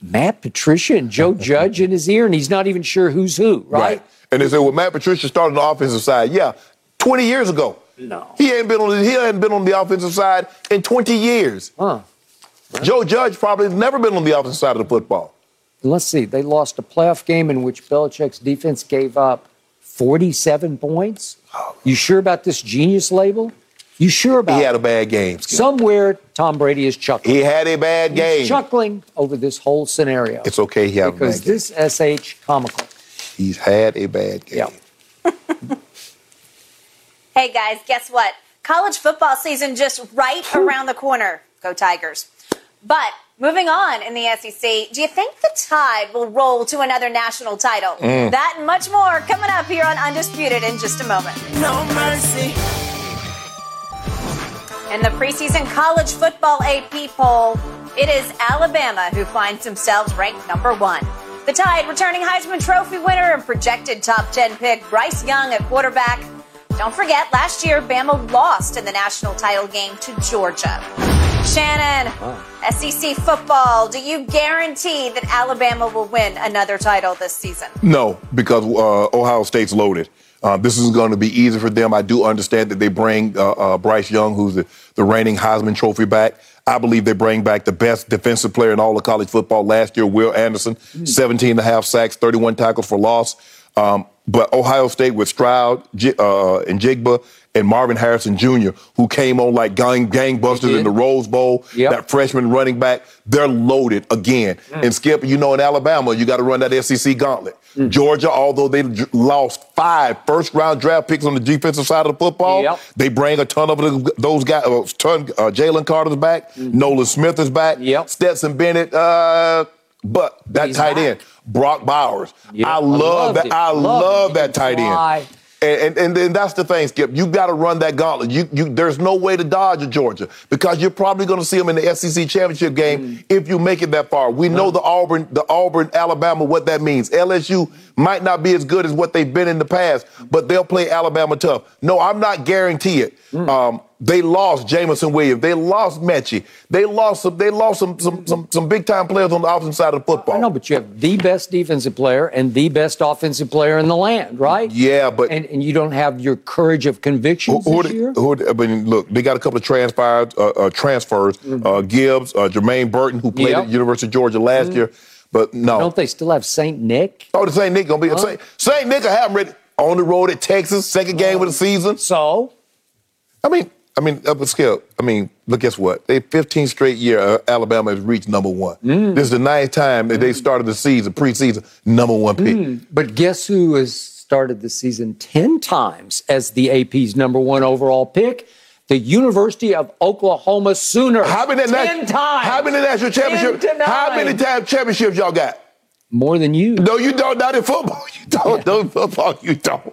Matt Patricia and Joe Judge in his ear, and he's not even sure who's who, right? right. And they said, well, Matt Patricia started on the offensive side. Yeah, 20 years ago. No. He hadn't been on the, he hadn't been on the offensive side in 20 years. Huh. Joe Judge probably has never been on the offensive side of the football. Let's see. They lost a playoff game in which Belichick's defense gave up 47 points. You sure about this genius label? You sure about He had a bad game. Skip. Somewhere, Tom Brady is chuckling. He had a bad game. Chuckling over this whole scenario. It's okay. He had a because bad game. this sh comical. He's had a bad game. Yeah. Hey guys, guess what? College football season just right around the corner. Go Tigers. But moving on in the SEC, do you think the Tide will roll to another national title? Mm. That and much more coming up here on Undisputed in just a moment. No mercy. In the preseason college football AP poll, it is Alabama who finds themselves ranked number one. The Tide returning Heisman Trophy winner and projected top 10 pick Bryce Young at quarterback. Don't forget, last year, Bama lost in the national title game to Georgia. Shannon, SEC football, do you guarantee that Alabama will win another title this season? No, because uh, Ohio State's loaded. Uh, this is going to be easy for them. I do understand that they bring uh, uh, Bryce Young, who's the, the reigning Heisman Trophy back. I believe they bring back the best defensive player in all of college football last year, Will Anderson, 17 and a half sacks, 31 tackles for loss. Um, but Ohio State with Stroud uh, and Jigba and Marvin Harrison Jr., who came on like gang- gangbusters in the Rose Bowl, Yep. that freshman running back, they're loaded again. And Skip, you know, in Alabama, you got to run that SEC gauntlet. Georgia, although they lost five first round draft picks on the defensive side of the football, Yep. they bring a ton of those guys. Uh, ton, uh, Jalen Carter's back, Nolan Smith is back, Yep. Stetson Bennett. Uh, but that He's tight back. end, Brock Bowers, Yep. I I love loved that. him. I Loved love that tight end. And, and, and then that's the thing, Skip. You got to run that gauntlet. You, you, there's no way to dodge a Georgia because you're probably going to see them in the SEC championship game Mm. if you make it that far. We know the Auburn, the Auburn, Alabama, what that means. LSU might not be as good as what they've been in the past, but they'll play Alabama tough. No, I'm not guarantee it. Mm. Um, they lost Jameson Williams. They lost Metchie. They lost some. They lost some some some, some big time players on the offensive side of the football. I know, but you have the best defensive player and the best offensive player in the land, right? Yeah, but And, and you don't have your courage of conviction Who, this who, year? who, I mean, look, they got a couple of transfers, uh, uh, transfers. Uh, Gibbs, uh, Jermaine Burton, who played Yep. at the University of Georgia last year. But no. Don't they still have Saint Nick? oh, the St. Nick going to be. Saint, St. Nick will have him ready. on the road at Texas, second game of the season. So, I mean, I mean, up a scale. I mean, look, guess what? They 15 straight year uh, Alabama has reached number one. Mm. This is the ninth time that they started the season, preseason, number one pick. Mm. but guess who has started the season 10 times as the AP's number one overall pick? The University of Oklahoma Sooners. How many 10 nat- times? How many national 10 championships? How many time championships y'all got? More than you. No, you don't. Not in football. You don't. No in football. You don't.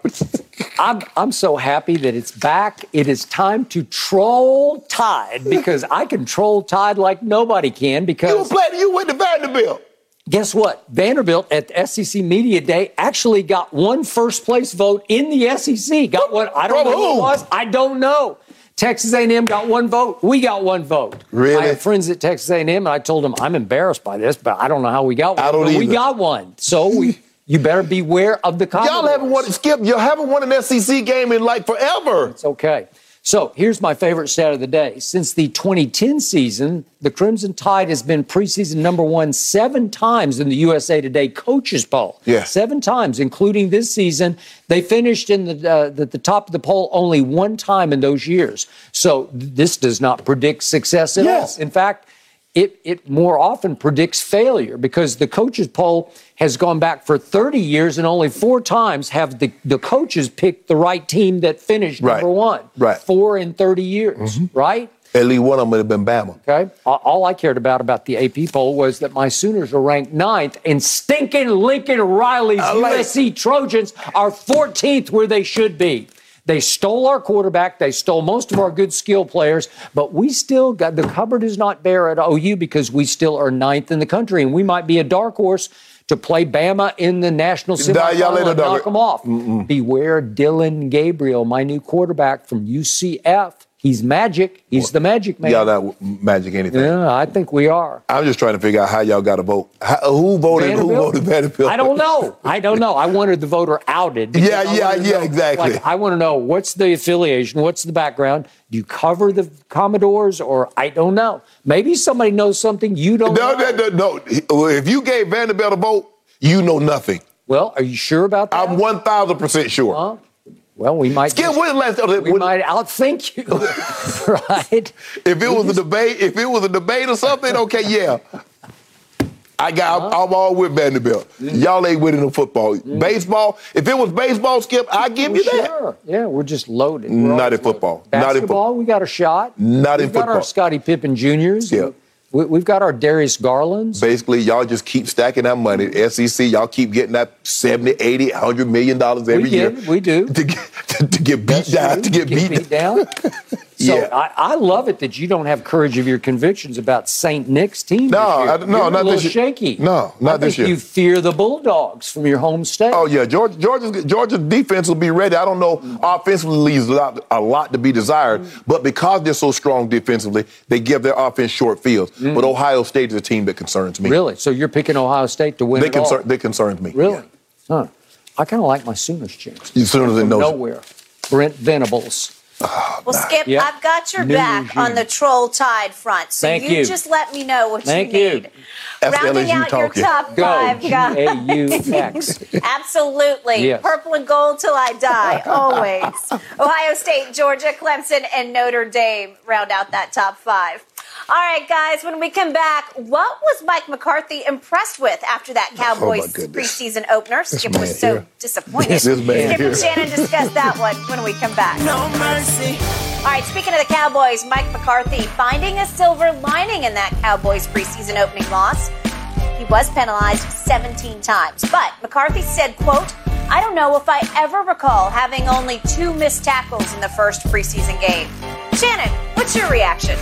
I'm, I'm so happy that it's back. It is time to troll Tide because I can troll Tide like nobody can because you playing. You went to Vanderbilt. guess what? Vanderbilt at the SEC Media Day actually got one first place vote in the SEC. Got one. I don't From know who it was. I don't know. Texas A&M got one vote. We got one vote. Really? I have friends at Texas A&M, and I told them I'm embarrassed by this, but I don't know how we got one. I don't but We got one, so we. You better beware of the. Y'all haven't won. Skip. You haven't won an SEC game in like forever. It's okay. So here's my favorite stat of the day. Since the 2010 season, the Crimson Tide has been preseason number one seven times in the USA Today coaches poll. Yes. Seven times, including this season. They finished in the, uh, the, the top of the poll only one time in those years. So th- this does not predict success at Yes. all. In fact, it, it more often predicts failure because the coaches poll has gone back for 30 years and only four times have the, the coaches picked the right team that finished Right. number one. Right. Mm-hmm. Four in 30 years, right? At least one of them would have been Bama. Okay. All- All I cared about about the AP poll was that my Sooners are ranked ninth, and stinking Lincoln Riley's like- USC Trojans are 14th where they should be. They stole our quarterback. They stole most of our good skill players, but we still got the cupboard is not bare at OU because we still are ninth in the country, and we might be a dark horse to play Bama in the national semifinal and knock them off. Beware Dillon Gabriel, my new quarterback from UCF. He's magic. He's the magic man. Y'all not magic anything. Yeah, I think we are. I'm just trying to figure out how y'all got to vote. How, who voted? Who voted Vanderbilt? I don't know. I don't know. I wanted the voter outed. Yeah, yeah, yeah, know, exactly. Like, I want to know what's the affiliation, what's the background. Do you cover the Commodores, or I don't know. Maybe somebody knows something you don't No, know. no, no, no. If you gave Vanderbilt a vote, you know nothing. Well, are you sure about that? I'm 1,000% sure. Huh? Well, we might. Skip, just- last we when- might outthink you, right? if it was a debate, if it was a debate or something, okay, yeah. I got, I'm, I'm all with Vanderbilt. Mm. Y'all ain't winning no football. Baseball, if it was baseball, Skip, I give you that. Sure. Yeah, we're just loaded. We're Not in football. loaded. Not in Basketball, we got a shot. Not in We've got our football. Scottie Pippen Juniors. Yeah. We, we've got our Darius Garlands. Basically, y'all just keep stacking that money. SEC, y'all keep getting that 70, 80, 100 million dollars every we year. We do. To get, to, to get beat down, to get, beat, down. So Yeah. I, I love it that you don't have courage of your convictions about St. Nick's team. No. I- no, You're not this year. shaky. No, not this year. You fear the Bulldogs from your home state. Oh yeah, Georgia, Georgia's, Georgia's defense will be ready. I don't know. Offensively, leaves a lot, a lot to be desired, mm. but because they're so strong defensively, they give their offense short fields. Mm. But Ohio State is a team that concerns me. Really? So you're picking Ohio State to win They concern. They concerns me. Really? Yeah. Huh. I kind of like my Sooners chances. You sooner than From no. nowhere. Brent Venables. Well, Skip, Yep. I've got your New back regime. on the troll tide front. So Thank you, you. just let me know what Thank you you. need. That's Rounding LSU out your top Go. five, guys. G-A-U-X. Absolutely. Yes. Purple and gold till I die, always. Ohio State, Georgia, Clemson, and Notre Dame round out that top five. All right, guys, when we come back, what was Mike McCarthy impressed with after that oh, Cowboys Oh, preseason opener? Skip man was so here. disappointed. This man Skip here. and Shannon discuss that one when we come back. No mercy. All right, speaking of the Cowboys, Mike McCarthy finding a silver lining in that Cowboys preseason opening loss. He was penalized 17 times, but McCarthy said, quote, I don't know if I ever recall having only two missed tackles in the first preseason game. Shannon, what's your reaction?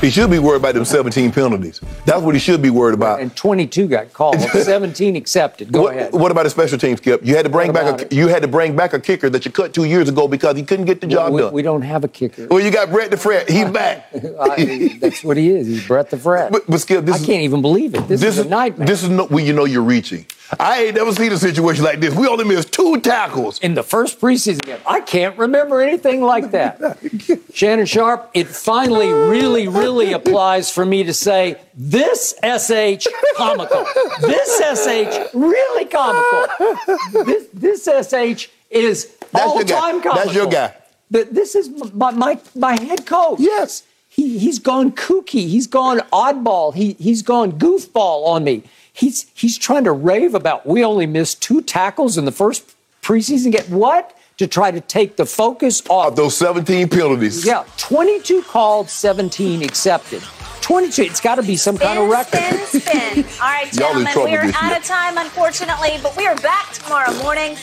He should be worried about them 17 penalties. That's what he should be worried about. And 22 got called. 17 accepted. Go what, ahead. what about the special team, Skip? You had to bring back a it? you had to bring back a kicker that you cut two years ago because he couldn't get the job we, done. we don't have a kicker. well, you got Brett the Fred. He's back. I- that's what he is. He's Brett the Fred. But, but Skip, this I is can't even believe it. This, is a nightmare. This is no, when you know you're reaching. I ain't never seen a situation like this. We only missed two tackles. in the first preseason game. I can't remember anything like that. Shannon Sharpe, it finally really, really applies for me to say this SH comical. This SH really comical. This, this SH is That's all guy. time That's your comical. guy. But this is my, my my head coach. Yes. He he's gone kooky. He's gone oddball. He he's gone goofball on me. He's he's trying to rave about we only missed two tackles in the first preseason. Get what? To try to take the focus off Of those 17 penalties. Yeah, 22 called, 17 accepted. 22. It's got to be some kind of record. Spin, spin. All right, gentlemen, we are out of time, unfortunately, but we are back tomorrow morning.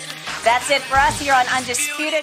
That's it for us here on Undisputed.